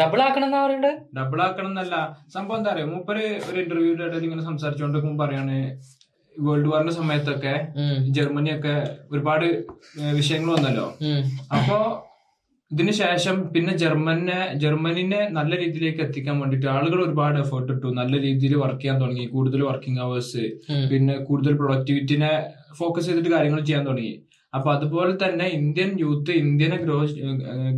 ഡബിൾ ആക്കണം എന്നാ പറയണ്ടേ? ഡബിൾ ആക്കണം എന്നല്ല സംഭവം എന്താ പറയാ മൂപ്പര് ഒരു ഇന്റർവ്യൂ ഇടയിൽ ഇങ്ങനെ സംസാരിച്ചോണ്ട് പറയാണ് വേൾഡ് വാറിന്റെ സമയത്തൊക്കെ ജർമ്മനിയൊക്കെ ഒരുപാട് വിഷയങ്ങൾ വന്നല്ലോ. അപ്പോ ഇതിനു ശേഷം പിന്നെ ജർമ്മനെ ജർമ്മനിനെ നല്ല രീതിയിലേക്ക് എത്തിക്കാൻ വേണ്ടിട്ട് ആളുകൾ ഒരുപാട് എഫേർട്ട് ഇട്ടു. നല്ല രീതിയിൽ വർക്ക് ചെയ്യാൻ തുടങ്ങി. കൂടുതൽ വർക്കിംഗ് അവേഴ്സ് പിന്നെ കൂടുതൽ പ്രൊഡക്ടിവിറ്റിനെ ഫോക്കസ് ചെയ്തിട്ട് കാര്യങ്ങൾ ചെയ്യാൻ തുടങ്ങി. അപ്പൊ അതുപോലെ തന്നെ ഇന്ത്യൻ യൂത്ത് ഇന്ത്യനെ ഗ്രോ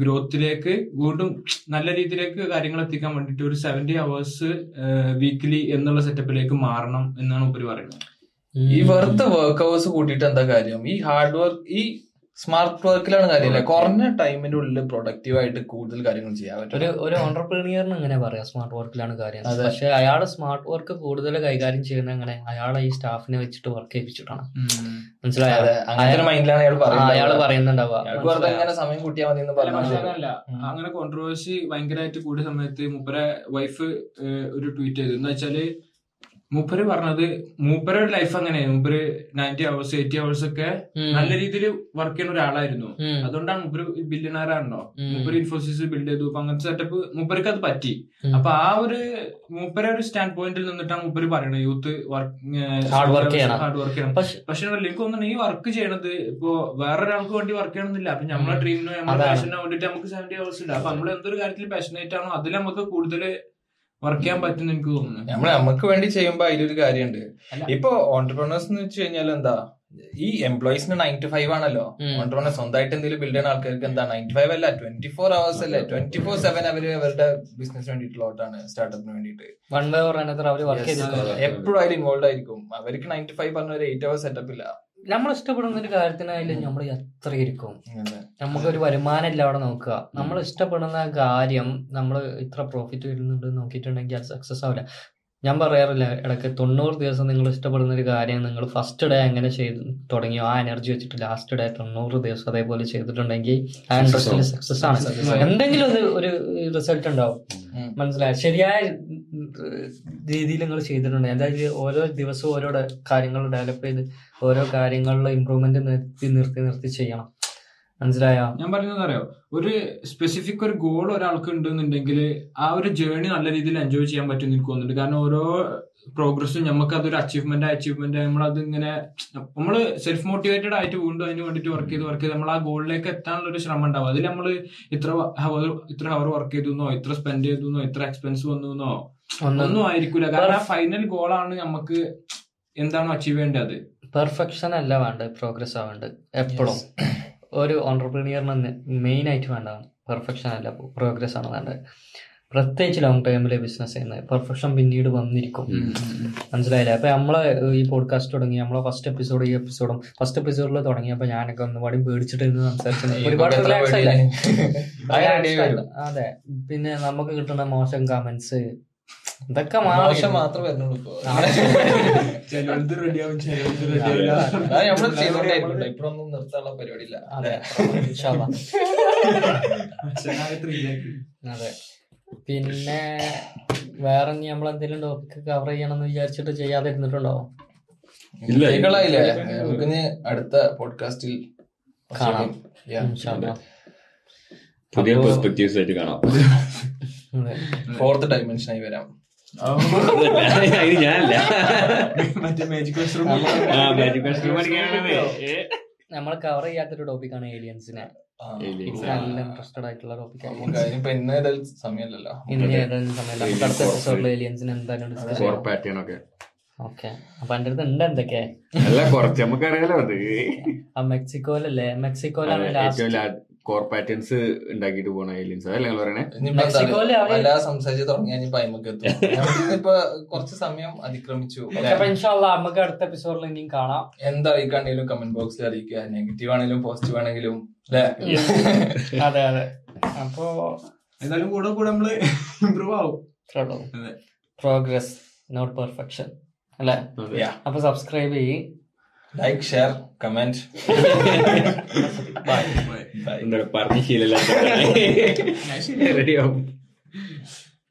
ഗ്രോത്തിലേക്ക് വീണ്ടും നല്ല രീതിയിലേക്ക് കാര്യങ്ങൾ എത്തിക്കാൻ വേണ്ടിട്ട് ഒരു സെവന്റി അവേഴ്സ് വീക്ക്ലി എന്നുള്ള സെറ്റപ്പിലേക്ക് മാറണം എന്നാണ് ഉപരി പറയുന്നത്. ഈ വെറുതെ വർക്ക് അവേഴ്സ് കൂട്ടിയിട്ട് എന്താ കാര്യം? ഈ ഹാർഡ് വർക്ക് ഈ സ്മാർട്ട് വർക്കിലാണ് കാര്യമില്ല കുറഞ്ഞ ടൈമിന്റെ ഉള്ളിൽ പ്രൊഡക്റ്റീവ് ആയിട്ട് കൂടുതൽ കാര്യങ്ങൾ ചെയ്യാൻ ഒരു പറ്റും. ഒരു ഓണ്ടർപ്രീനിയറിന് ഇങ്ങനെ പറയാം സ്മാർട്ട് വർക്കിലാണ് കാര്യം. അതെ. പക്ഷെ അയാൾ സ്മാർട്ട് വർക്ക് കൂടുതൽ കൈകാര്യം ചെയ്യുന്ന എങ്ങനെ? അയാൾ ഈ സ്റ്റാഫിനെ വെച്ചിട്ട് വർക്ക് ചെയ്യിപ്പിച്ചിട്ടാണ്. മനസ്സിലായോ? ഒരു അയാൾ പറയുന്നുണ്ടാവുക. സമയം കൂട്ടിയാൽ മതി. അങ്ങനെ കോൺട്രവേഴ്സി ഭയങ്കരമായിട്ട് കൂടിയ സമയത്ത് മൂപ്പരെ വൈഫ് ഒരു ട്വീറ്റ് ചെയ്തു. എന്ന് വെച്ചാൽ മൂപ്പര് പറഞ്ഞത് മൂപ്പരുടെ ലൈഫ് അങ്ങനെയാണ് മൂപ്പര് നയന്റി അവേഴ്സ് എയ്റ്റി അവേഴ്സ് ഒക്കെ നല്ല രീതിയിൽ വർക്ക് ചെയ്യുന്ന ഒരാളായിരുന്നു. അതുകൊണ്ടാണ് മൂപ്പര് ബില്യണാറാണല്ലോ ഉം. മൂപ്പര് ഇൻഫോസിസ് ബിൽഡ് ചെയ്തു. അപ്പൊ അങ്ങനത്തെ സെറ്റപ്പ് മൂപ്പർക്ക് അത് പറ്റി. അപ്പൊ ആ ഒരു മൂപ്പര ഒരു സ്റ്റാൻഡ് പോയിന്റിൽ നിന്നിട്ടാണ് മൂപ്പര് പറയുന്നത് യൂത്ത് ഹാർഡ് വർക്ക് ചെയ്യണം. ഹാർഡ് വർക്ക് ചെയ്യണം. പക്ഷെ എനിക്ക് തോന്നുന്നു ഈ വർക്ക് ചെയ്യണത് ഇപ്പൊ വേറൊരാൾക്ക് വേണ്ടി വർക്ക് ചെയ്യണമെന്നില്ല അപ്പൊ നമ്മളെ ഡ്രീമിനോ നമ്മുടെ. പാഷനോ വേണ്ടിട്ട് നമുക്ക് സെവന്റി അവേഴ്സ് ഉണ്ട്. അപ്പൊ നമ്മൾ എന്തൊരു കാര്യത്തിൽ പാഷനേറ്റ് ആണോ അതിൽ നമുക്ക് കൂടുതൽ വർക്ക് ചെയ്യാൻ പറ്റും എനിക്ക് തോന്നുന്നു. നമ്മൾ നമുക്ക് വേണ്ടി ചെയ്യുമ്പോ അതിലൊരു കാര്യമുണ്ട്. ഇപ്പൊ ഓണ്ടർപ്രണേഴ്സ് എന്ന് വെച്ച് കഴിഞ്ഞാൽ എന്താ? ഈ എംപ്ലോയീസിന് നയൻ ടു ഫൈവ് ആണല്ലോ. ഓണ്ടർപ്രണേഴ്സ് സ്വന്തമായിട്ട് എന്തെങ്കിലും ബിൽഡ് ചെയ്യുന്ന ആൾക്കാർക്ക് എന്താ? നയൻ ടു ഫൈവ് അല്ല ട്വന്റി ഫോർ അവേഴ്സ് അല്ലേ? ട്വന്റി ഫോർ സെവൻ അവർ അവരുടെ ബിസിനസ് വേണ്ടിയിട്ടുള്ളതാണ് സ്റ്റാർട്ടപ്പിന് വേണ്ടിയിട്ട്. എപ്പോഴും അതിൽ ഇൻവോൾവ് ആയിരിക്കും. അവർക്ക് നയൻ ടു ഫൈവ് പറഞ്ഞ ഒരു എയ്റ്റ് അവേഴ്സ് സെറ്റപ്പ് ഇല്ല. നമ്മൾ ഇഷ്ടപ്പെടുന്ന ഒരു കാര്യത്തിനായാലും നമ്മൾ എത്ര ഇരിക്കും നമുക്ക് ഒരു വരുമാനമില്ല അവിടെ നോക്കുക. നമ്മൾ ഇഷ്ടപ്പെടുന്ന കാര്യം നമ്മൾ ഇത്ര പ്രോഫിറ്റ് വരുന്നുണ്ട് നോക്കിയിട്ടുണ്ടെങ്കിൽ അത് സക്സസ് ആവില്ല. ഞാൻ പറയാറില്ല ഇടയ്ക്ക് തൊണ്ണൂറ് ദിവസം നിങ്ങൾ ഇഷ്ടപ്പെടുന്ന ഒരു കാര്യം നിങ്ങൾ ഫസ്റ്റ് ഡേ അങ്ങനെ ചെയ്ത് തുടങ്ങിയോ? ആ എനർജി വെച്ചിട്ട് ലാസ്റ്റ് ഡേ തൊണ്ണൂറ് ദിവസം അതേപോലെ ചെയ്തിട്ടുണ്ടെങ്കിൽ ആ ഇൻട്രസ്റ്റിൽ സക്സസ് ആണ്. എന്തെങ്കിലും ഒരു ഒരു റിസൾട്ട് ഉണ്ടാവും. മനസ്സിലായ? ശരിയായ രീതിയിൽ നിങ്ങൾ ചെയ്തിട്ടുണ്ട്. അതായത് ഓരോ ദിവസവും ഓരോ കാര്യങ്ങൾ ഡെവലപ്പ് ചെയ്ത് ഓരോ കാര്യങ്ങളിലും ഇമ്പ്രൂവ്മെന്റ് നിർത്തി നിർത്തി നിർത്തി ചെയ്യണം. മനസ്സിലായോ? ഞാൻ പറയുന്നത് അറിയോ? ഒരു സ്പെസിഫിക് ഒരു ഗോൾ ഒരാൾക്ക് ഉണ്ടെന്നുണ്ടെങ്കിൽ ആ ഒരു ജേണി നല്ല രീതിയിൽ എൻജോയ് ചെയ്യാൻ പറ്റും എനിക്ക് തോന്നുന്നുണ്ട്. കാരണം ഓരോ പ്രോഗ്രസ്സും നമുക്ക് അതൊരു അച്ചീവ്മെന്റ് അച്ചീവ്മെന്റ് നമ്മളത് ഇങ്ങനെ നമ്മൾ സെൽഫ് മോട്ടിവേറ്റഡ് ആയിട്ട് വീണ്ടും അതിന് വേണ്ടിട്ട് വർക്ക് ചെയ്ത് വർക്ക് ചെയ്ത് നമ്മൾ ആ ഗോളിലേക്ക് എത്താനുള്ള ഒരു ശ്രമം ഉണ്ടാവും. അതിൽ നമ്മൾ ഇത്ര ഹവർ ഇത്ര ഹവർ വർക്ക് ചെയ്തു ഇത്ര സ്പെൻഡ് ചെയ്തു ഇത്ര എക്സ്പെൻസ് വന്നു എന്നോ ഒന്നും ആയിരിക്കില്ല കാരണം ആ ഫൈനൽ ഗോളാണ് നമുക്ക് എന്താണോ അച്ചീവ് ചെയ്യേണ്ടത്. പെർഫെക്ഷൻ അല്ല വേണ്ടത് പ്രോഗ്രസ് ആവേണ്ടത് എപ്പോഴും ഒരു ഓണ്ടർപ്രീനിയറിന് മെയിൻ ആയിട്ട് വേണ്ടതാണ് പെർഫെക്ഷൻ അല്ല പ്രോഗ്രസ് ആണ് വേണ്ടത്. പ്രത്യേകിച്ച് ലോങ് ടൈമിലെ ബിസിനസ് ചെയ്യുന്നത് പെർഫെക്ഷൻ പിന്നീട് വന്നിരിക്കും. മനസ്സിലായില്ലേ? അപ്പൊ നമ്മളെ ഈ പോഡ്കാസ്റ്റ് തുടങ്ങി നമ്മളെ ഫസ്റ്റ് എപ്പിസോഡ് ഈ എപ്പിസോഡും ഫസ്റ്റ് എപ്പിസോഡിൽ തുടങ്ങിയപ്പോ ഞാനൊക്കെ ഒന്നുപാടി പേടിച്ചിട്ട് ഇരുന്ന് സംസാരിച്ചു ഒരുപാട് റിലാക്സ്. അതെ. പിന്നെ നമുക്ക് കിട്ടുന്ന മോശം കമന്റ്സ് ഇതൊക്കെ മോശം മാറി മാത്രമേ വരുന്നുള്ളൂ ഇപ്പൊ. ചിലത് റെഡിയാവും ചിലത് അത്. ചെയ്തോണ്ടേയിരിക്കും. ഇപ്പോഴൊന്നും നിർത്താനുള്ള അതെ. ഇൻഷാ അല്ലാ. അതെ. പിന്നെ വേറെ നമ്മൾ എന്തെങ്കിലും ടോപ്പിക് കവർ ചെയ്യണമെന്ന് വിചാരിച്ചിട്ട് ചെയ്യാതെ ഇരുന്നിട്ടുണ്ടോ ഇല്ല. നമുക്ക് അടുത്ത പോഡ്കാസ്റ്റിൽ കാണാം. ഇൻഷാ അല്ലാ. പുതിയ പെർസ്പെക്റ്റീവ്സ് ആയിട്ട് കാണാം. ഫോർത്ത് ഡയമെൻഷനായി വരാം. അതിന് ഞാനല്ല മറ്റേ മാജിക്. നമ്മൾ കവർ ചെയ്യാത്തൊരു ടോപ്പിക്കാണ് ഏലിയൻസിനെ. നല്ല ഇൻട്രസ്റ്റഡ് ആയിട്ടുള്ള ടോപ്പിക് നമുക്ക് അതിനിപ്പോ ഇന്ന് ഏതായാലും സമയമല്ലല്ലോ. ഇന്ന് ഏതായാലും സമയത്ത് നമുക്ക് അടുത്ത എപ്പിസോഡിൽ ഏലിയൻസിന് എന്തായാലും ഡിസ്കസ് കോർ പാറ്റേൺ ഒക്കെ. ഓക്കെ അപ്പൊ എന്റെ അടുത്ത് ഉണ്ട് എന്തൊക്കെ? മെക്സിക്കോയിലല്ലേ? മെക്സിക്കോയിലാണ് ലാസ്റ്റ് കോർ പാറ്റേൺസ് ഉണ്ടാക്കിയിട്ട് പോണ ഏലിയൻസ് അതല്ലേ നിങ്ങൾ പറയണേ? സംസാരിച്ച് തുടങ്ങിയാൽ എത്തും. കുറച്ച് സമയം അതിക്രമിച്ചു. അല്ലേ? അപ്പൊ ഇൻഷാല്ല നമുക്ക് അടുത്ത എപ്പിസോഡിൽ ഇനിയും കാണാം. എന്തറിയിക്കാണെങ്കിലും കമന്റ് ബോക്സിൽ അറിയിക്കുക. നെഗറ്റീവ് ആണെങ്കിലും പോസിറ്റീവ് ആണെങ്കിലും അതെ അതെ. അപ്പോ എന്നാലും കൂടെ കൂടെ നമ്മൾ ഇമ്പ്രൂവ് ആവും. പ്രോഗ്രസ് നോട്ട് പെർഫെക്ഷൻ അല്ലെ. അപ്പൊ സബ്സ്ക്രൈബ് ചെയ്യും. ലൈക്ക് ഷെയർ കമന്റ് എന്താ പറഞ്ഞ ശീലല്ല റെഡിയാവും